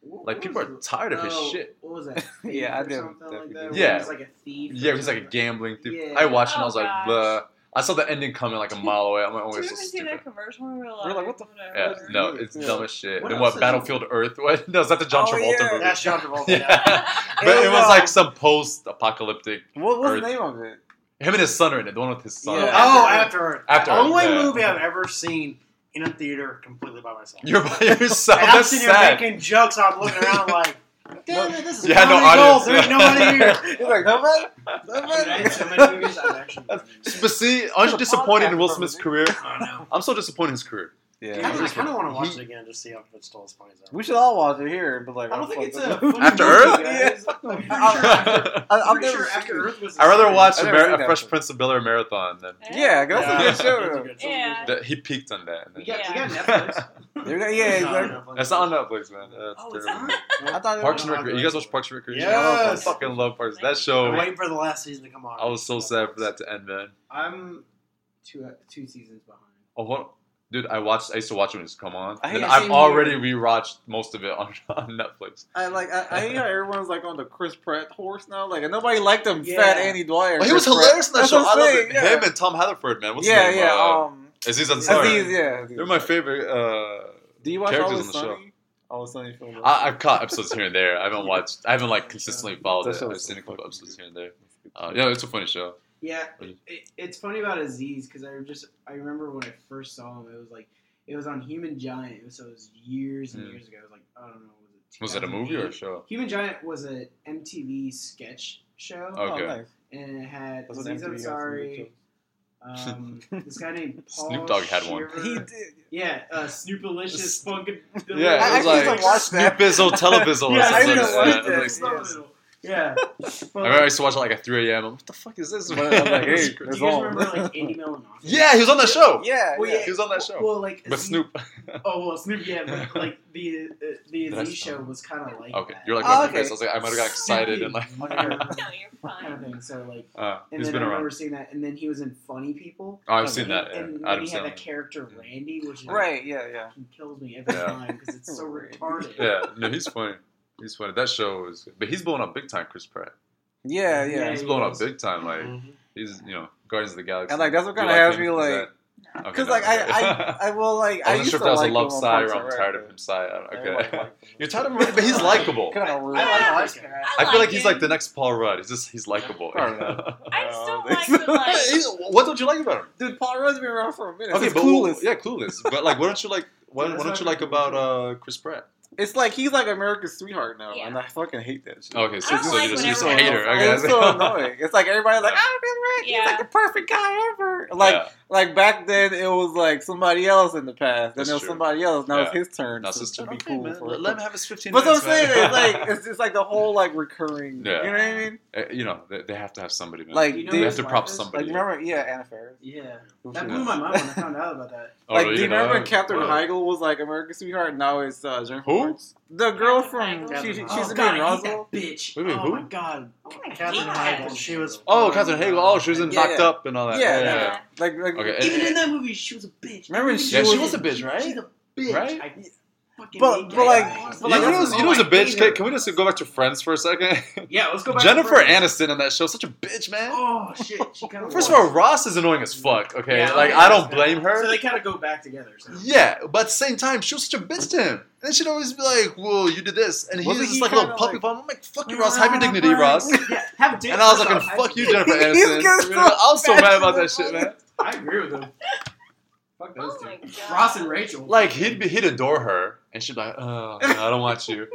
What- Like what people are it? tired of his Oh, shit. What was that? Yeah, I did- something like that, Yeah. he was like a thief. or Yeah, he's like a gambling thief. Yeah. I watched it and I Oh, was like, oh, gosh. blah. I saw the ending coming like a mile away. I'm like, oh, Did you it's ever so see that stupid. commercial we were We're like, what the f- Yeah, whatever. no, it's Yeah. dumb as shit. What then what what? is Battlefield Earth? What? No, is that the John Oh, Travolta yeah. movie? That's John Travolta. Yeah. but It it was, was like some post-apocalyptic. what was Earth. the name of it? Him and his son are in it. The one with his son. Yeah. Oh, After Earth. After the Earth, only yeah. movie I've ever seen in a theater completely by myself. You're by yourself. and I'm That's sitting here sad. making jokes. I'm looking around like, damn it, this is You had no comedy gold. There's nobody here. He's like, nobody, Dude, I had so many movies I've actually. But see, aren't you disappointed in Will Smith's career? I know. I'm so disappointed in his career. Yeah, Kinda- I kind of want to watch He- it again just to see if it's still as funny as ever. we should all watch it here, but like, I don't I'm think it's a After movie, Earth? guys. I'm sure After, I, I'm I'm pretty never sure After. Earth was. I rather watch a, Mar- a Fresh one. Prince of Bel Air marathon than Yeah, that's Yeah. a good That's a show. Yeah. that. He peaked on that. And got, we Yeah. got Netflix. Yeah, yeah, exactly. That's not on Netflix, man. That's Oh, it's terrible. not. I thought Parks and Recreation. You guys watch Parks and Recreation? Yes. I fucking love Parks. That I'm show. waiting for the last season to come on. I was so sad for that to end, man. I'm two two seasons behind. Oh, what? Dude, I watched. I used to watch it when it used to come on. I hate And the I've same already here. rewatched most of it on, on Netflix. I like. I, I hate how everyone's like on the Chris Pratt horse now. Like, nobody liked him. Yeah. Fat Andy Dwyer. Oh, he was Chris Pratt. hilarious in that That's show. I love yeah. Him and Tom Haverford, man. What's yeah, his name? yeah. Uh, um, Aziz Ansari. Aziz, yeah. They're my favorite. Uh, Do you watch characters Always on the show. Sunny? Always Sunny film. I, I've caught episodes here and there. I haven't watched. I haven't like consistently followed it. I've seen a couple episodes here and there. Uh, yeah, it's a funny show. Yeah, it, it, it's funny about Aziz because I just I remember when I first saw him, it was like it was on Human Giant. It was, so it was years and Hmm. years ago. It was like I don't know, was it? Was it a movie or a show? Human Giant was an MTV sketch show, Oh, Okay. nice. and it had That's Aziz Ansari, um, this guy named Paul Snoop Dogg had one. He did. Yeah, uh, Snoopalicious Funkin' Yeah, it was actually used like to watch Snoop that. Bizzle, Telebizzle. Yeah, I something used like to that. watch that. It's like- Yeah. I remember I used to watch it like at 3 a.m. I'm, What the fuck is this? But I'm like, hey, Do you There's guys all- remember like Andy Milonakis? yeah, he was on that show. Yeah, Well, yeah. yeah. He was on that show. Well, like But Snoop. Oh well, Snoop. Yeah, but like the uh, the Did I Z stop? show was kind of like Okay, that. you're like, Oh, what okay. I was like, I might have got excited and like, Snoopy. No, you're kind of fine. thing. So like, uh, and he's then been I remember seeing that, and then he was in Funny People. Oh, I've seen that. And Yeah. then Adam he had that character Randy, which is Right, yeah, yeah. fucking kills me every time because it's so retarded. Yeah, no, he's funny. He's funny. That show was, but he's blowing up big time. Chris Pratt. Yeah, Yeah, yeah. He's he blowing up big time. Like Mhm. he's, you know, Guardians of the Galaxy. And like that's what kind of has him? me like, that- okay, because like I, okay. I, I will like I I wasn't used sure if to that was like a love him side or I'm tired of him side. I don't- but- Okay, Like, you're tired of him, but he's likable. Kind of rude. I like Yeah. this. I feel like he's like the next Paul Rudd. He's just he's likable. Probably. I just don't they- like the like. What don't you like about him? Dude, Paul Rudd's been around for a minute. Okay, it's but clueless. yeah, clueless. But like, what don't you like? What, what don't you like about uh, Chris Pratt? It's like he's like America's sweetheart now, Yeah. and I fucking hate that shit. Okay, so, I so like you're just, when you're just a hater. else- Okay, it's so annoying. It's like everybody's like, Yeah. "Ah, Chris Pratt, Yeah. he's like the perfect guy ever." Like, Yeah. Like back then, it was like somebody else in the past, That's then it was true. somebody else. Now it's his turn Now to, it's to be okay, cool man. for Let, it. let him have his 15 But what I'm minutes. saying is like it's just like the whole like recurring. Yeah. You know what I mean? Uh, you know, they, they have to have somebody. Man. Like, You know they have to his prop somebody. Like, remember? Yeah, Anna Faris. Yeah, that blew my mind when I found out about that. Oh, like, really? do you know remember that? when Katherine Really? Heigl was like American sweetheart? And Now it's uh, Jennifer Who? Lawrence. The girl from Heigl. she, she, Oh, she's oh in God, I hate Roswell. that bitch. Wait, wait, oh who? my Katherine Yeah. Heigl. She was. Oh, Katherine Heigl. Oh, she was in Yeah, Knocked yeah. Up and all that. Yeah, yeah. yeah. Like, like Okay, Even in that movie, she was a bitch. Remember when Everything she Yeah, she was- was a bitch, right? She's a bitch. Right? I fucking But- hate but like- You know who's, you know who's a bitch? Can, can we just go back to Friends for a second? Yeah, let's go back. to Jennifer Friends. Aniston on that show, such a bitch, man. Oh shit, she kind of. First of all, Ross is annoying as fuck. Okay, Yeah, like I don't blame her. So they kind of go back together. So. Yeah, but at the same time, she was such a bitch to him. And she'd always be like, "Well, you did this," and he was Wasn't just he like a little kinda puppy like- farm. I'm like, "Fuck you, Ross. Have your dignity, Ross." Yeah, have dick. And I was first like, off, "Fuck you. Jennifer He's Aniston." I was so mad about that shit, man. I agree with him. Fuck those Oh two. my god. Ross and Rachel. Like he'd be, he'd adore her, and she'd be like, "Oh, no, I don't want you."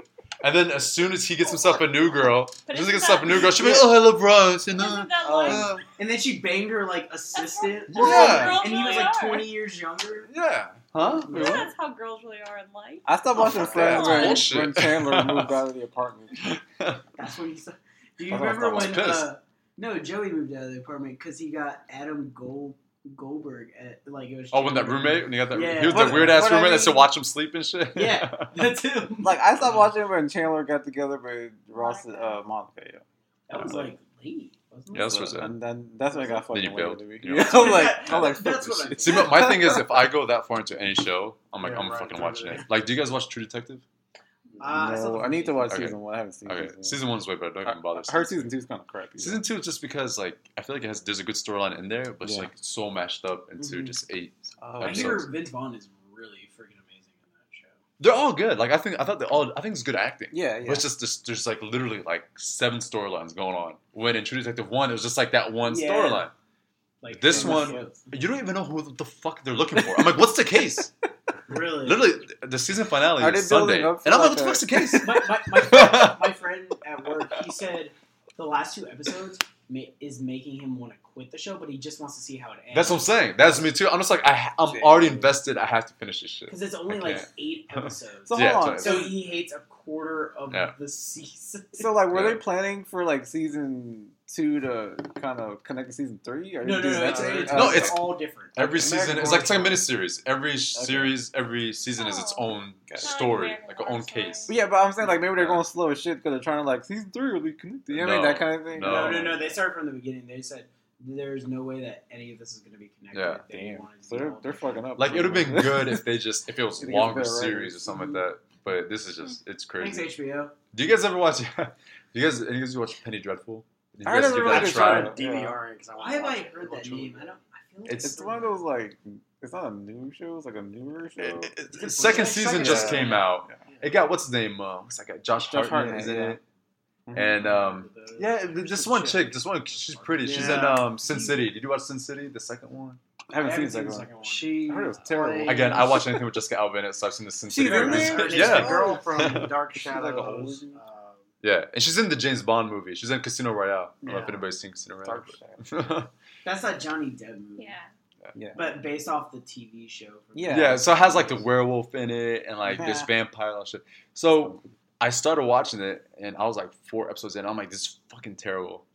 And then as soon as he gets himself a new girl, But as soon as he gets himself a new girl, she'd be like, "Oh, I love Ross," and uh, Isn't that Oh. like uh, and then she banged her like assistant. That's how Yeah. And he was like 20 years younger. yeah, huh? Yeah. That's how girls really are in life. I stopped Oh, watching fuck Friends that. when, Bullshit. when Chandler moved out of the apartment. That's what he said. Do you remember when? Uh, no, Joey moved out of the apartment because he got Adam Gold Goldberg at like it was. Oh, when that roommate, when you got that, Yeah. he was What- that weird ass what I roommate that used to watch him sleep and shit. Yeah, that's him. Like I stopped watching when Chandler got together with Ross uh, Monica. Yeah. That was like late. Wasn't Yeah, it? that's what's. And then that's when I got Then fucking you later build, you know. I'm like, I'm like, That's this what I- shit. See, but my thing is, if I go that far into any show, I'm like, Yeah, I'm right, fucking right, watching it. Like, do you guys watch True Detective? Ah, I still no, don't I need to think- watch Okay. season one. I haven't seen Okay, season. season one's way better. Don't even bother. I heard season two is kind of crappy. Season two is just because like I feel like it has there's a good storyline in there, but it's like so mashed up into Mhm. just eight. Oh, I episodes. hear Vince Vaughn is really freaking amazing in that show. They're all good. Like I think I thought they all I think it's good acting. yeah, But yeah. it's just there's, there's like literally like seven storylines going on. When in True Detective one, it was just like that one Yeah. storyline. Like This one- shows. You don't even know who the fuck they're looking for. I'm like, what's the case? really. Literally, the season finale Are is Sunday, building up and I'm like, like what the fuck's the case? my, my, my, friend, my friend at work, he said the last two episodes ma- is making him want to quit the show, but he just wants to see how it ends. That's what I'm saying. That's me too. I'm just like, I, ha- I'm Damn. already invested. I have to finish this shit. because it's only I like can't. eight episodes. So Yeah, hold on. so- so he hates a quarter of Yeah. the season. So like, were Yeah. they planning for like season two to kind of connect to season three? Or no, no, is no, it's, it's, uh, No, it's it's- all different. Every American season is like it's like a Horror miniseries. Every series, every season is its own Gotcha. story, American like a own case. But yeah, but I'm saying like maybe they're going slow as shit because they're trying to like season three will be connected. You know what I mean? That kind of thing. no. No, no, no. They started from the beginning. They said there's no way that any of this is going to be connected. Yeah. they so they're, they're fucking up. Like it would have been good if they just if it was It longer series writers. or something like that. But this is just it's crazy. Thanks crazy. HBO. Do you guys ever watch? do you guys any of you watch Penny Dreadful? Did you I guys never give really that a did try? try. DVRing I Why have I heard that name? I don't. I feel like It's- It's one of those like it's not a new show. It's like a newer show. It- it- Is the it second Blue season Jays? just Yeah. came out. Yeah. It got what's his name? Uh, what's that guy? Josh, Josh Hartnett, Hartnett, is in yeah. it. Mhm. And um, yeah, this one chick, this one, she's pretty. She's in um, Sin City. Did you watch Sin City, the second one? I haven't I seen haven't the seen the second one. one. She I heard it was terrible. played- Again, I watch anything with Jessica Alba in it, so I've seen the Sin She's City. in there? Yeah. the girl from Dark She's like a Shadows. old- Yeah, and she's in the James Bond movie. She's in Casino Royale. I don't know if Yeah. anybody's seen Casino Royale. Dark but- That's that Johnny Depp movie. Yeah. But based off the TV show. Yeah. yeah, so it has like the werewolf in it and like this vampire and shit. So I started watching it and I was like four episodes in. I'm like, this is fucking terrible.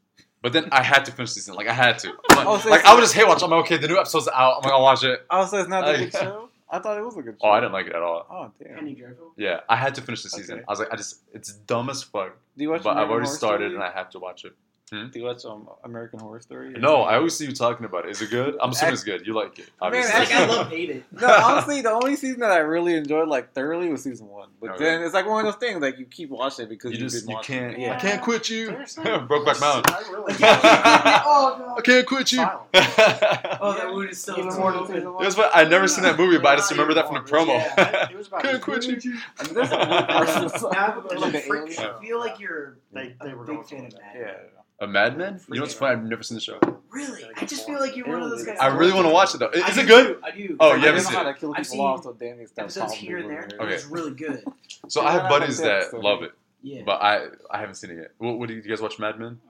But then I had to finish the season. Like I had to. I'm like, Oh, so like, I would just hate watch. I'm like, okay, the new episode's out. I'm like, I'll watch it. Oh, so it's not a I- good show? I thought it was a good show. Oh, I didn't like it at all. Oh, damn. Penny Dreadful. Yeah, I had to finish the season. Okay. I was like, I just, it's dumb as fuck. Do you watch But I've already Horror started Story? and I have to watch it. Do you watch um, American Horror Story? No, I always see you talking about it. Is it good? I'm assuming it's good. You like it, obviously. Like I love hate it. No, honestly, the only season that I really enjoyed like thoroughly was season one. But Okay. then it's like one of those things like you keep watching it because you you've just you can't it. I can't quit you. Brokeback Mountain. I really oh I can't quit you. Oh, that wound is still Even torn more open. season one. It was what I never seen that movie, but I just remember that from the promo. Yeah, it was about Can't quit you. I mean, there's some. Now, Like but the like, freak- aliens. I feel like you're They, they a were big going fan of that. that. Yeah. A Mad Men? You know what's funny? I've never seen the show. Really? I just feel like you're one of those guys. I really want to watch it though. I Is do it good? too, I do. Oh, I you I haven't didn't know seen how it. to kill I've people seen off, so Danny stopped Episodes following here and me there. over Okay. was really good. So I have buddies that so love it, Yeah. but I I haven't seen it yet. What, what do you guys watch Mad Men?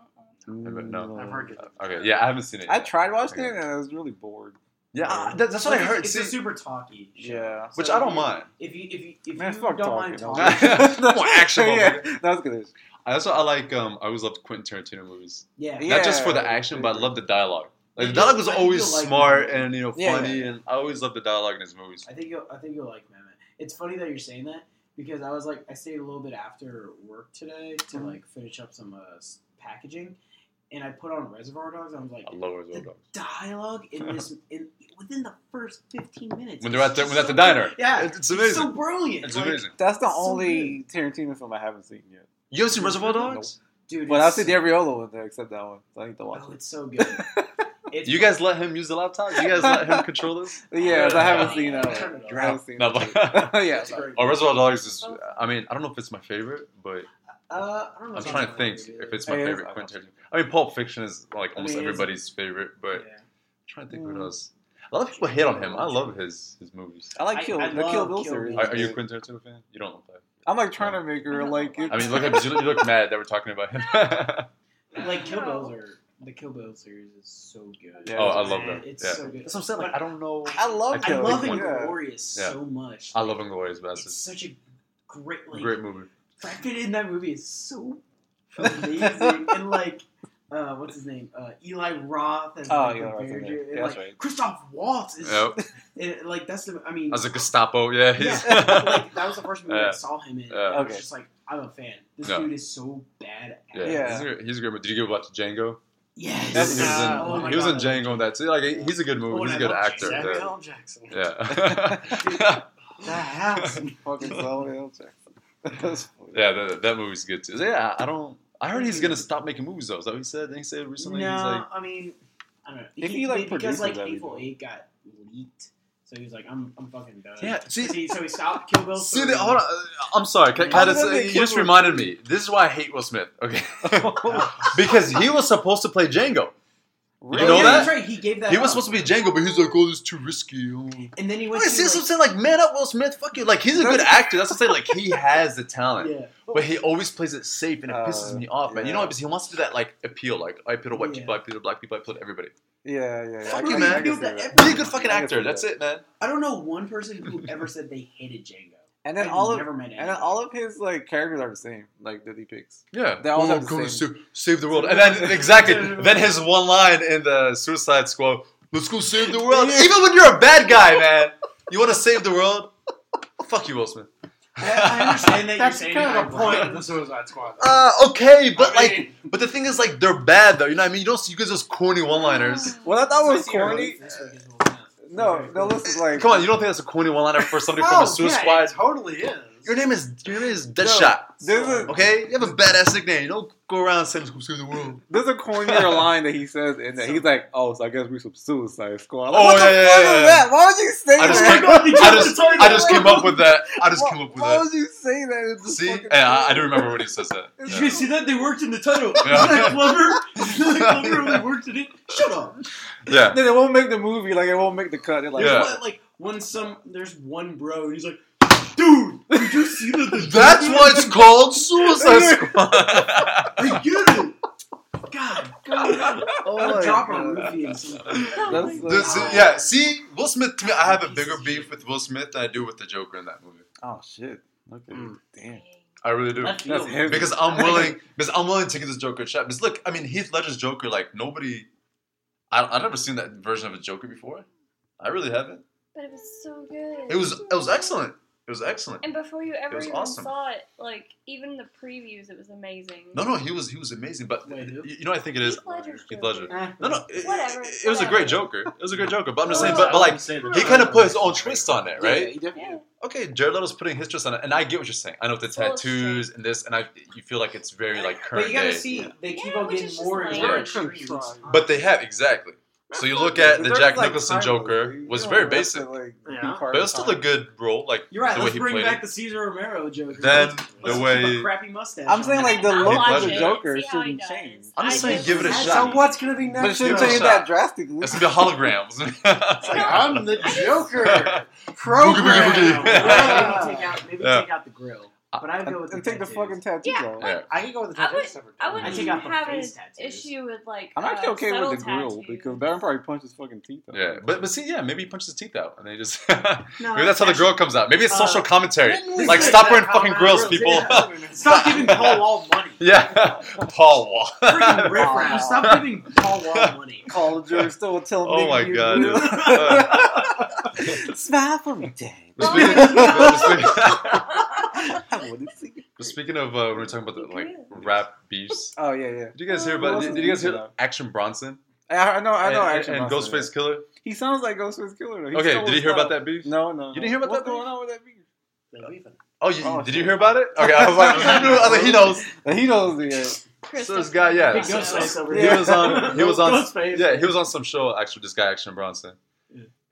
Mm, No. I've heard good. Okay, yeah, I haven't seen it. I Yet. tried watching Okay. it and I was really bored. Yeah, uh, that, that's what I Like, heard. It's See, a super talky show. Yeah. which So I don't mind. If you if you if Man, you fuck don't talking. mind no. talking, More action yeah, movie. that was good. That's what I like. Um, I always loved Quentin Tarantino movies. yeah. Yeah. Not just for the action, but I love the dialogue. Like the dialogue was always like smart it. and you know Yeah, funny, yeah, yeah. and I always love the dialogue in his movies. I think you'll I think you'll like Mamet. It's funny that you're saying that because I was like I stayed a little bit after work today to Mhm. like finish up some uh, packaging, and I put on Reservoir Dogs. And I was like, I love Reservoir the Dogs. dialogue in this in within the first 15 minutes When they're at the it's when at the diner. Yeah, it's, it's amazing. It's so brilliant. it's Like, amazing. That's the So only Tarantino film I haven't seen yet. You haven't seen Reservoir Dogs? dude. But I've it's seen so- every other one there except that one. So I need to watch Oh, it. it's so good. It's, You guys let him use the laptop? You guys let him control this? Yeah, I haven't seen uh, I haven't seen No, it. but- yeah. It's. Oh, Reservoir Dogs is. I mean, I don't know if it's my favorite, but Uh, I don't know. I'm trying to think my if it's my Hey, favorite Quentin Tarantino. I mean, Pulp Fiction is like I almost mean, it's- everybody's favorite, but Yeah. I'm trying to think Mm. what else. A lot of people hate on him. I love his his movies. I like Kill I the love Kill Bill series. Are, are you a Quentin Tarantino fan? You don't look that. I'm like trying to make her like it. I mean, look at you look, you look mad that we're talking about him. Like Kill Bills are the Kill Bill series is so good. Yeah. oh, I love that. It's yeah. so good. That's what I'm saying. Like, I don't know. I love I I love think Kill of Bill. Inglourious Yeah. so much. I love Inglourious It's such a great like Great movie. Brad Pitt in that movie is so amazing and like uh, what's his name? Uh, Eli Roth as Oh, like, Eli the Roth's in manager. there. and, Yeah, that's like, right. Christoph Waltz is Yep. and, like that's the I mean As a Gestapo, yeah. He's yeah, like that was the first movie Yeah. I saw him in. Yeah. I was Okay. just like I'm a fan. This Yeah. dude is so bad. Yeah. Yeah. He's, a, great- he's a great movie. Did you give watch Django? Yes. That's- He was in, Uh, oh my he was in God. Django and that too. Like he's a good movie. Oh, he's a good actor. Samuel Yeah. L. Jackson. Yeah. The house. fucking Samuel L. Jackson. Yeah, that, that movie's good too. So, yeah, I don't. I heard he's gonna stop making movies though. Is that what he said? Didn't he say recently? no, He's like, I mean, I don't know. If he, like, because like Hateful he'd do it. Eight got leaked, so he was like, I'm, I'm fucking done. Yeah, see- so he, so he stopped Kill Bill. See, the, hold on. uh, I'm sorry. Can, can I just- you just reminded me. This is why I hate Will Smith. Okay, because he was supposed to play Django. Oh, You know yeah, that? That's right. He gave that. He was up. supposed to be Django, but he's like, "Oh, this is too risky." Oh. and then he went. Wait, to, see, like, that's what I'm saying. Like, man up, Will Smith. Fuck you. Like, he's a good actor. That's what I'm saying. Like, he has the talent, yeah. but he always plays it safe, and it pisses Uh, me off, man. You know what? Because he wants to do that like appeal. Like, I appeal to white Yeah. people, I appeal to black people, I appeal to everybody. Yeah, yeah. yeah. Fuck I you, man. I can Do see that that. every- Be a good fucking actor. That's that. it, man. I don't know one person who ever said they hated Django. And then I've all of met and then all of his like characters are the same, like that he picks. Yeah, They all Oh, have I'm the same- to save the world, and then exactly, then his one line in the Suicide Squad: "Let's go save the world." Yeah. Even when you're a bad guy, man, you want to save the world. Fuck you, Will Smith. I, I understand that That's you're saying kind of it, the point but- of the Suicide Squad. Uh, okay, but I like, but the thing is, like, they're bad though. You know what I mean? You don't see you guys those corny one-liners. Well, I thought was Spicy or corny. No, no, cool. listen, like Come on, you don't think that's a corny one-liner for somebody from Oh, a Suicide yeah, it Squad? totally is. Your name is your name is No, Deadshot. There's Okay, you have a badass nickname. You don't go around saying "Let's go save the world." there's a cornier line that he says and he's like, "Oh, so I guess we some Suicide Squad." Oh, what yeah, the yeah, fuck yeah, is yeah. that? Why would you say I just that? came, I just, I just came up with that. I just why, came up with why that. Why would you say that? in See, yeah, I, I movie? do remember when he says that. Did Yeah. you see that? They worked in the title. Yeah. Isn't that clever? Isn't that clever? They worked in it. Shut up. Yeah. Then it won't make the movie. Like it won't make the cut. They're like, Yeah. But, like when some there's one bro and he's like, dude, did you see that? the- That's why it's called Suicide Squad. I get it. God, God. Oh my drop a God. roofie and something. That's so- This- yeah, see, Will Smith. To me, I have a bigger beef with Will Smith than I do with the Joker in that movie. Oh shit. Okay. Mm. Damn. I really do. That's field. heavy. Because I'm willing, because I'm willing to give this Joker a shot. Because look, I mean, Heath Ledger's Joker, like nobody, I, I've never seen that version of a Joker before. I really haven't. But it was so good. It was, it was excellent. It was excellent. And before you ever even awesome. saw it, like even the previews, it was amazing. No, no, he was, he was amazing. But Wait, you know, I think it is Heath Ledger's Joker. Ledger. Eh, No, no, it, Whatever, it, it was a great Joker. It was a great Joker. But I'm just saying, but, but like, he kind of put his own twist on it, Yeah, right? he definitely- Yeah. Okay, Jared Leto's putting his twist on it, and I get what you're saying. I know the Full of tattoos and this, and I you feel like it's very like current But you gotta day. see, they keep Yeah, on getting more and more Yeah. But they have exactly. So you look at the There's, Jack Nicholson timeless, Joker was very basic, like, Yeah. but it was still a good role. Like You're right. the Let's he bring back it. the Cesar Romero Joker. Then the way- crappy mustache. I'm saying like the look of the Joker see how he shouldn't does. change. I'm just saying, give it a shot. how what's gonna be next? But next. it shouldn't Give it a change shot. that drastically. it's gonna be holograms. It's like, I'm the Joker. program. Maybe take out, maybe Yeah. take out the grill. But I'd go with and the take the tattoos. fucking tattoos Yeah. off. yeah. I could go with the I tattoos. would- separate. I wouldn't I take out the have an face tattoos. issue with like. I'm actually uh, okay subtle with the grill tattoos. because Baron probably punched his fucking teeth out. Yeah, but but see, yeah, maybe he punches his teeth out, and they just No, maybe that's how the actually- grill comes out. Maybe it's Uh, social commentary. Like, stop that, wearing how fucking grills, grills- people. yeah. Stop giving Paul Wall money. yeah, Paul Wall. Freaking riffraff. Stop giving Paul Wall money. College still telling Oh me Oh my God, do. dude. Smile for me, Dave. But speaking, but speaking- I wanna see you. but speaking of, uh, we were talking about the like rap beefs. Oh yeah, yeah. Did you guys hear about? else Did, did you guys hear beefing? Action Bronson I, I know, I know. and, Action and Bronson, Ghostface Killah? He sounds like Ghostface Killah. Though. He Okay, did you hear about that beef? No, no. You didn't hear about What's that going on with that beef? Oh, you, Oh, did shit. you hear about it? Okay, I was like, I was like, he knows. He knows the. So this guy, yeah, Big so- Ghostface over he was on, he was on, yeah, he was on some show. Actually, this guy, Action Bronson, Yeah.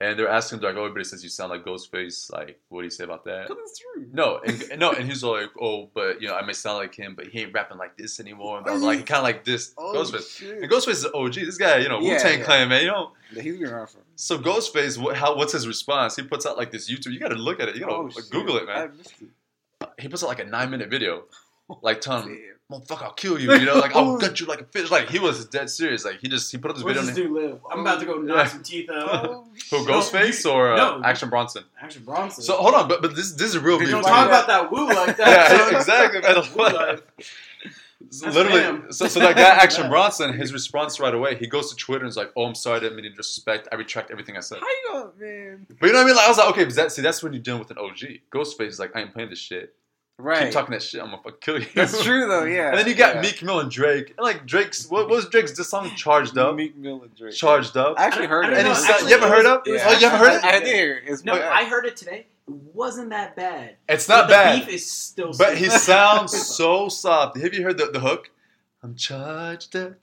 And they're asking like, "Oh, everybody says you sound like Ghostface. Like, what do you say about that?" It's true. No, and, no, and he's like, "Oh, but you know, I may sound like him, but he ain't rapping like this anymore." And blah, like, he oh, kind of like this Oh, Ghostface. shit. And Ghostface is OG. This guy, you know, Yeah, Wu Tang yeah. Clan, man. You know, Yeah, he's been around for. so Ghostface, what, how, what's his response? He puts out like this YouTube. You got to look at it. You got to oh, like. Google it, man. it. He puts out like a nine minute video, like telling. "Motherfucker, I'll kill you." You know, like I'll gut you like a fish. Like he was dead serious. Like he just he put up this Where's video. this dude live? I'm about to go knock Yeah. some teeth out. Oh, Who No, Ghostface you- or uh, no. Action Bronson? Action Bronson. So hold on, but but this this is real They beef. don't too. talk about that woo like that. yeah, son. exactly. Man. Woo. So literally, so, so that guy Action Yeah. Bronson, his response right away, he goes to Twitter and is like, "Oh, I'm sorry, I didn't mean to disrespect. I retract everything I said." How you going, man? But you know what I mean? Like I was like, okay, but that, see, that's when you're dealing with an OG. Ghostface is like, I ain't playing this shit. Right. Keep talking that shit, I'm gonna fucking kill you. That's true though. Yeah. And then you got yeah. Meek Mill and Drake. And like Drake's, what, what was Drake's this song? Charged Up. Meek Mill and Drake. Charged Up. I actually heard I it. don't And know, said, actually, you ever heard was- of? it Oh, you ever heard I, it? I did hear it. No, bad. I heard it today. It wasn't that bad. It's not but bad. The beef is still. But he sounds so soft. Have you heard the, the hook? I'm charged up.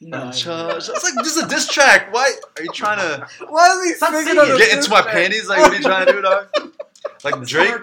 No, I'm charged. It's like this is a diss track. Why are you trying to Why is he Stop singing singing. on the get into my panties? Like what are you trying to do, dog? Like It's Drake.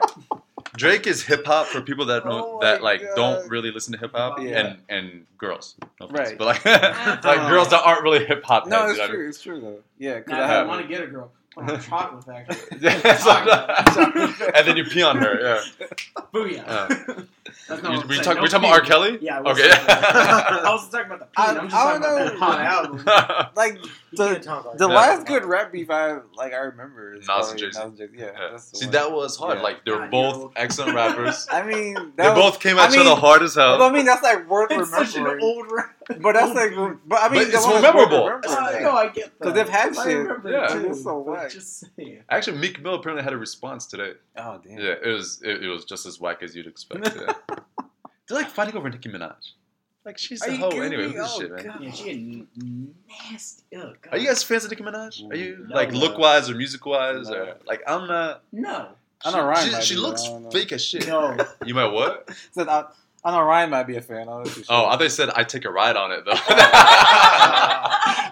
Hard. Drake is hip hop for people that know Oh that like God. don't really listen to hip hop Yeah. and and girls. No offense, Right. But like like uh-huh. girls that aren't really hip hop. No, it's you I true. It's true though. Yeah, because Now, I I want to get a girl, I'm chocolate factory. mean? Yeah, so- and then you pee on her. Yeah. Booyah. Yeah. That's You- what I'm we saying. talk, No we talking about R. pee. Kelly? Yeah, I was Okay. talking about- I was talking about the pee. I- I'm just I talking don't about that know. hot album. Like You the can't talk like the that. last good rap beef I like I remember is Nas probably and Jay-Z. Nas and Jay-Z. Yeah, Yeah. that's the See, one. that was hard. Yeah. Like they're God, both you're excellent rappers. I mean, that they was, both came at I each other hard as But hell. I mean, that's like worth It's such an remembering. old rap. But that's like, but I mean, But it's the one that's worth memorable. remembering, I though. know, I get that. 'Cause they've had I shit. Yeah. too, so but whack. Just saying. Actually, Meek Mill apparently had a response today. Oh damn. Yeah, it was it, it was just as whack as you'd expect. Yeah. They're like fighting over Nicki Minaj. Like she's Are a hoe anyway. me? Who's Oh, shit, man? God. Yeah, she had nasty. Oh, God. Are you guys fans of Nicki Minaj? Are you No. like look wise or music wise No. or like I'm not? No. I know Ryan She, she looks but I don't know. fake as shit. No. You might what? Said I, uh, I know Ryan might be a fan. I was Oh, I thought you said I take a ride on it though.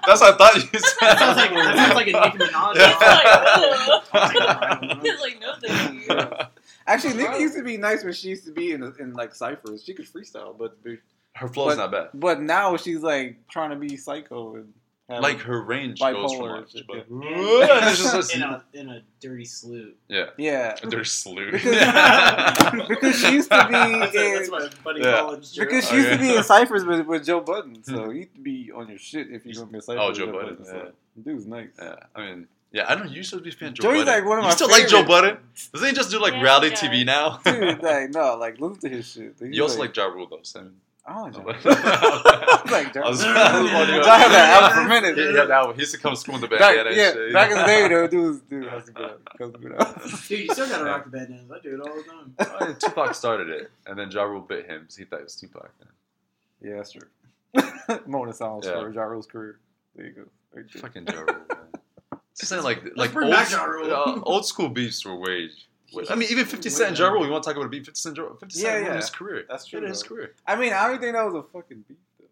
That's what I thought you said. That sounds like that sounds like a Nicki Minaj. Yeah. It's like no thank you. Actually, Nicki used to be nice when she used to be in in like ciphers. She could freestyle, but Her flow's But- not bad. but now she's like trying to be psycho and have, Like her range goes from bipolar much, shit, but yeah. it's just, in a in a dirty sloot. yeah, yeah. they're slew. Because- because she used to be That's, a- in, that's my buddy Yeah. college joke. because she oh, used to be in ciphers with, with Joe Budden, hmm. so you'd be on your shit if you're gonna be in ciphers. Oh, with Joe Budden, so. Dude's nice. yeah, I mean, Yeah, I don't know. You used to be a fan of Joe Joey's Budden. like one of you my still like Joe favorite. Budden? Doesn't he just do like Yes, reality he TV now? Dude, like no, like listen to his shit. He's you also like, like Ja Rule though, Simon. I don't I like was- Joe. I like I was- Joe. I was wondering- I had that album for a minute. He, he had that one. He used to come to school in the band. Back, yeah, that yeah, shit. back in the day, though, dude, was, dude, has a good, has good. Dude, you still gotta rock the bandanas. I do it all the time. Oh, yeah, Tupac started it, and then Ja Rule bit him because he thought it was Tupac. Yeah, that's true. Moment of silence Yeah. for Ja Rule's career. There you go. Right. Fucking Ja Rule, man. Just saying, like, like old, Ja Rule. uh, old school beefs were way. I mean, even 50 Cent Ja Rule, you want to talk about a beef? 50 Cent, Ja- 50 Cent Yeah, yeah. his career. That's true, his career. I mean, I don't think that was a fucking beat, though.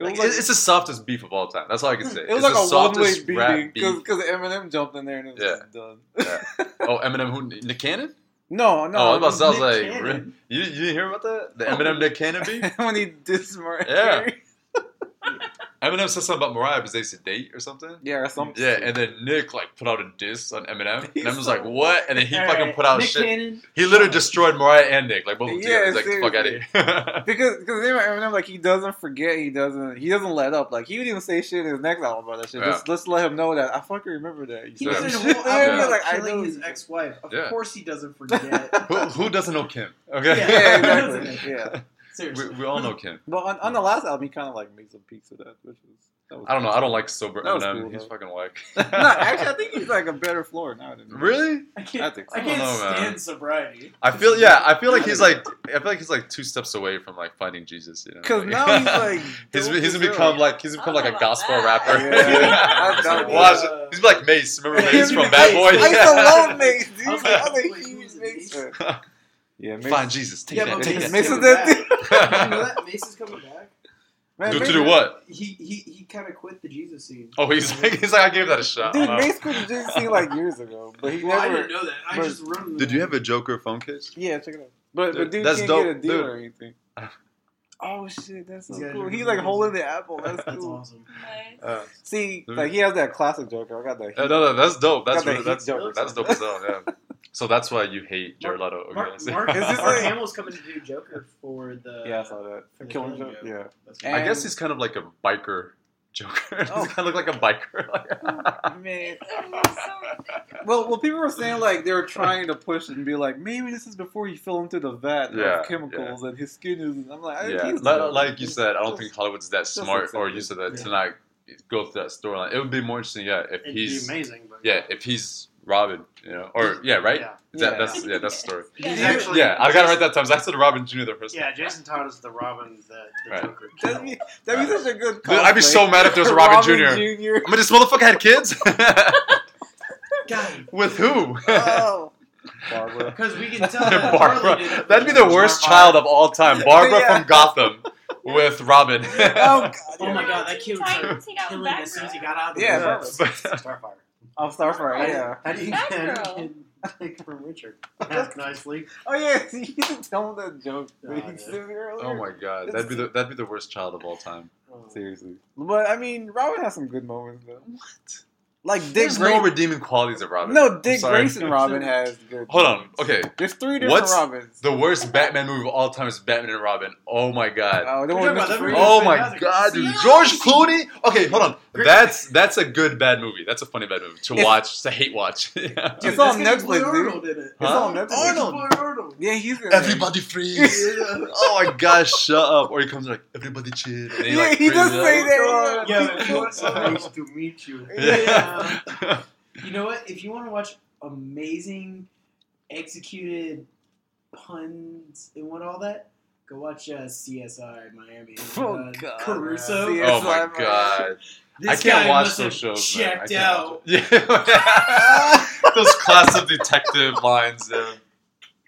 It Like, like, it's the softest beef of all time. That's all I can hmm. say. it was it's like a one way beating beef. because Eminem jumped in there and it was Yeah. done. Yeah. Oh, Eminem, who Nick Cannon? No, no. oh, I was about to I was like, Cannon. you, you didn't hear about that? The Eminem Nick Cannon beef? when he dissed Mariah Yeah. Carey. Eminem said something about Mariah because they used to date or something. Yeah, or something. Yeah, and then Nick like put out a diss on Eminem. And He's Eminem was so- like, "What?" And then he All fucking right, put out Nick shit. Cannon. He literally destroyed Mariah and Nick, like both of them Yeah, together. He's like, "Fuck out of here." Because because Eminem like he doesn't forget he doesn't he doesn't let up like he would even say shit in his next album about that shit Yeah. just let's let him know that I fucking remember that He Yeah. was in a whole yeah, album yeah, like, killing his ex-wife. Of Yeah. course, he doesn't forget. who, who doesn't know Kim? Okay. yeah exactly yeah Seriously. we, we all know Kim. but on, on the last album he kind of like made some peaks of that which was that was I don't know. I don't like sober That was Eminem. cool, He's fucking whack. no actually I think he's like a better floor now than really? I can't, I think so. I I can't don't know, man. stand sobriety. I feel yeah. I feel like he's like I feel like he's like two steps away from like finding Jesus. You know? because Like- now he's like he's he's as become like he's become like a gospel that. rapper. Yeah. That's Watch dope. He's like Mase. Remember Mase from Bad Boy? I used to love Mase dude I was I like, a huge Mase Mase? fan. Yeah Mase Find Jesus. Take Yeah, that. but Take Mase, that. Mase is is coming that back. dude. you know that Mase is coming back. Man, Do, to do what? He he he kind of quit the Jesus scene. Oh, he's like, he's like, I gave that a shot. Dude, Uh, Mase could have just seen like years ago, but he Well, I never. didn't know that. I but- just run. Did you have a Joker phone case? Yeah, check it out. But but Dude, dude that's can't dope, get a deal dude. or anything. Oh shit, that's so He's cool. He's like holding the apple. That's That's cool. awesome. Nice. Uh, See, like he has that classic Joker. I got that. no, no, that's dope. That's Got the really, that's Joker. that's dope as hell. Yeah. So that's why you hate Jared Leto. Okay, Mark, I see. Mark, Is this Mark Hamill's coming to do Joker for the. yeah, I saw that. for the Killing Killing Joke. Joke. Yeah. And- I guess he's kind of like a biker Joker. Oh. he's kind of look like a biker. Man. It's. Well, well, people were saying like they were trying to push it and be like, maybe this is before he fell into the vat Yeah, of chemicals and his skin is. I'm like, I yeah, he's like, like you said, I don't think Hollywood's that smart, looks or you said that Yeah. tonight. Go through that storyline. It would be more interesting, yeah, if It'd he's be amazing. But yeah, if he's Robin, you know, or yeah, right. Yeah. That, Yeah. That's yeah, that's the story. Yeah. He's actually Yeah, I gotta write that time. 'cause I said Robin Jr. the first Yeah, time. Jason Todd is the Robin that the Right. Joker That'd killed. be, that'd be such a good. Dude, I'd be so mad if there was a Robin, Jr. Jr. I mean, this motherfucker had kids. God, With who? Oh. Barbara. because we can tell that Barbara. Harley. That'd be the worst child of all time. Barbara Yeah. from Gotham with Robin. Oh god. Oh my god, that kid was Titans, killing as soon as he got out of the Yeah, bar. Starfire. Oh, Starfire. Yeah. How do you That get girl. take from Richard? That's nicely. Oh yeah. You didn't tell him that joke. Oh, that he yeah. said earlier. oh my god, that'd be the that'd be the worst child of all time. Oh. Seriously. But I mean, Robin has some good moments though. What? Like Dick There's Grayson. no redeeming qualities of Robin. No, Dick sorry. Grayson Robin has good. Hold on. Okay, There's three different What's Robins. the worst Batman movie of all time is Batman and Robin. Oh my god. Oh, the We're one with oh, talking about Mr. that Freeze. movie. Oh my god, dude. George Clooney? Okay, hold on. Great. That's that's a good bad movie. That's a funny bad movie to It's- watch, to hate watch. yeah. It's Dude, on that's 'cause Netflix, Arnold did it. It's Huh? on Netflix. Arnold. Arnold. Yeah, he's in. Everybody freeze. oh my gosh, shut up. Or he comes like, everybody chill. And Yeah, like, he does freezes say out. that. Yeah, Yeah, but you know so nice to meet you. Yeah. You know what? If you want to watch amazing executed puns and what all that, go watch uh, CSI Miami. Oh, uh, God. Caruso. CSI. Oh my Miami. god. This I can't guy watch those shows. man. Checked can't out. Yeah. those classic detective lines. Yeah.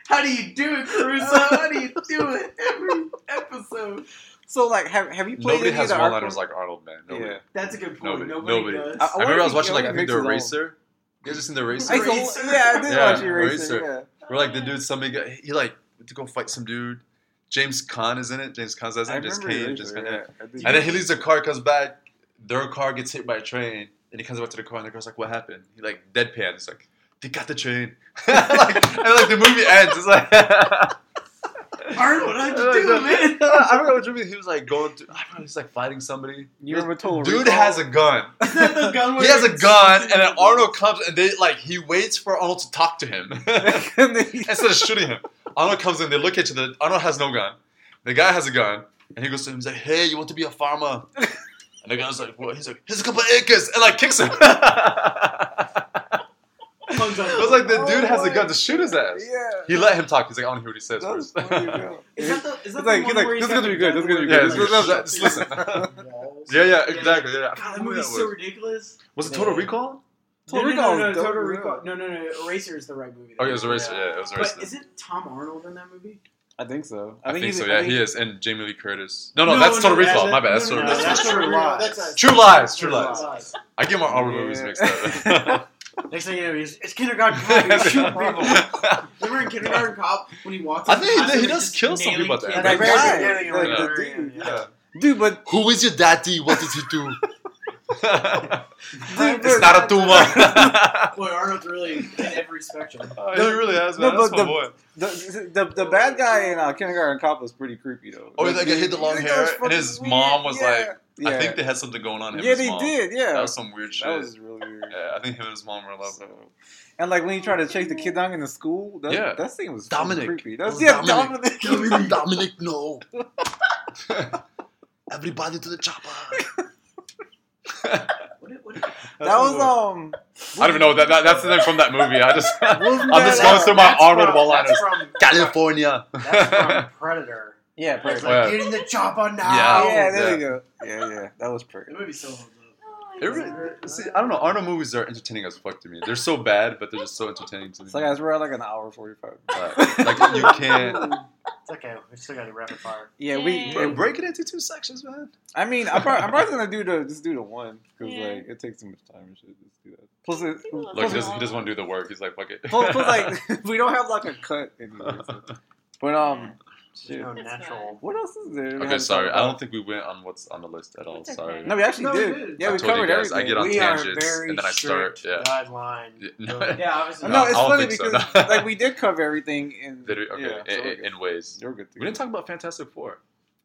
How do you do it, Caruso? How do you do it every episode? So like, have have you played Nobody any has of the one-liners like Arnold, man. Nobody. Yeah. That's a good point. Nobody. Nobody, Nobody. does. I- I remember I was watching like I think the makes his. Eraser. You guys just seen the Eraser? I used to- Eraser. yeah, I did Yeah, watch Eraser. Eraser. Yeah. Where like the dude, somebody got, he like went to go fight some dude. James Caan is in it. James Caan's as I in James remember Caan. James Caan, yeah. yeah. I did. And then he leaves the car, comes back. Their car gets hit by a train, and he comes back to the car, and the girl's like, "What happened?" He like deadpan. It's like, "They got the train." like, and like the movie ends. It's like, Arnold, how'd you do it, man? I remember what Jimmy. He was like going. To, I don't know. He's like fighting somebody. You remember Total Dude Recall? has a gun. Is that the gun He has a gun, and then Arnold comes, and they like he waits for Arnold to talk to him And then instead of shooting him. Arnold comes in. They look at each other. Arnold has no gun. The guy has a gun, and he goes to him. He's like, "Hey, you want to be a farmer?" And the guy's like, "What?" He's like, "Here's a couple of acres," and like kicks him. It was like the dude has a gun to shoot his ass. Yeah. He let him talk. He's like, I want to hear what he says first. Is that the? Is He's that like, the he's one like, where this is gonna be good. This is gonna be good. it's This good. Just listen. Yeah, yeah, exactly. Yeah, I God, that movie's so ridiculous. Was it Total Recall? Total no, Recall no, no, no, Total Recall. No, no, no. Eraser is the right movie. Oh, it was Eraser. Yeah, it was Eraser. But isn't Tom Arnold in that movie? I think so. I think he's- so. Yeah, think- he is. And Jamie Lee Curtis. No, no, that's Total that's- Recall. My bad. That's Total Recall. that's True Lies. True Lies. True True Lies. Lies. I get my horror movies mixed up. Next thing you know, he's, it's kindergarten cop. He's shooting people. Remember in Kindergarten Cop when he walks? I think he he does kill some nailing people at the kids? end. That guy, beginning, like, right the at the dude, end, yeah. Dude, but Who is your daddy? What did he do? Dude, it's not a tumor. Boy, Arnold's really in every spectrum. Oh, he really has, No. That's but my the- boy. the, the the bad guy in uh, Kindergarten Cop was pretty creepy though. Oh, like, he had the long hair, and his weird. mom was Yeah. like- yeah. I think they had something going on. Him yeah, and his they mom. did. Yeah, That was some weird shit. That was really weird. Yeah, I think him and his mom were in love. And like when he tried to chase the kid down in the school, that, Yeah. that scene was Dominic. creepy. It That's was yeah, Dominic. Dominic. Dominic, no. Everybody to the chopper. What, what, That was um. I don't even know that, that that's the name from that movie. I just I'm just going uh, through my That's Arnold from- one-liners. From, California. that's from Predator. Yeah, It's perfect. like, Yeah. get in the chopper Yeah. now. yeah, there yeah. you go. Yeah, yeah, that was the perfect. movie so holds up. It really, see, I don't know. Arnold movies are entertaining as fuck to me. They're so bad, but they're just so entertaining to me. So guys, we're at like an hour forty-five. Right. Like you can't. It's okay. We still got to rapid fire. Yeah, we. Yay. Bro, we- break it into two sections, man. I mean, I'm probably, I'm probably gonna do the just do the one because Yeah. like it takes too much time and shit. Just do that. Plus, it, People love Look, he plus, doesn't, he doesn't want to do the work. He's like, fuck it. plus, plus, like we don't have like a cut anyway. So. But um, There's no That's natural. What else is there? we Okay, had to sorry. talk I don't think we went on what's on the list at all. It's okay. Sorry. No, we actually No, we did. did. Yeah, I we told you covered guys, I everything. get on we are tangents, very and then I start- strict yeah. guideline. Yeah. Yeah, obviously. No, No, it's I don't funny think so, because no. like we did cover everything in. Did we? Okay, Yeah, so in, we're in, good. in ways. You're good. to We didn't talk about Fantastic Four.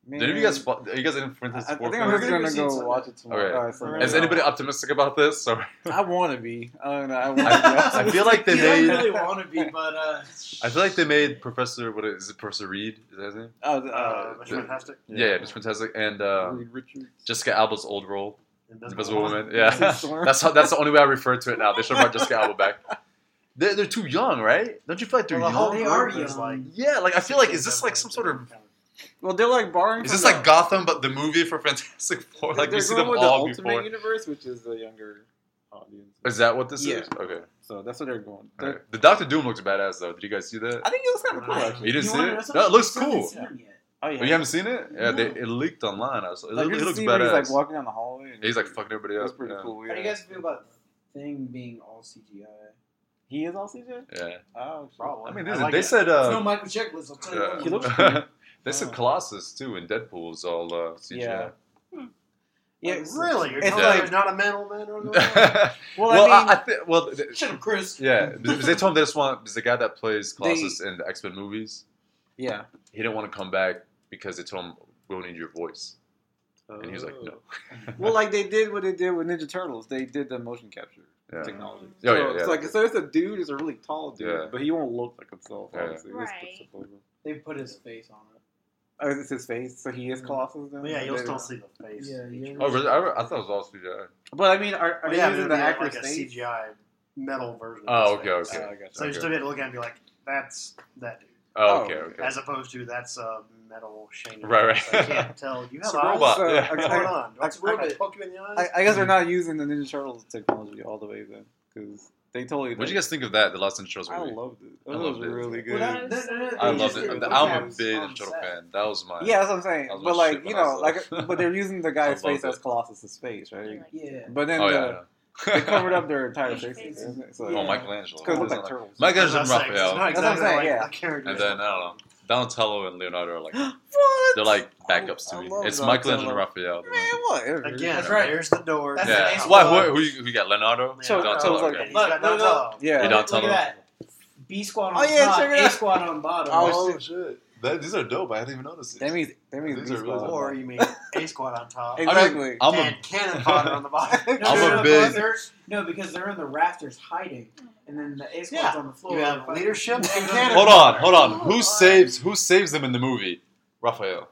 Man, Did any of you guys? Are you guys in I, Fantastic I Four? think I'm just We're gonna gonna see it go Sunday. watch it tomorrow. Okay. All right, so Right Is now. anybody optimistic about this? Or I want to be. I don't know. I want I- to I feel like they You don't made- really want to be, but uh, I feel like they made Professor. What is it? Professor Reed? Is that his name? Oh, Uh, uh, Mr. Fantastic. Yeah, yeah, it's fantastic. And uh, Reed Jessica Alba's old role, Invisible Invisible Woman. Woman. Yeah, that's how. That's the only way I refer to it now. They should have brought Jessica Alba back. They're, they're too young, right? Don't you feel like they're Well, young? They are young. like. Yeah, like I feel like is this like some sort of Well, they're like borrowing. is from this the- like Gotham but the movie for Fantastic Four? Like they're we see going them with the all Ultimate before. Universe, which is the younger audience. Is that what this Yeah. is? Okay. So that's what they're going. They're- Alright. The Doctor Doom looks badass though. Did you guys see that? I think it was kind of cool actually. You didn't you see it? know something? No, it looks cool. seen yet. Oh yeah. Oh, you haven't seen it? Yeah, they, it leaked online. I saw, it, Like, look- you it looks see when he's like walking down the hallway. And He's like fucking everybody up. That's pretty yeah. cool. Yeah. How do you guys feel about Thing being all CGI? He is all CGI. Yeah. Oh, shit. Probably. I mean, I they, like they it. said. It's Uh, no Michael Chiklis, I'll tell you yeah. He looks pretty- they said Oh. Colossus too, and Deadpool is all uh, CGI. Yeah. Yeah. Like, really? You're It's telling me like- not a mental man on the Well, well, I mean, I, I think. Well, th- Shut up, Chris. yeah, because they told him they just want because the guy that plays They- Colossus in the X Men movies, yeah. he didn't want to come back because they told him we'll need your voice, and he was like, no. Well, like they did what they did with Ninja Turtles. They did the motion capture Yeah. technology. Yeah, so yeah, it's yeah. like so it's a dude, it's a really tall dude, Yeah. but he won't look like himself. Yeah. Obviously, Right. They put his face on it. Oh, is this his face? So he is Colossus then? Well, yeah, you'll still see the face. Yeah, yeah. Oh, really? I, I thought it was all CGI. But I mean, are, are Well, they yeah, using the it'd be actor's like a face? CGI metal version. Oh, of his okay, okay. Oh, I gotcha. So you still get to look at it and be like, that's that dude. Oh, Oh, okay, okay. As opposed to that's a metal shiny. Right, right. I can't tell. You have It's a eyes? robot. So, yeah. I- What's going on? I- What's I- I, poke you in the eyes? I, I guess they're not using the Ninja Turtles technology all the way then, because they totally. What do you guys think of that? The Lost in Shows I loved it. I That loved was it. really good. Well, that, that, that, I they loved just it. did I'm a big on Ninja Turtle fan. That was my. yeah, that's what I'm saying. But like you know, like, but they're using the guy's loved face as. Colossus's face, right? Yeah. But then Oh the, yeah. they covered up their entire Which faces. faces? isn't? So, Oh, Michelangelo. Because it looked Wasn't like turtles. Michelangelo That's and Raphael. not That's what I'm saying, like yeah. And then I don't know. Donatello and Leonardo are like what? they're like backups I to me. It's Donatello. Michelangelo and Raphael. Man, whatever. Again, That's right. there's the door. That's Yeah. the next Why? one. Who, who, you, who you got? Leonardo? So- Donatello. so like- okay. He's Look, got look, Donatello. Yeah. You Look, don't look tell at that. B squad on Oh, yeah, top, A squad on bottom. Oh, There's- shit. That, these are dope. I hadn't even noticed That these. means that means These B are really squad. Or you mean A squad on top. Exactly. I'm and a cannon fodder on the bottom. No, I'm no, a no, big- no, because they're in the rafters hiding, and then the A squad's Yeah. on the floor. You have leadership and Hold cannon hold on, hold on. Oh, Who alright. saves who saves them in the movie? Raphael.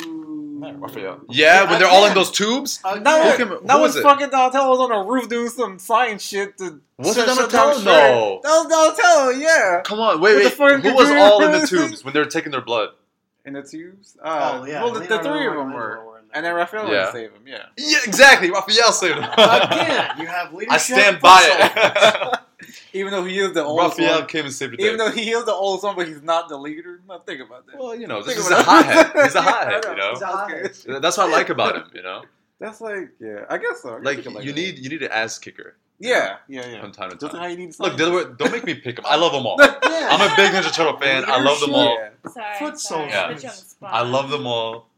Ooh. Raphael. Yeah, when they're all in those tubes. Uh, No, yeah. Who can- that who was it? fucking Donatello was on the roof doing some science shit to. Was shut- it shut down Donatello? Shredder. No. That was Donatello, yeah. Come on, wait, With wait. Who was all in the and tubes when they were taking their blood? In the tubes? Uh, Oh, yeah. Well, the, the three of them were. Michelangelo. And then Raphael Yeah. would save him, yeah. Yeah, exactly. Raphael saved him. Again, you have leadership. I stand by it. Even though he is the oldest Raphael one. came and saved the day. Even though he is the oldest one, but he's not the leader. Now think about that. well, you know, Think this is about a hothead. He's a I hothead, know, you know. he's a. That's what I like about him, you know. That's like, yeah, I guess so. I guess Like could you that. need you need an ass kicker yeah, yeah, yeah. from time to Just time. how you need. Look, the other way- don't make me pick them. I love them all. Yeah. I'm a big Ninja Turtle fan. I love them all. Yeah. Sorry, Foot sorry. soldiers. I put you on the spot. I love them all.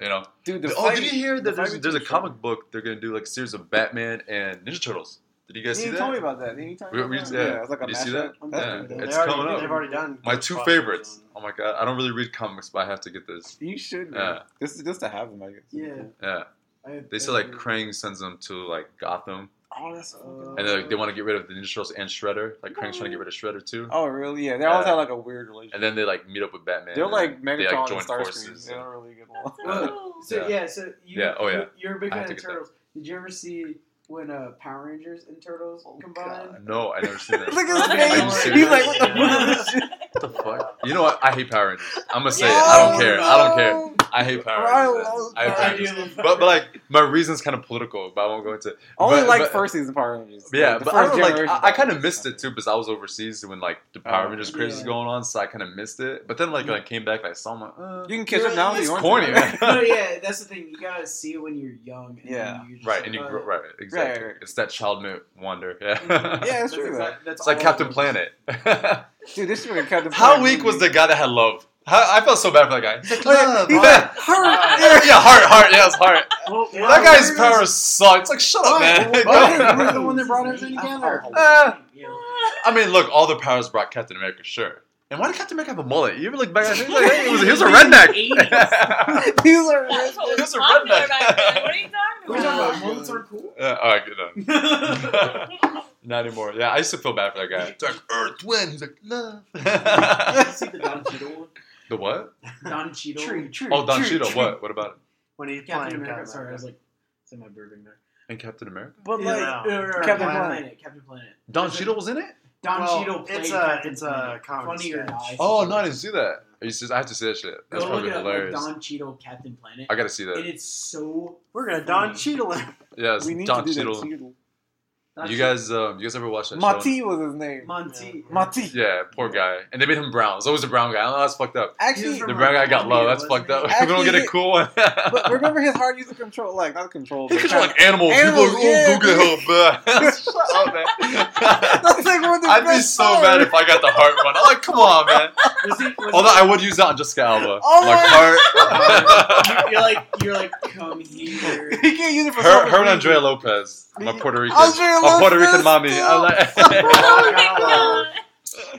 You know. Dude, the oh, fight- did you hear the that there's, there's a comic book they're gonna do like a series of Batman and Ninja Turtles? Did you guys He see didn't that? tell me about that. Didn't he tell me We- about we- that? yeah. it's like a Did you see that? That's Yeah. pretty dope. They It's already, coming up. They've already done My two favorites. and- Oh my god, I don't really read comics, but I have to get this. You should. Yeah. Yeah. This is just to have them, I guess. Yeah. Yeah, I- they say like Krang sends them to like Gotham, Oh, that's. Uh, and like, they want to get rid of the Ninja Turtles and Shredder. Like Krang's trying to get rid of Shredder too. Oh, really? Yeah. They always Yeah. have like a weird relationship. And then they like meet up with Batman. They're and like they Megatron like join and Starscream. forces. They don't really get along. That's. So Yeah. yeah, so you, Yeah, oh, yeah. you- you're a big fan of to get that. turtles. Did you ever see when uh, Power Rangers and Turtles combined? God, no, I never seen that. Look at you his face. He's like, what the fuck is this shit? What the fuck? You know what? I hate Power Rangers. I'm gonna say Yeah, it. I don't oh, care. I don't care. I hate Power I Rangers. love I hate Power Power Rangers. Rangers. But, but like my reason's kind of political, but I won't go into. Only but, like but- first season Power Rangers. Yeah, Like, but I don't like. I, I kind of missed it too because I was overseas when like the Power Oh, Rangers craze was going on, so I kind of missed it. But then like when I came back, and I saw my. Uh, You can catch up now it's you want corny, man. no, yeah, that's the thing. You gotta see it when you're young. And Yeah. you're right, and you uh, grow, right, exactly. Right. It's that child wonder. Yeah, mhm. Yeah, it's That's true. exact- that's it's like Captain it. Planet. Dude, this shit Captain How Planet weak was the guy that had love? How, I felt so bad for that guy. He's like, Oh, yeah, love. he's what? like, heart. yeah, yeah, heart, heart, yeah, it's heart. Well, Yeah, that guy's where's- powers suck. It's like, shut up, man. Well, Go. where's the one that brought everything together? Uh, Yeah. I mean, look, all the powers brought Captain America, sure. And why did Captain America have a mullet? You ever look back at it? He's like, hey, he was, he was a redneck. These are That's He was was a redneck. What are you talking talking about? about mullets are cool. Yeah, all right, good enough. Not anymore. Yeah, I used to feel bad for that guy. It's like Earth, wind. He's like love. see the Don Cheadle one? the what? Don Cheadle. Tree, tree. Oh, Don tree, Cheadle. tree. What? What about it? When he's Captain playing America. Sorry, I was America. like, say my burping there. In Captain America? But like, Yeah. Captain Planet. Planet. Captain Planet. Don Cheadle was in it? Don Well, Cheadle played it's a- Captain it's a Planet. comedy Funny or not? Oh no, I didn't see that. I used to. I have to see that shit. That's Go probably look it up, like. Don Cheadle, Captain Planet. I gotta see that. and that. it's so. We're gonna Don funny. Cheadle him. Yes, we need Don to do Cheadle. that. Cheadle. Don You guys, um, you guys ever watch that show? Mati was his name. Monty. Mati. Yeah, poor guy. And they made him brown. It's always a brown guy. I don't know. That's fucked up. Actually, The brown guy got Columbia, low. That's fucked up. he? we don't get a cool one. but remember his heart used to control, like not control. He but control like animals. Animals, People are like, yeah, oh, go get help. Shut up, man. That's like one of the I'd be so parts. mad if I got the heart one. I'm like, come on, man. Was he, was Although I would use that on Jessica Alba. Oh like my- heart. you're like, you're like, come here. he can't use it for her, selfish her and. Andrea Lopez, my Puerto Rican, Andrea my Puerto Lopez, Rican mommy. too. I like, Oh my god.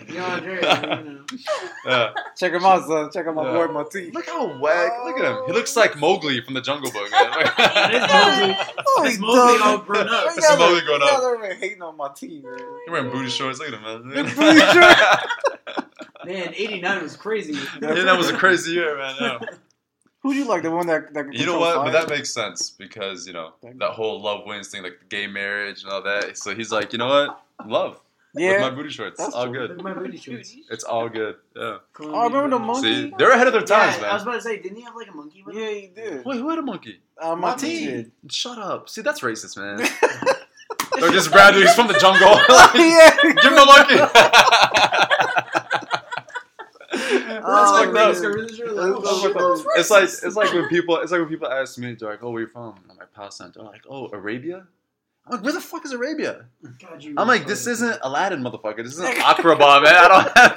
You know, Andrea, you know. yeah. Check him out, son. Check out my Yeah. boy Mati. Look how whack. Look at him. He looks like Mowgli from the Jungle Book. Man. Mowgli. Oh, That's Mowgli does. all grown up. You That's guys Mowgli are- grown up. guys are even hating on Mati, man. You're wearing booty shorts. Look at him, man. Booty shorts. Man, 89 was crazy. yeah, that was a crazy year, man. Yeah. Who do you like? The one that that can You know what? fire? But that makes sense because you know that whole love wins thing, like gay marriage and all that. So he's like, you know what? Love with yeah. my booty shorts. That's all true. good. My booty shorts. It's all good. Yeah. Oh, I remember the monkey. See, they're ahead of their times, yeah, I was about to say, didn't he have like a monkey with him? Yeah, he did. Wait, who had a monkey? Uh, Mati Mati. did. Shut up. See, that's racist, man. They're just Brad, he's from the jungle. Like, yeah. Give him a monkey. Oh, fucked up. It's it's like it's like when people it's like when people ask me, they're like, "Oh, where you from?" I'm like, Palestine. They're like, "Oh, Arabia." I'm like, "Where the fuck is Arabia?" God, you I'm like, "This isn't Aladdin, motherfucker. This isn't Agrabah, man. I don't have,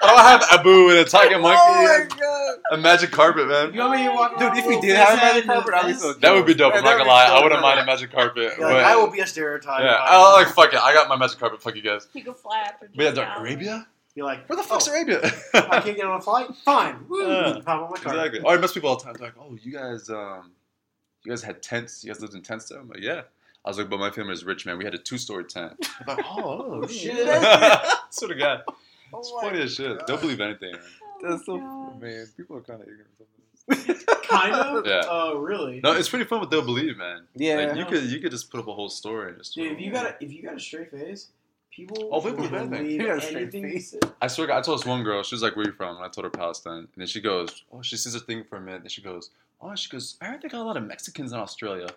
I don't have Abu and a talking oh monkey Oh my and god. a magic carpet, man." You want me to walk Dude, if we did have a magic carpet, I'd be so That would be dope. I'm not That'd gonna be lie. so I wouldn't mind a magic carpet. You're but- like, I will be a stereotype. yeah, I like fuck it. I got my magic carpet. Fuck you guys. You can fly after But yeah, just they're now. Arabia. Be like, Where the fuck's oh, Arabia? I can't get on a flight. Fine. Woo. Yeah. Pop on my car. exactly. Or I mess people all the time. They're like, oh, you guys, um, you guys had tents. You guys lived in tents there. I'm like, yeah. I was like, but my family is rich, man. We had a two-story tent. I'm like, oh, Oh, shit. shit. sort of guy. Oh It's my funny as shit. God. Don't believe anything. Man. That's so God. man. People are kind of ignorant. Sometimes. Kind of. Yeah. Oh, really? No, it's pretty fun what they'll believe, man. Yeah. Like, you could you could just put up a whole story and just. Dude, if you got a if you got a straight face, people Oh, people will believe anything. believe You got a straight anything you face. say. I swear, God, I told this one girl. She was like, "Where are you from?" And I told her Palestine. And then she goes, "Oh, she sees a thing for a minute." Then she goes, "Oh," she goes, "I heard they got a lot of Mexicans in Australia."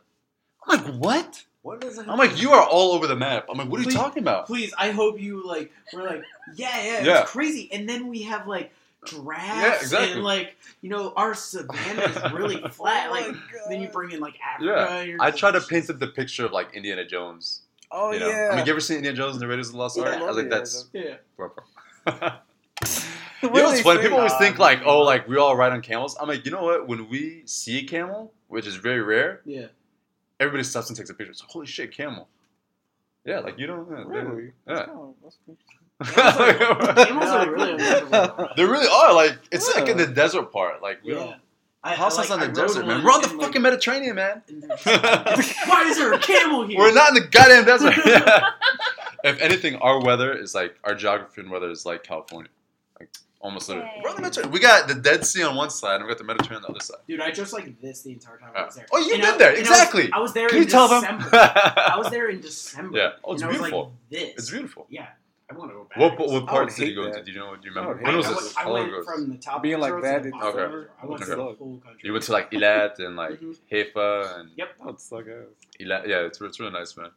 I'm like, "What?" What is it? I'm like, "You are all over the map." I'm like, "What are you talking about?" Please, I hope you like. We're like, yeah, yeah, Yeah. it's crazy. And then we have like giraffes Yeah, exactly. and like you know our savannah is really flat. Oh like then you bring in like Africa. Yeah. I try to like, paint the picture of like Indiana Jones. Oh you know? yeah. I mean, you ever seen Indiana Jones and the Raiders of the Lost Yeah, Ark? I I was like, "That's Yeah. where I'm from." The You know what's funny? People always think like, oh, like we all ride on camels. I'm like, you know what? When we see a camel, which is very rare, Yeah. everybody stops and takes a picture. It's like, holy shit, camel. Yeah, like you don't. Yeah, Really? Yeah. That's kinda- that's cool. Camels are really. They really are. Like it's like in the desert part. Like we Yeah. don't. I, House I, like, on the rode desert, man. We're on the and, like, fucking Mediterranean, man. and there's- Why is there a camel here? We're not in the goddamn desert. if anything, our weather is like our geography and weather is like California, like almost literally. We're on the Mediterranean. We got the Dead Sea on one side, and we got the Mediterranean on the other side. Dude, I just like this the entire time I was there. Oh, you've been there, and I was- exactly. I was, there Can in you tell them? December. I was there in December. Yeah. Oh, it's and I was beautiful. like this. It's beautiful. Yeah. I want to go back. What what, what I would parts did you go that. to? Do you know? Do you remember? would When hate was I, this? went- I went ago from the top Being of like the that, to the it's bottom. Okay. I went Okay. to the whole country. You went to like Eilat and like Mhm. Haifa and Yep. That would suck ass. Yeah, it's, it's really nice, man.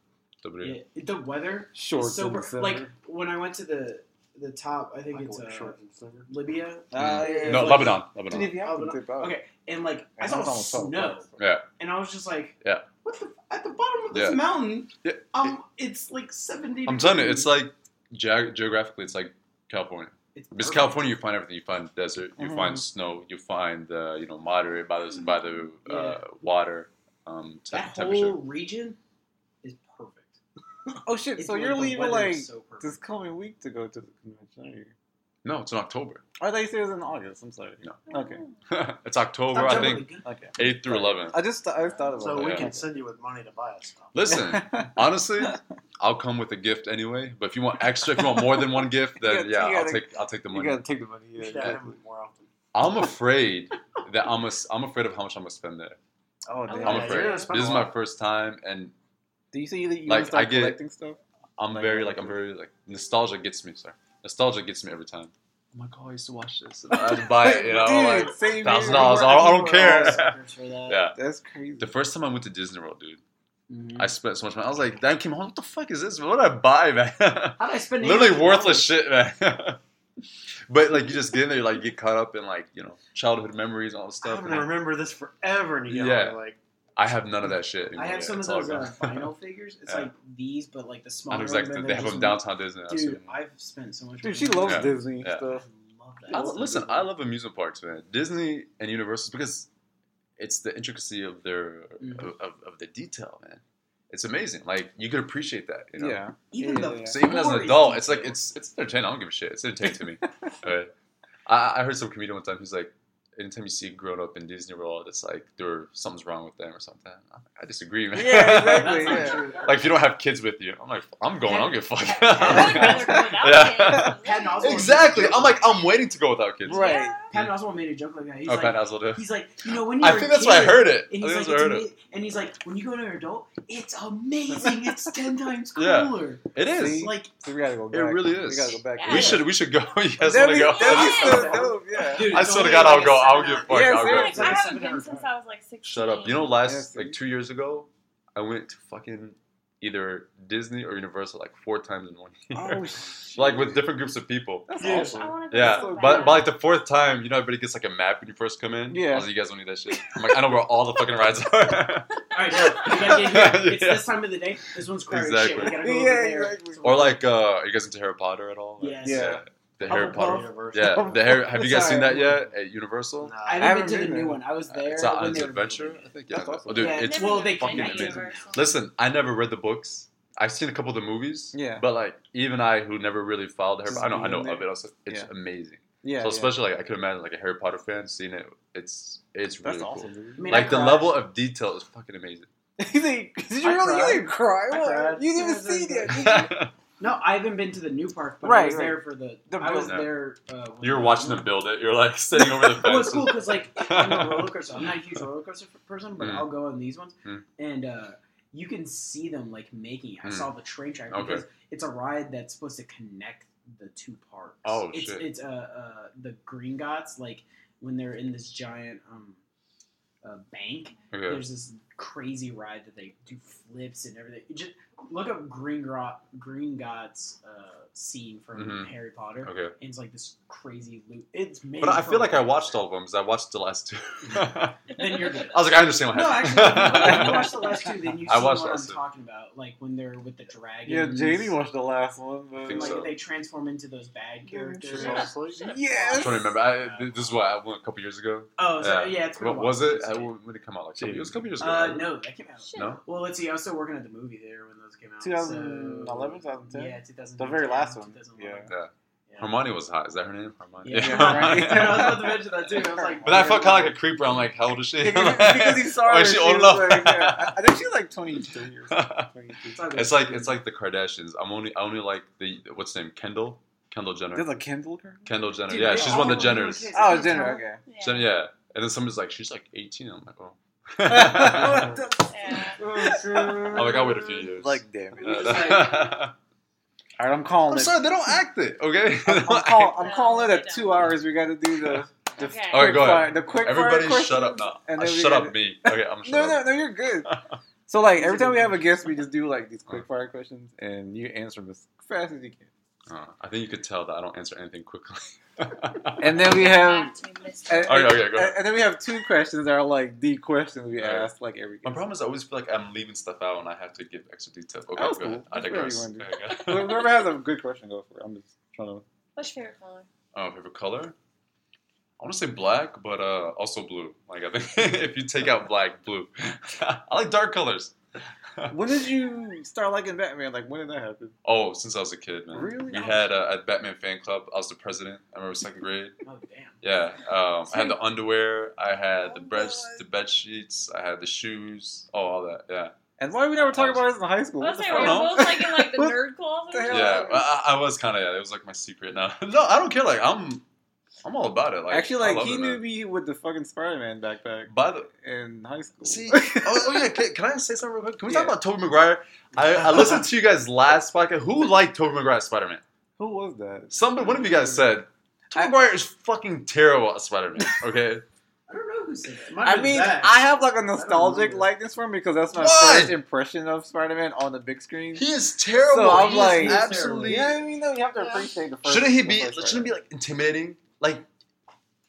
W. Yeah, the weather Shorts is so in per- like when I went to the the top. I think I it's wear uh, shorts. Libya. Ah, yeah. No, Like- Lebanon. Dude, Lebanon. if you have to Oh, dip out. Okay, and like I And saw was almost so snow, close. Yeah. and I was just like, Yeah. what the at the bottom of this Yeah. mountain? Yeah. Um, it's like seventy. I'm telling you, it's like ge- geographically, it's like California. It's Because perfect. California, you find everything. You find desert, you Mhm. find snow, you find uh, you know moderate by the by the uh, Yeah. water um, te- That temperature. whole region is perfect. Oh shit! It's So you're leaving like so this coming week to go to the convention? Are you? No, it's in October. I thought you said it was in August. I'm sorry. No. Okay. it's October, I think. Okay. eighth through 11. I just I just thought about So that. we yeah. can send you with money to buy us stuff. Listen, honestly, I'll come with a gift anyway. But if you want extra, if you want more than one gift, then You yeah, gotta- you I'll gotta- take I'll take the you money. gotta take the money. You Yeah, should him more often. I'm afraid that I'm a, I'm afraid of how much I'm gonna spend there. Oh damn. yeah, I'm you're afraid. gonna spend This a is my lot. first time, and Do you see that you Like, like, start I get- collecting stuff? I'm Like, very like- like I'm very like nostalgia gets me. Sorry, nostalgia gets me every time. I'm like, oh, I used to watch this. And I had to buy it, you know, Dude, like same thousand dollars. I don't, I don't care. that. yeah. That's crazy. The first time I went to Disney World, dude, Mhm. I spent so much money. I was like, "Damn, came home. What the fuck is this? What did I buy, man? How did I spend Literally $800? worthless shit, man." but like, you just get in there, you like get caught up in like you know childhood memories and all this stuff. I'm gonna remember this forever. And you Yeah. like I have none of that shit. I have some of It's all those uh, vinyl figures. It's Yeah. like these, but like the I smaller. exactly. ones, and They have them downtown Disney. I've Dude. I've spent so much. Dude, she loves Yeah. Disney Yeah. stuff. I love that. I, listen, I love amusement parks, man. Disney and Universal because it's the intricacy of their Mhm. of, of, of the detail, man. It's amazing. Like you could appreciate that, you know. Yeah. even Yeah, the yeah, yeah. So even as an adult, it's like it's it's entertaining. I don't give a shit. It's entertaining to me. Right? I, I heard some comedian one time. He's like, anytime you see a grown up in Disney World, it's like there something's wrong with them or something. I, I disagree, man. Yeah, exactly. Yeah. like if you don't have kids with you, I'm like, I'm going. I don't give a fuck. I would rather go without yeah. kids. Patton Oswalt- exactly. I'm like, I'm waiting to go without kids. Right. Yeah. Patton Oswalt made a joke like that. He's Oh, like, Pat Hasel did. he's like, you know, when you're I think that's why I heard it. And he's that's like, why I it's heard it. and he's like, when you go to an adult, it's amazing. It's ten times Yeah. cooler. It is. See? Like, So we gotta go It back. really We is. gotta go back. Yeah. We should we should go. You guys want to go? that'd be so Yeah. dude, I it's swear to only God, I'll go. I'll seven give hour- fuck. I'll go. Like, It's like I a haven't been since. I was like 16. Shut up. You know, last like two years ago, I went to fucking either Disney or Universal like four times in one year. Oh, shit. like with different groups of people. That's Yeah. awesome. I go Yeah, so but, bad. but like the fourth time, you know, everybody gets like a map when you first come in. Yeah. I was like, you guys don't need that shit. I'm like, I know where all the fucking rides are. All right, no, we gotta get here. It's Yeah. this time of the day. This one's crowded Exactly. shit. We gotta go Yeah, over there. exactly. or like, uh, are you guys into Harry Potter at all? Like, Yes. Yeah. The Harry Potter. Universal. Yeah, the Harry. Have you guys seen that yet at Universal? Nah. I I haven't been haven't to the new one. I was uh, there. It's when an they adventure. I think. Yeah, awesome. oh, dude, Yeah, it's well, they fucking amazing. Universal. Listen, I never read the books. I've seen a couple of the movies. Yeah. But like even I, who never really followed the Harry, Just I know I know being of it. Also, it's Yeah. amazing. Yeah. so yeah. especially like I could imagine like a Harry Potter fan seeing it. It's it's really That's cool. awesome, dude. I mean, Like the level of detail is fucking amazing. you did you I really? cried. You didn't cry. I What? You didn't even see it yet. that's- did you? No, I haven't been to the new park, but I Right, was right. there for the. The I was build. there. Uh, when You're watching them build it. You're like sitting over the fence. Well, it's cool because like on the roller coaster, I'm not a huge roller coaster person, but Mm. I'll go on these ones, Mm. and uh, you can see them like making. I Mm. saw the train track Okay. because it's a ride that's supposed to connect the two parks. Oh, it's, shit. It's uh, uh the Gringotts like when they're in this giant um uh, bank. Okay. There's this crazy ride that they do flips and everything. You just look up Green Grot Gringotts uh, scene from Mhm. Harry Potter. Okay. And it's like this crazy loop. It's made But I feel like I watched all of them because I watched the last two. Then you're good. I was like, I understand what No, happened. actually, if you watch the last two, then you I see watched what I'm two. talking about. Like when they're with the dragon. Yeah, Jamie watched the last one. I But think Like so. they transform into those bad characters. Yeah. asleep? I'm Yes. trying to remember. I, this is what I went a couple years ago. Oh, so, Yeah. yeah. it's been a What while was it? I, it's when did it come out? Like it was a couple years ago. Uh, Uh, right? no, that came out. Shit. No? Well, let's see. I was still working at the movie there when those came out. 2011, so, 2010? Yeah, 2010. The very last one. 2011. Yeah. Yeah. Yeah. Hermione was hot. Is that her name? Hermione. Yeah, Hermione. I was about to mention that too. I was like, But I felt kind of like a creeper. I'm like, how old is she? because, because you saw her. Wait, she she old enough? Like, yeah. I I think she's like 23 or something. 22. It's it's like it's like the Kardashians. I'm only I only like the what's the name Kendall Kendall Jenner. There's a Kendall girl? Kendall Jenner. Dude, yeah, she's one of the Jenners. kids. Oh, Jenner, okay. Yeah. Jen- yeah, and then somebody's like, she's like 18. I'm like, oh. What I'm like, I'll wait a few years. Like, damn it. Uh, like- All right, I'm calling I'm it. sorry, they don't act it. Okay. I'm, I'm, call, I'm No, calling it at two hours. We got to do the. the Okay. All right, go quick fire- ahead. The quick Everybody, fire shut up now. and Uh, then shut gotta- up, me. Okay, I'm shut No, up. no, no, you're good. So like every time we have a guest, we just do like these quick fire questions, and you answer them as fast as you can. Uh, I think you could tell that I don't answer anything quickly. And then we have, Back to Mr. and, Okay, okay, go and- ahead. and then we have two questions that are like the questions we Alright. ask like every. My problem is I always feel like I'm leaving stuff out and I have to give extra detail. Okay, That was go cool. ahead. I That's digress. Okay, go. Whoever has a good question, go for it. I'm just trying to. What's your favorite color? Oh, favorite color? I want to say black, but uh, also blue. Like I think if you take out black, blue. I like dark colors. When did you start liking Batman? Like when did that happen? Oh, since I was a kid, man. Really? We had uh, a Batman fan club. I was the president. I remember second grade. Oh damn. Yeah. Um, I had the underwear. I had the Oh, bed, God. the bed sheets. I had the shoes. Oh, all that. Yeah. And why did we never talk about this in high school? I was What the saying, fuck? were both like in like the nerd closet? the or hell? something? Yeah. I, I was kind of. Yeah. It was like my secret now. no, I don't care. Like I'm. I'm all about it. Like Actually, like he knew man. me with the fucking Spider-Man backpack By the in high school. See, oh, oh yeah, can, can I say something real quick? Can we talk about Tobey Maguire? I, I listened to you guys last podcast. Who liked Tobey Maguire Spider Man? Who was that? Somebody, one of you guys said Tobey I- Maguire is fucking terrible as Spider Man. Okay, I don't know who said that. I have mean, Zach. I have like a nostalgic likeness for him because that's my Why? first impression of Spider-Man on the big screen. he is terrible. So I'm He is like- absolutely. yeah, I mean, no, you have to appreciate the first. Shouldn't he be? Shouldn't he be like intimidating? Like,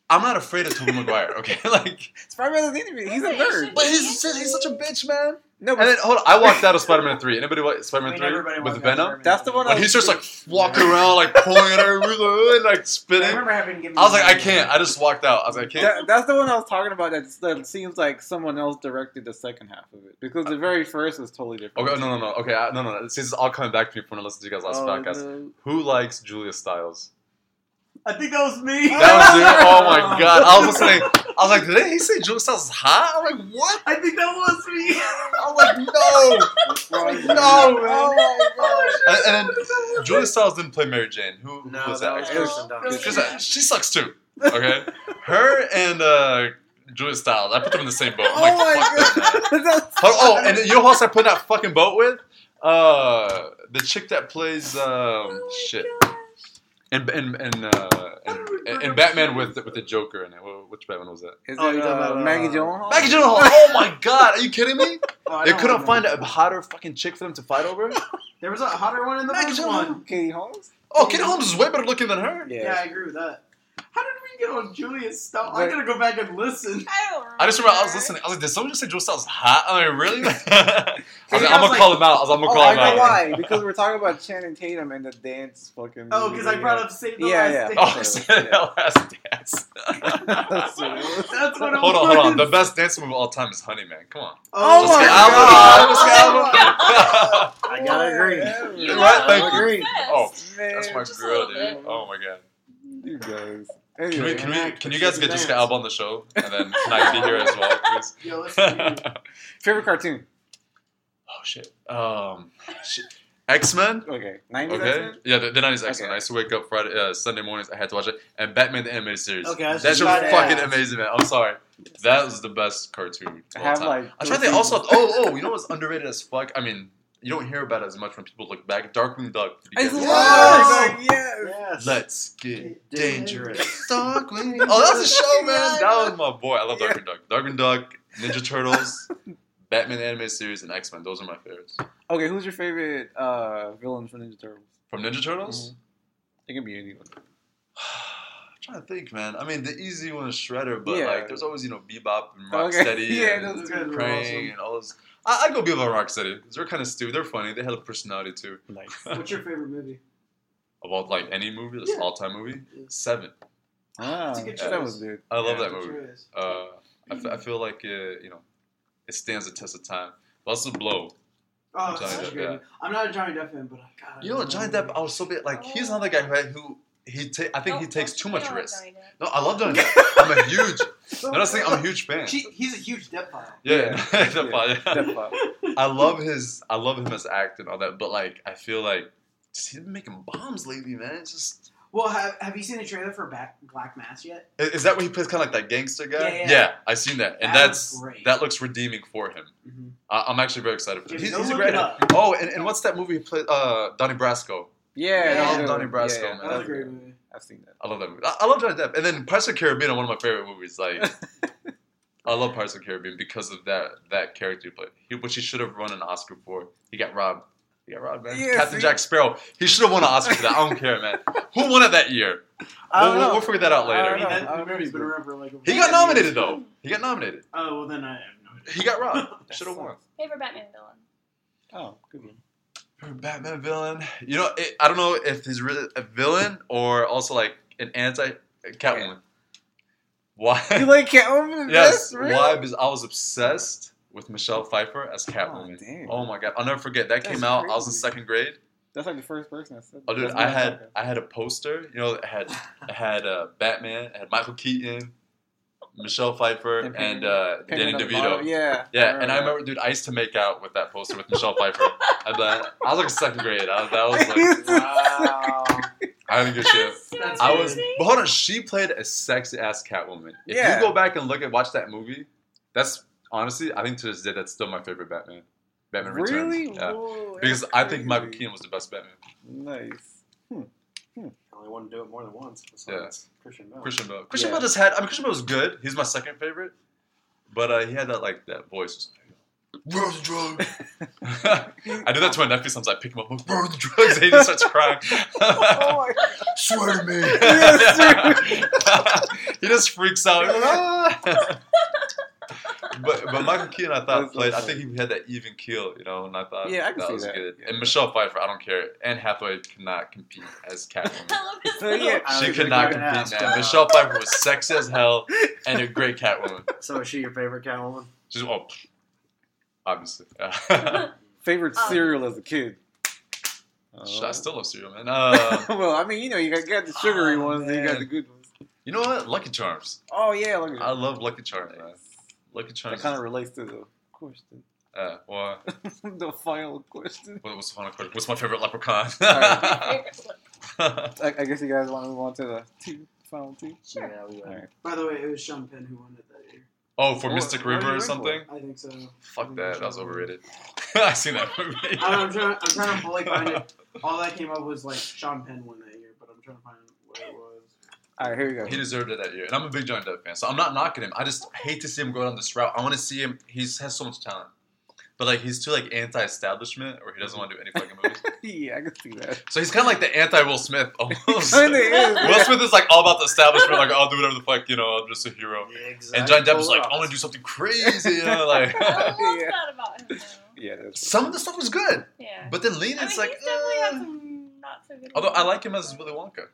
I'm not afraid of Tobey Maguire. Okay, like, Spider-Man is enemy. He's a nerd. but he's such- he's such a bitch, man. No, And but then hold on, I walked out of Spider Man Three. Anybody watch Spider Man mean, Three everybody with Venom? That's the one When I he was- starts like walking around, like pulling at everything, like I spinning. remember having given. I was like, I can't. I just walked out. I was like, I can't. That, that's the one I was talking about. That, that seems like someone else directed the second half of it because the uh, very first was totally different. Okay, oh, no, no, no. Okay, I, no, no, no. This is all coming back to me from when I listened to you guys last Oh, podcast. no. Who likes Julia Stiles? I think that was me. That was you. Oh my god! I was listening. I was like, did he say Julia Stiles is hot? I'm like, what? I think that was me. I'm like, no, Wrong. no, man. Oh my god. And, and then Julia Stiles didn't play Mary Jane. Who, who No, was that that? was actress? Kirsten Kirsten Dunst. She sucks too. Okay, her and uh, Julia Stiles. I put them in the same boat. I'm like, oh fuck my god. That's- Oh, oh, and you know who else I put in that fucking boat with? Uh, the chick that plays um shit. And and and uh and, and, and Batman with with the Joker in it. Which Batman was that? Is Oh, it you're talking uh, about, Maggie Gyllenhaal? Maggie Gyllenhaal. Oh my god, are you kidding me? Oh, They couldn't remember. find a hotter fucking chick for them to fight over. There was a hotter one in the Maggie first one. Katie Holmes? Oh, Katie Holmes is way better looking than her. Yeah. I agree with that. How did we get on Julia's stuff? I Wait. gotta go back and listen. I don't remember. I just remember I was listening. I was like, did someone just say Julia Stiles hot? I'm like, really? I was like, I I'm gonna like- call him out. I was like, I'm gonna Oh, call I him know out. why. Because we're talking about Channing Tatum and the dance fucking. Oh, because I brought up Save the Yeah, Last yeah. Oh, dance. Oh, Yeah. said that last dance. That's what it was. That's what it hold on, hold on. The best dance move of all time is Honey Man. Come on. Oh, oh Let's oh my get God. album. Let's get album. I gotta agree. You Right, thank you. Oh, that's my girl, dude. Oh my god. You guys. Can we, can we, can you guys get Jessica Dance. Alba on the show, and then can I be here as well, please? Yo, let's see. favorite cartoon. Oh shit. Um, X Men. Okay, 90s Okay. X-Men? Yeah, the, the 90s X Men. Okay. I used to wake up Friday, uh, Sunday mornings. I had to watch it, and Batman the animated series. Okay, I was that just shit was fucking ask. amazing, man. I'm sorry. That was the best cartoon. I of all have time. like. I'm trying to. Also, oh, oh, you know what's underrated as fuck? I mean, you don't hear about it as much when people look back. Darkwing Duck. Did I you used guys to Yes! love it. Yes. Yes. Let's get Dangerous. dangerous. Darkwing. Oh, that was a show, man. That was my boy. I love Yeah. Darkwing Duck. Darkwing Duck, Ninja Turtles, Batman the animated series, and X Men. Those are my favorites. Okay, who's your favorite uh, villain from Ninja Turtles? From Ninja Turtles. Mm-hmm. It can be anyone. I'm trying to think, man. I mean, the easy one is Shredder, but Yeah. like, there's always you know Bebop and Okay. Rocksteady Yeah, and those Krang awesome. and all those. I, I'd go Bebop and Rocksteady. 'cause They're kind of stupid. They're funny. They had a personality too. Nice. What's your favorite movie? About like any movie, this Yeah. all-time movie, Yeah. Seven. Ah, It's a good that choice. was good. I love Yeah. that movie. Choice. Uh, I, f- I feel like uh, you know, it stands the test of time. But also Blow. Oh, it's Johnny such a Depp, great yeah. movie. I'm not a Johnny Depp fan, but God, You know, what, Johnny Depp. I was so bit like he's another guy who who he. Ta- I think he takes too much risk. No, I love Johnny Depp. I'm a huge. No, that's the thing. I'm a huge fan. He, he's a huge Depp file. Yeah, Yeah. the fire. Definitely. I love his. I love him as actor and all that. But like, I feel like just he's been making bombs lately, man. It's just. Well, have, have you seen the trailer for Back, Black Mass yet? Is is that where he plays kind of like that gangster guy? Yeah, yeah. I seen that, and That that's looks great. that looks redeeming for him. Mm-hmm. I, I'm actually very excited for him. Yeah, He's, he's a great. it up. Oh, and, and what's that movie he played? Uh, Donnie Brasco. Yeah, Yeah. that was a good Donnie. Brasco, Yeah, man. That was a great movie. I've seen that. I love that movie. I, I love Johnny Depp. And then Pirates of the Caribbean are one of my favorite movies. Like, I love Pirates of the Caribbean because of that that character he played, he, which he should have won an Oscar for. He got robbed. He got robbed, man. Yeah, Captain see? Jack Sparrow. He should have won an Oscar for that. I don't care, man. Who won it that year? I We'll, don't we'll, know. we'll figure that out I I later. don't know. I don't movie's been around for like. He got nominated though. He got nominated. Oh well, then I have no idea. He got robbed. Should have won. sucks. Favorite Batman villain? Oh, good one. Batman villain. You know, it, I don't know if he's really a villain or also like an anti Catwoman. Why? You like Catwoman? yes. That's real? Why? Because I was obsessed with Michelle Pfeiffer as Catwoman. damn. Oh, my god! I'll never forget. That That's came out. I was in second grade. That's like the first person I said. Oh, dude, I had. I had a poster. You know, it had it had uh, Batman, it had Michael Keaton, Michelle Pfeiffer, And and, uh, Danny at bottom. DeVito. Yeah. Yeah, and I that. remember, dude, I used to make out with that poster with Michelle Pfeiffer. I, bet- I was like second grade. I, that was like, Wow. I didn't give a shit. So That's I was, crazy. but hold on, she played a sexy ass Catwoman. If Yeah. you go back and look at watch that movie, that's honestly, I think to this day that's still my favorite Batman. Batman Really? Returns. Yeah. Whoa, Because that's I think Michael crazy. Keaton was the best Batman. Nice. Only one to do it more than once. Besides Christian Bale. Christian Bale. Christian Yeah. Bale just had. I mean, Christian Bale was good. He's my second favorite, but uh, he had that like that voice. Where's the drugs? I do that to my nephew sometimes. I pick him up. Where are the drugs? And he just starts crying. oh Swear to me. Yes, he just freaks out. But but Michael Keaton, I thought That's so played. I think he had that even keel, you know, and I thought Yeah, I can that see was that. good. Yeah. And Michelle Pfeiffer, I don't care. Anne Hathaway cannot compete as Catwoman. I love his So, yeah, She was could not compete, ask, man. uh, Michelle Pfeiffer was sexy as hell and a great Catwoman. So is she your favorite Catwoman? She's oh, obviously. Yeah. Favorite Um, cereal as a kid? I still love cereal, man. Uh, well, I mean, you know, you got, you got the sugary Oh, ones, and you got the good ones. you know what? Lucky Charms. Oh yeah, look at I love Lucky Charms, man. Nice. Lucky That Charms. kind of relates to the question, Uh, well, the final question. what- what's the final question? What's my favorite leprechaun? Alright. Favorite- I, I guess you guys want to move on to the two final two. Sure. Yeah, we All right. By the way, it was Sean Penn who won it that year. oh, for What- Mystic River or waiting something? I think so. Fuck that. That was overrated. I seen that movie. I'm trying. I'm trying to fully find it. All that came up was like Sean Penn won that year, but I'm trying to find what it was. All right, here we go. He deserved it that year, and I'm a big Johnny Depp fan, so I'm not knocking him. I just hate to see him go down this route. I want to see him. He has so much talent. but like he's too like anti-establishment, or he doesn't want to do any fucking movies. yeah, I can see that. So he's kind of like the anti Will Smith almost. Kinda is. Will Smith is like all about the establishment, like I'll do whatever the fuck, you know, I'm just a hero. Yeah, exactly. And Johnny Depp is like, I want to do something crazy, you know, like. I love Yeah. that about him, though. Yeah, Some of the stuff was good, Yeah. but then Lean I mean, is like. he's definitely had uh, some not so good. Although I like him as Willy Wonka.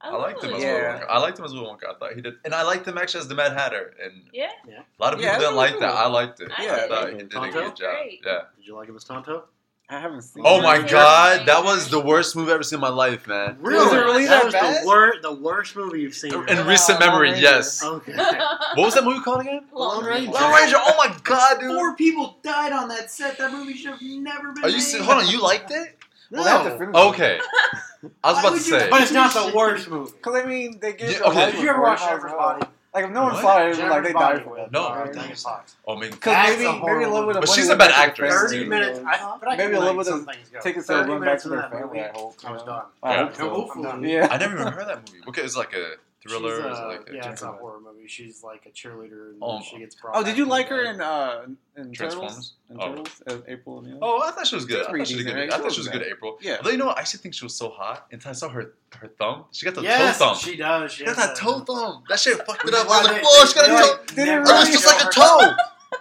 I, love liked him as Willy Willy Wonka. I liked him as Willy Wonka. I thought he did, and I liked him actually as the Mad Hatter. And Yeah. a lot of people it didn't like cool. that. I liked it. I Yeah, I thought did. he did a good job. Great. Yeah. Did you like him as Tonto? I haven't seen. Oh it. my Yeah. god, that was the worst movie I've ever seen in my life, man. Really? Was it really that that was bad? the, wor- the worst movie you've seen. In recent memory, Ranger. yes. okay. What was that movie called again? Lone Ranger. Lone Ranger. Oh my god, dude. Four people died on that set. That movie should have never been Are you made. serious? Hold on, you liked it? Well, that's No. the. Okay. I was about to say. But it's not the worst movie. Because I mean, they give. Yeah, okay. Hollywood Did you ever for it, watch might Jennifer's. Body? Like if no one What? saw it, like they Body died for with, it. No. Right? Megan Fox. Oh, I mean, Because maybe maybe a little bit of But she's a bad actress. Thirty minutes. I, but I Maybe a little let bit some of- things go. Take it so it 30 went back to into their family. I hope. I was know? done. I Yeah. hope so. Hopefully. I'm done. Yeah. I never even heard that movie. Okay, it's like a thriller. She's, is it uh, like a yeah, it's a gentleman? horror movie. She's like a cheerleader, and Oh. she gets brought. Oh, did you like her in uh in Transformers? Turtles? In Oh. Turtles as April O'Neil? Oh, I thought she was good. She's I thought she did decent, good. I thought she was wasn't good, April. Yeah. Although you know what, I used to think she was so hot until I saw her her thumb. She got the Yes, toe thumb. she does. She She got has that toe thumb. That shit fucked Which it is up. I was like, they- whoa, she got a toe. like it never It looks just like a toe.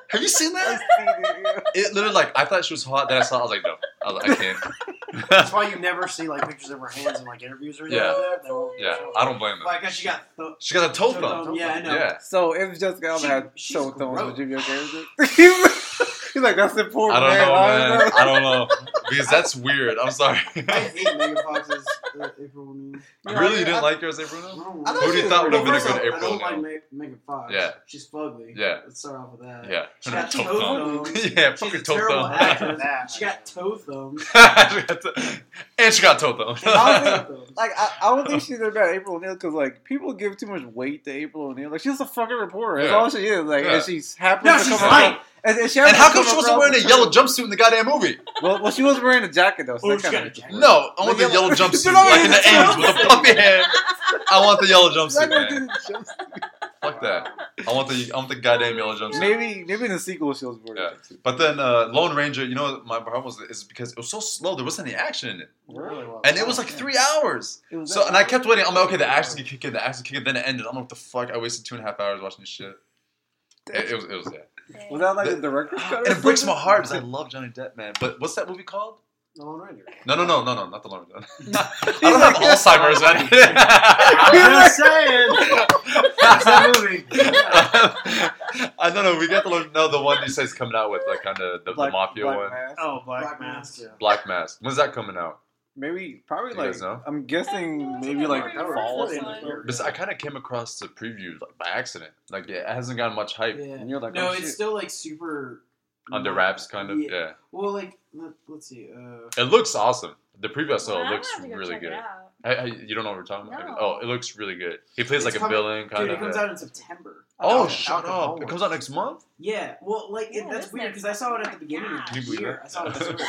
Have you seen that? it, literally like I thought she was hot. Then I saw. I was like, no. I was like, I can't. That's why you never see like pictures of her hands in like interviews or anything Yeah. like that. Yeah, I don't blame Why? her. Because she got. Th- She got a toe toe thumb. thumb. Yeah, I know. Yeah. So if Jessica Alba She- had she's toe thumbs, would you be okay with it? He's like, that's important. I don't man. know, I man. don't know. I don't know because that's weird. I'm sorry. I hate Megan Fox's uh, April O'Neil. Yeah, really, I- you didn't I- like yours, April? I O'Neil? don't I know. thought Who do you thought was would have been a good off, April I don't O'Neil? like Ma- Megan Fox. Yeah. She's fugly. Yeah. Let's start off with that. Yeah. She Her got toe toe thumb. thumbs. yeah, She's fuck her a toe terrible thumb. She got toe thumbs. She got to- and she got toe thumb. Like I, I don't think she's a bad April O'Neil because like people give too much weight to April O'Neil. Like she's a fucking reporter. That's Yeah. all she is. Like Yeah. and she's happy No, to she's come right. across- And, and, she and how come she wasn't wearing a the yellow jumpsuit in the goddamn movie? Well, well, she was wearing a jacket though. So Oh, that kind of jacket. No, I want The the yellow yellow- jumpsuit, You know, like in the it's A's with the so- puppy hand. I want the yellow jumpsuit, man. Fuck that. I want the I want the goddamn yellow jumpsuit. Maybe maybe in the sequel she was wearing Yeah. But then uh, Lone Ranger, you know, my problem was is because it was so slow. There wasn't any action in it, really well. and it was like three hours. So and I kept waiting. I'm like, okay, the action can kick in, the action can kick in. Then it ended. I'm like, what the fuck? I wasted two and a half hours watching this shit. It, it was it was yeah. Was that like The- the director's cut? And it breaks my heart because I love Johnny Depp, man. But what's that movie called? The Lone Ranger. No, no, no, no, no, not the Lone Ranger. I don't have Alzheimer's, man. I'm just saying. Watch that movie. I don't know. We got the Lone- no the one he says coming out with like kind of the, the mafia Black one, Mask. Oh, Black, Black Mask. Mask. Yeah. Black Mask. When's that coming out? Maybe probably you like guys know? I'm guessing maybe like That fall. before the end of the year. Because I kind of came across the preview like by accident. Like it hasn't gotten much hype. Yeah. And you're like, no, oh, it's shit. still like super Under wraps, kind of. Yeah. Yeah. Well, like let, let's see. Uh, It looks awesome. The preview I saw Well, looks gonna go really check it good. out. I, I, you don't know what we're talking about? No. Oh, it looks really good. He plays It's like a villain, kind dude, it comes yeah. out in September. Oh, Out- shut up! of It comes out next month. Yeah. Well, like Yeah, it, that's weird because I saw it at the beginning of you the believe year. I saw it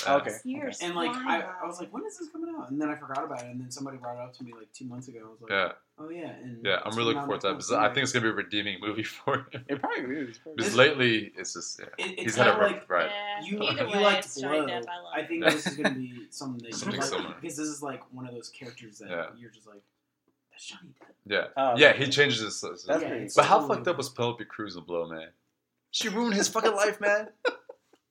this early. Yeah. Okay. Years And like I, I was like, when is this coming out? And then I forgot about it. And then somebody brought it up to me like two months ago. I was like, Yeah, oh yeah. And yeah. I'm really looking forward to that because. I think it's gonna be a redeeming movie for him. It probably is. Because lately, it's just yeah. It, it's he's had a rough like ride. Yeah. you, Either you way, liked it's Johnny Blow. Depp. I I think Yeah. this is gonna be something that you Something like similar. because this is like one of those characters that Yeah. you're just like, that's Johnny Depp. Yeah, Oh, yeah. okay. He changes his. his- That's Yeah, but how fucked up was Penelope Cruz in Blow, man? She ruined his fucking life, man.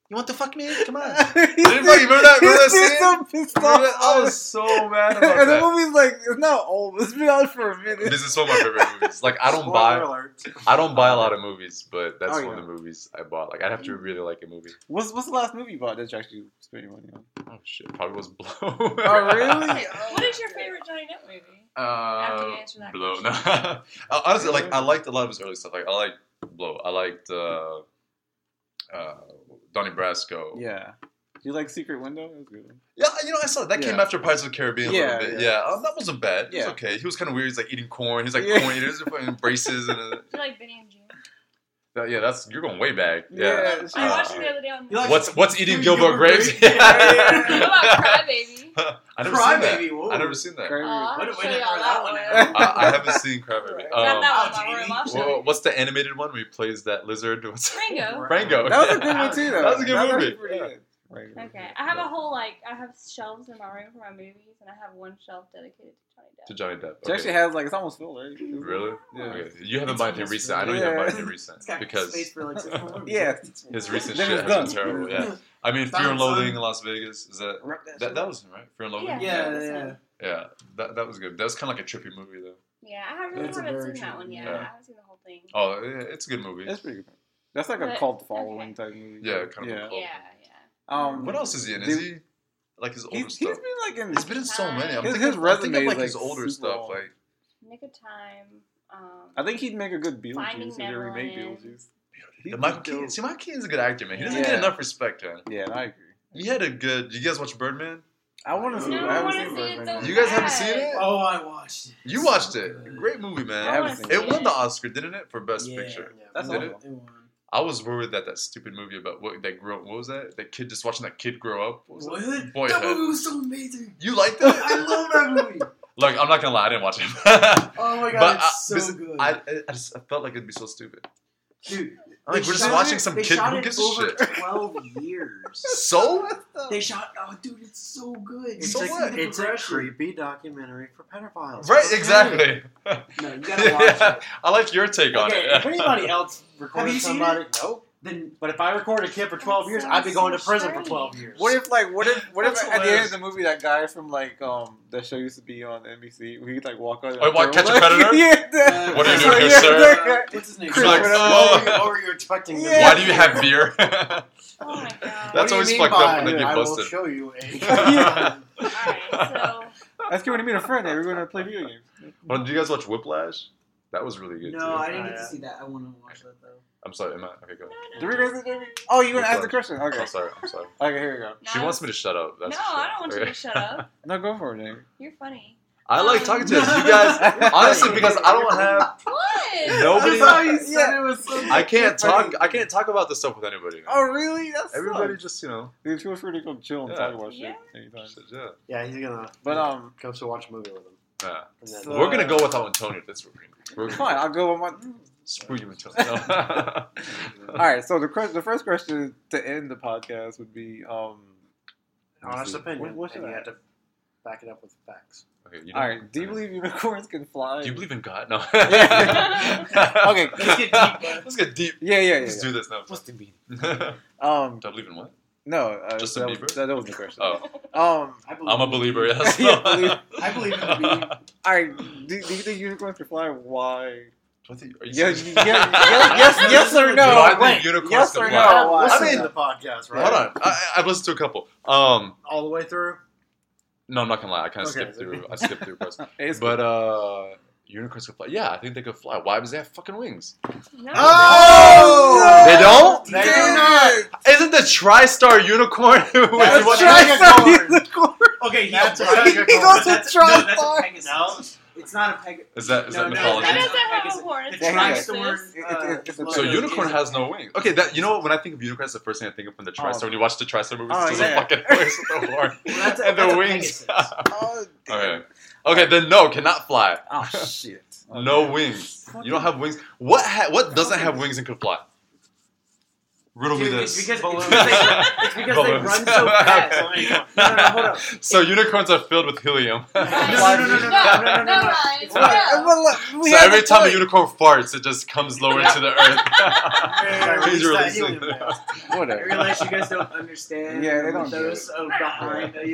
You want to fuck me? Come on. He's Didn't fucking remember that- remember that scene? so pissed off. I was so mad about and the that. movie's like it's not old. It's been out for a minute. This is one of my favorite movies. Like I don't Spoiler buy, alert. I don't buy a lot of movies, but that's Oh, one of the movies I bought. Like I'd have to really like a movie. What's what's the last movie you bought that you actually spent your money on? Oh shit, probably was Blow. Oh really? What is your favorite Johnny Depp movie? After you Uh, answer that Blow. question. No. Uh, Honestly, like I liked a lot of his early stuff. Like I liked Blow. I liked uh, uh, Donnie Brasco. Yeah. Do you like Secret Window? It was good. Yeah, you know, I saw that came Yeah. after Pirates of the Caribbean a Yeah, little bit. yeah. Yeah, uh, that wasn't bad. It was Yeah. okay. He was kind of weird. He's like eating corn. He's like Yeah. corn eaters, fucking braces, and uh, Do you like Benny and Joon? That- yeah, that's you're going way back. Yeah, Yeah. it's I Uh, watched it the other day on. Like- What's what's eating Gilbert Gilbert Graves? Grape? Yeah. Crybaby? I never Cry seen that. Whoa. I never seen that. Crazy. Oh, What- show when did y'all that that one one. I, I haven't seen Crybaby. Right. Got Um, that Oh, one in my room. I'll show Whoa, you. what's the animated one where he plays that lizard? What's Rango. Rango. That was a good one too. Though. That was a good actually movie. Pretty Yeah. good. Okay, I have a whole like I have shelves in my room for my movies, and I have one shelf dedicated to Johnny Depp. to Johnny Depp. She actually has like it's almost full, right? Really? Yeah. Okay. You haven't It's bought anything almost recent. I know you Yeah. haven't bought anything recent because space for like six. Yeah. his recent shit has been terrible. Yeah. I mean, Fear and. Loathing in Las Vegas. Is that that that, shit. that was right? Fear and Loathing. Yeah. Yeah, this yeah. Yeah, that, that was good. That was kind of like a trippy movie though. Yeah, I haven't, really It's haven't seen that true one yet. movie. I Yeah. haven't seen the whole thing. Oh, yeah, it's a good movie. That's pretty good. That's like a cult following type movie. Yeah, kind of a cult. Yeah, yeah. Um, What else is he in? Is he like his older He's, he's stuff? been like in. He's been in so many. I'm His- thinking, his I'm thinking is, like like, his older super stuff. long. Like Nick of Time. Um, I think he'd make a good Finding Beetlejuice if they remake Beetlejuice. the He'd Michael Keaton. See, Michael Keaton's a good actor, man. He doesn't Yeah. get enough respect, man. Yeah, I agree. He had a good. You guys watch Birdman? I want to see. No, it. I I haven't seen Birdman. so You guys haven't seen it? Oh, I watched it. You So watched it. good. Great movie, man. I haven't seen see It won the Oscar, didn't it, for Best Yeah. Picture? Yeah. That's Did it? It won. I was worried that that stupid movie about what that grow. What was that? That kid just watching that kid grow up. What was What? that? That movie was so amazing. You liked that I love that movie. Look, I'm not gonna lie, I didn't watch it. Oh my god, but it's I, so good. I, I just I felt like it'd be so stupid. Dude, Like they we're just watching it- some they kid. shot Who it gives a over shit? Twelve years. So They shot. Oh, dude, it's so good. It's, So a, what? it's a creepy documentary for pedophiles. right, Okay. exactly. No, you gotta watch Yeah, it. I like your take on it. if anybody else recorded you seen somebody, no. Then But if I record a kid for 12 years, I'd be sounds going to so prison for 12 years. What if like what if what if That's at the end hilarious. of the movie that guy from like um that show used to be on NBC we could like walk out Oh, what, Catch a Predator? yeah, that- What are you doing here, yeah, sir? that guy- what's his name? Chris, like, whatever. oh. what, were you, what were you expecting? to Yeah. Why do you have beer? Oh my god. That's what do you always mean fucked up by, when they get I will busted. show you a. Yeah. Alright, so That's good when you meet a friend. Hey, we're gonna play video games. well, did you guys watch Whiplash? That was really good No, too. I didn't get Oh, to see that. I want to watch that though. I'm sorry, Emma. Okay, go. Do we go to- Oh, you gonna ask the question? Okay. I'm sorry. I'm sorry. Okay, here we go. She no, wants me to shut up. That's no, for sure. I don't want you Okay. to shut up. No, go for it, Jamie. You're funny. I like Um, talking to you. You guys, honestly, because I don't have What? nobody. That's how you said it was so I can't funny. talk. I can't talk about this stuff with anybody. Oh, really? That's Everybody sucks. just you know. Dude, feel free to go chill and Yeah. talk about Yeah. shit anytime. just, Yeah. Yeah, he's gonna. But um, go to watch a movie with him. yeah. And then, So- We're gonna go without Antonio this week. We're fine. I'll go with my. Screw you, Antonio. No. All right. So the que- the first question to end the podcast would be um. honest What- opinion, what should and you have to back it up with facts. Okay, you All right. Do you believe unicorns can fly? Do you believe in God? No. Okay. Let's get deep. bud. Let's get deep. Yeah, yeah, yeah. Let's do this now. What's the meaning? Do Um, I believe in what? no. Uh, Justin that, was, Bieber? that, that was the question. Oh, Um. I believe I'm a believer. Yes. Yeah, believe- I believe in the beam. All right. Do, do you think unicorns can fly? Why? What the- are you Yeah, yeah, yeah, yes, yes or no? Do I think Wait, unicorns yes can or fly? no? Why? Listen I mean- to the podcast, right? Hold on. I, I've listened to a couple. Um, All the way through. no, I'm not gonna lie. I kind of Okay. skipped through. I skipped through parts. It's But uh, unicorns can fly. Yeah, I think they could fly. Why? Because they have fucking wings. No. Oh! They don't? They do not. Isn't the TriStar unicorn? That's with- what Try unicorn. some unicorn. Okay, That's a right. He goes to That's- try no, that's a far. Pegasus. No. It's not a Pegasus. Is that is No, that no, mythology? That that's doesn't have a Pegasus. horn. The It's Yeah, yeah. TriStar. It- it- uh, it's So unicorn is- has no wings. Okay, that you know what? When I think of unicorn, that's the first thing I think of from the TriStar. Oh. When you watch the TriStar movies, Oh, it's just a fucking horse with a horn Well, that's a- and the wings. Oh, damn. okay, okay, then no, cannot fly. Oh shit. No wings. You don't have wings. What ha- what doesn't have wings and could fly? Riddle me this. It's because, it's because, they, run so fast. no, no, no. So it, unicorns are filled with helium. no, no, no, no, no, no, no, no. no, no, So every time a unicorn farts, it just comes lower to the earth. He's releasing. Whatever. I realize you guys don't understand. Yeah, they don't. Those do behind the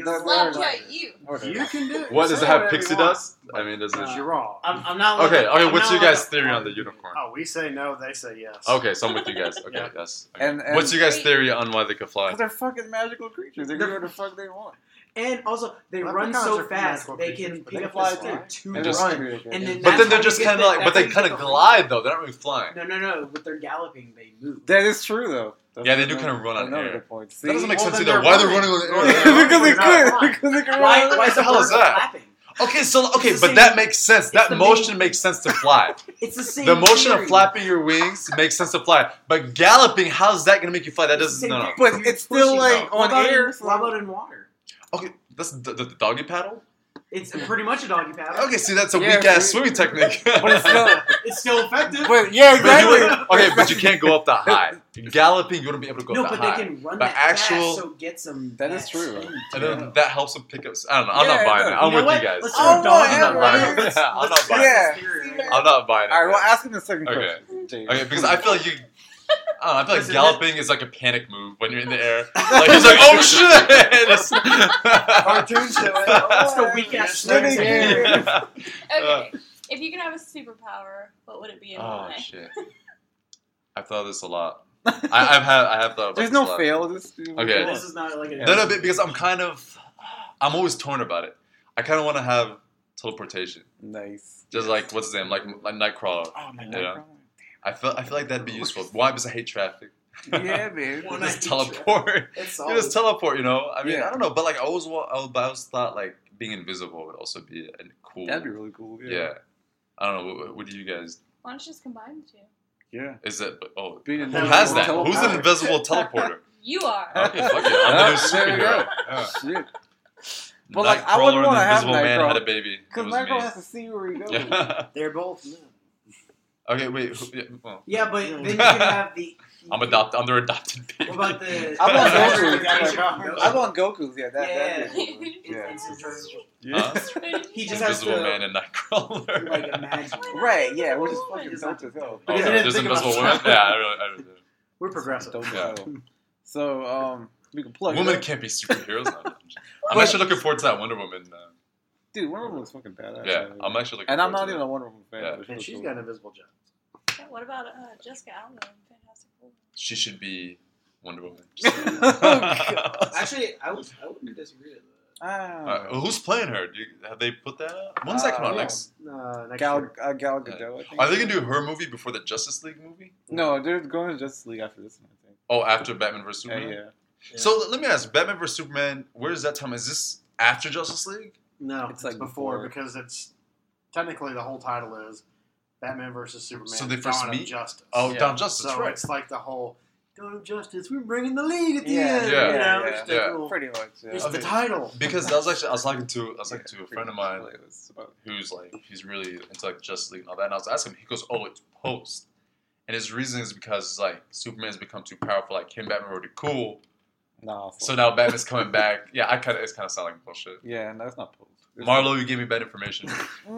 you. You can do it. What does it have? Pixie dust? I mean, does it? You're wrong. I'm not. Okay. Okay. What's your guys' theory on the unicorn? Oh, we say no. They say yes. Okay, so I'm with you guys. Okay, yes. And and, and What's your guys' theory on why they could fly? Because they're fucking magical creatures. They can do what the fuck they want. And also, they Leprechauns run so are fast magical they creatures, can but pick they up fly the slack too. to And just- run. And then But that's then they're how just you get kind the- of like, but that's they how you kind get of the- glide though. They're not really flying. No, no, no. With their galloping, they move. That is true, though. That's Yeah, they do another- kinda run on another air. good point. That doesn't make Well, sense then either. they're Why they're running. running? Well, on they're air? because they They're not could. flying. Because they could Why? run. Why is the hell bird is that? flapping? Okay, so okay, It's the but that makes sense. That motion main- makes sense to fly. It's the same. The motion of flapping your wings makes sense to fly. But galloping, how's that gonna make you fly? That doesn't. same No, no. But it's still like it. On about air. In, so- what about in water? Okay, that's the, the, the doggy paddle. It's pretty much a doggy paddle. Okay, see, that's a Yeah, weak ass swimming technique. But it's still, It's still effective. but yeah, But you exactly. would- okay, but you can't go up that high. Galloping, you wouldn't be able to go no, up that but high. they can run But that actual- fast, so get some. That is true. and then that helps them pick up. I don't know. I'm Yeah, not buying no, it. I'm you know with what? you guys. Let's Oh, throw dogs yeah, in the right. water. Let's- Yeah, I'm not buying it. this theory right I'm not buying it. All right, well, ask him the second Okay. question. James. Okay, because I feel like you. I don't know. I feel like Listen, galloping is like a panic move when you're in the air. Like he's like, "Oh shit!" It's- Cartoon show. Eh? Eh? That's the oh, weak ass Swimming Okay. Uh. if you could have a superpower, what would it be and oh why? shit! I've thought of this a lot. I, I've had. I have thought. About There's this a no lot. fail. Just Okay. This is not like a. No, no, but because I'm kind of. I'm always torn about it. I kind of want to have teleportation, Nice. just like what's his name, like like Nightcrawler. Oh my god. I feel. I feel like that'd be useful. Why? Because I hate traffic. Yeah, man. One just teleport. It's You just teleport, you know. I mean, Yeah. I don't know, but like I always, wa- I always thought like being invisible would also be a cool. That'd be really cool. yeah. Yeah. I don't know. What, what do you guys? Why don't you just combine the two? Yeah. Is that? Oh, Being who invisible has that? teleporter. Who's an invisible teleporter? You are. Okay, fuck it. I'm the new There you superhero. go. Shit. But, like, I Nightcrawler wouldn't and wanna have Invisible Man Nightcrawler. had a baby. Because was Michael me. has to see where he goes. They're both men. Okay, wait. Who, yeah, well, Yeah, but then you can have the. I'm adopted. I'm their adopted baby. What about the? I want Goku. Goku. I want Goku's. Yeah, that. Yeah. that'd be cool. Yeah. Yeah. Huh? He just has Invisible to Man and Nightcrawler. like imagine. Right. Yeah. we're just fucking just dope has to- as hell. Oh, yeah, I there's invisible women. Yeah, I really, I really did. We're progressive. Dope as Yeah. hell. So um, we can plug. Women can't be superheroes. now. I'm actually looking forward to that Wonder Woman. Uh, Dude, Wonder Woman looks fucking badass. yeah, man. I'm actually looking. And I'm not to even that. a Wonder Woman fan. Yeah. but And still she's cool. got an invisible jet. Yeah, what about uh, Jessica Alba in Fantastic Four? She should be Wonder Woman. Oh, Actually, I would. I wouldn't disagree with that. Ah. Uh, who's playing her? Do you, have they put that out? When's that come out Uh, next? Uh, next Gal, uh, Gal Gadot. I think. Are they gonna do her movie before the Justice League movie? No, they're going to Justice League after this one. I think. Oh, after Batman vs Yeah, Superman. yeah. Yeah. So let me ask, Batman vs Superman. Where is that time? Is this after Justice League? No, It's it's, like before, before. because it's technically the whole title is Batman versus Superman. So they first Dawn of meet? Justice. Oh, Yeah. Dawn of Justice. so right. it's like the whole Dawn of Justice. We're bringing the league at the Yeah, end. yeah, you know, yeah, yeah. cool- Pretty much. Yeah. It's Okay. the title. Because that was actually I was talking to I was talking to a friend of mine much what it's about. who's like he's really into like Justice League and all that. And I was asking him, he goes, "Oh, it's post," and his reason is because like Superman's become too powerful. Like him, Batman were already cool, Nah, so now Batman's coming back. Yeah, I kind of it's kind of sound like bullshit. yeah, no, that's not post. It's- Marlo, you gave me bad information. They're,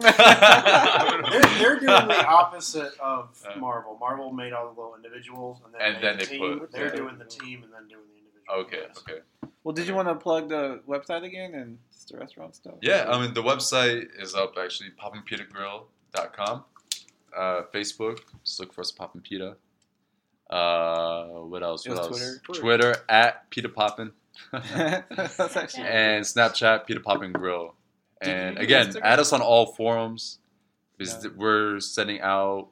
they're doing the opposite of Uh. Marvel. Marvel made all the little individuals, and then, And then the they team. put- They're yeah. doing the team, and then doing the individual. okay, Yes. okay. well, did you want to plug the website again and just the restaurant stuff? Yeah, I mean the website is up actually, poppinpitagrill.com. Uh, Facebook, just look for us, Poppin' Pita. Uh, what else? What else? Twitter? Twitter at Pita Poppin. that's actually. and Snapchat, Pita Poppin Grill. And again, Instagram? add us on all forums because Yeah. we're sending out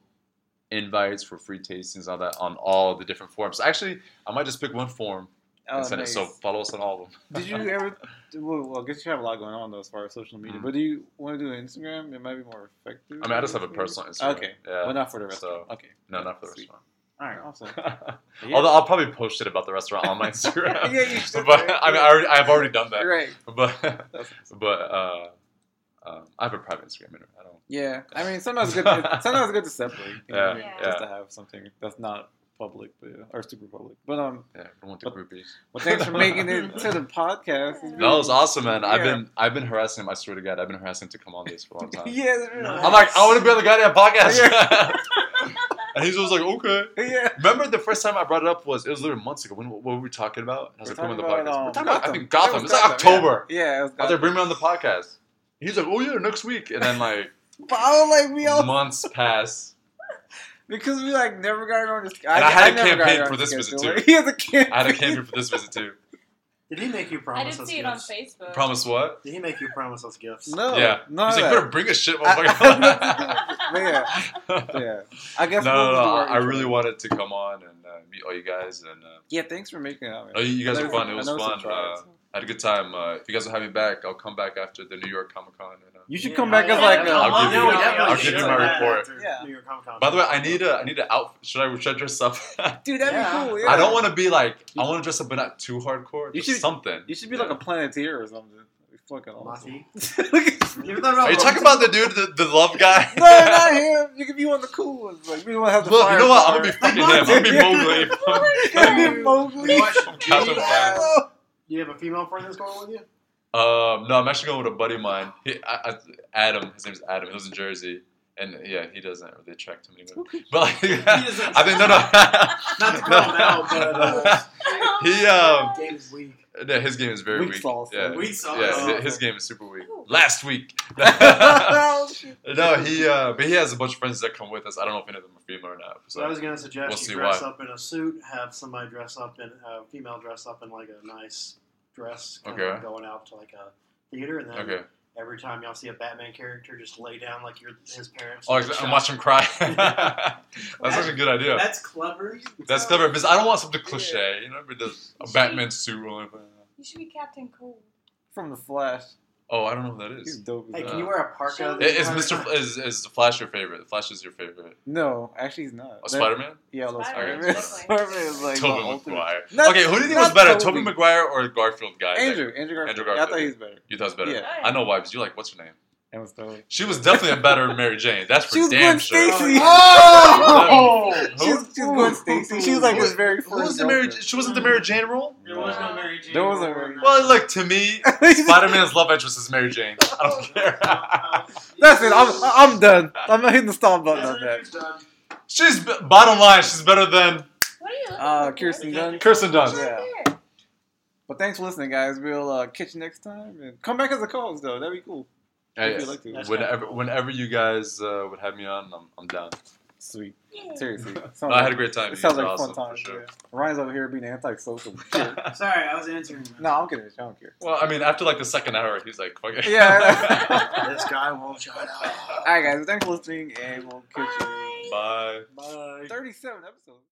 invites for free tastings, all that on all the different forums. Actually, I might just pick one forum Oh, and send nice. it. So follow us on all of them. Did you ever? Well, well, I guess you have a lot going on though as far as social media. Mhm. But do you want to do Instagram? It might be more effective. I mean, I just have a personal Instagram. Okay, Yeah. but not for the So- restaurant. okay, no, not for the Sweet. restaurant. All right, awesome. Although I'll probably post it about the restaurant on my Instagram. yeah, you should. but I mean, I already, I've already done that. right. But but uh, um, I have a private Instagram. I don't. Yeah, I mean, sometimes it's good. To, sometimes it's good to separate. You know Yeah, I mean? yeah. Just to have something that's not public, but or super public. But um, Yeah, I don't want the But- groupies. well, thanks for making it to the podcast. It was awesome, man. I've been I've been harassing him. I swear to God, I've been harassing him to come on this for a long time. yeah, really I'm like, I want to be on the goddamn podcast. And he's was like, okay. yeah. Remember the first time I brought it up was it was literally months ago. When what were we talking about? I was We're like, come on the podcast. um, we're talking about I think Gotham. It was It's like Gotham, yeah. October. Yeah, it was I was like, bring me on the podcast. He's like, oh yeah, next week. And then like But I was like, we all months pass. because we like never got around to. And I had a campaign for this visit, too. He has a campaign. I had a campaign for this visit too. Did he make you promise? Us gifts? I promise did us see it on? Facebook. Promise what? Did he make you promise us gifts? No, yeah. no, He's like, better bring a shit, I- I have nothing to do motherfucker. with yeah, yeah. I guess no, we'll no, no. I really wanted to come on and uh, meet all you guys, and uh, Yeah, thanks for making it out. Oh, you you guys I were fun. some- It was I know some fun. Uh, I had a good time. Uh, if you guys will have me back, I'll come back after the New York Comic Con. And, uh, you should Yeah, come back yeah, as like a. I'll give you- yeah, yeah, I'll give you my report. Yeah. New York Comic Con. by the way, I need a I need an outfit. Should I should I dress up? Dude, that'd Yeah. be cool. Yeah. I don't want to be like I want to dress up, but not too hardcore. You should- something. You should be like a planeteer or something. That'd fucking awesome. Ma-Ti. Look at- You ever thought about Are you talking about the dude, the, the love guy? no, not him. You can be one of the cool ones. Like we don't have the Look, you know what? I'm gonna be fucking him. I'm gonna be Mowgli. You can be Mowgli. You watch Captain Glee? Planet. Do you have a female friend that's going with you? Um, no, I'm actually going with a buddy of mine. He, I, I, Adam, his name's Adam. He lives in Jersey, and yeah, he doesn't really attract too many women. But like, I think no, no, Not to call him out, but uh, he um, Game is weak. yeah, his game is very Weak weak. sauce, yeah. Weak sauce. Yeah, Oh. his, his game is super weak. Last week. Oh, no, he uh, but he has a bunch of friends that come with us. I don't know if any of them are female or not. So I was gonna suggest We'll you see dress why. up in a suit, have somebody dress up in a female dress up in like a nice dress, kind Okay. of going out to like a theater, and then okay. every time y'all see a Batman character, just lay down like you're his parents. Oh, and and shout. watch him cry. That's such a good idea. that's clever. That's clever because I don't want something cliche, you know, with the, a Batman suit or anything. You should be Captain Cold. From the Flash. Oh, I don't know who that He's dope. Hey, can you wear a parka? Show that Is, is wear? Mr. Is, is the Flash your favorite? The Flash is your favorite. No, actually, he's not. Oh, That- Spider Man? Yeah, I love Spider-Man, Spider-Man. Spider-Man is like my Tobey ultimate- Maguire. Not- okay, who do you think not was better, Tobey. Tobey Maguire or Garfield guy? Andrew, Andrew Garfield. Andrew Yeah, I thought Garfield. he was better. You thought was better. Yeah. I know why because you like what's her name? Emma Stone. She was definitely a better Mary Jane. That's for She was damn Gwen sure. Stacy. Oh! Who? She was, she was Gwen Stacy. She was like his very first. Who was the Mary? She wasn't the Mary Jane role. There was no Mary Jane. There wasn't Mary that. Well, look to me, Spider Man's love interest is Mary Jane. I don't care. That's it. I'm, I'm done. I'm not hitting the stop button on that. she's bottom line. She's better than What are you Uh. Kirsten Dunst. Kirsten Dunst. Yeah. But thanks for listening, guys. We'll uh, catch you next time. And come back as a co-host, though. That'd be cool. Hey, like to. Whenever, whenever you guys uh, would have me on, I'm, I'm down. Sweet. Seriously. Sounds No, I had a great time. it sounds like are a fun awesome, time. sure. Yeah. Ryan's over here being antisocial. Sorry, I was answering. no, I'm kidding. I don't care. Well, I mean, after like the second hour, he's like, "Fuck it." Yeah. this guy won't shut up. All right, guys. Thanks for listening, and we'll catch you. Bye. Bye. Bye. 37 episodes.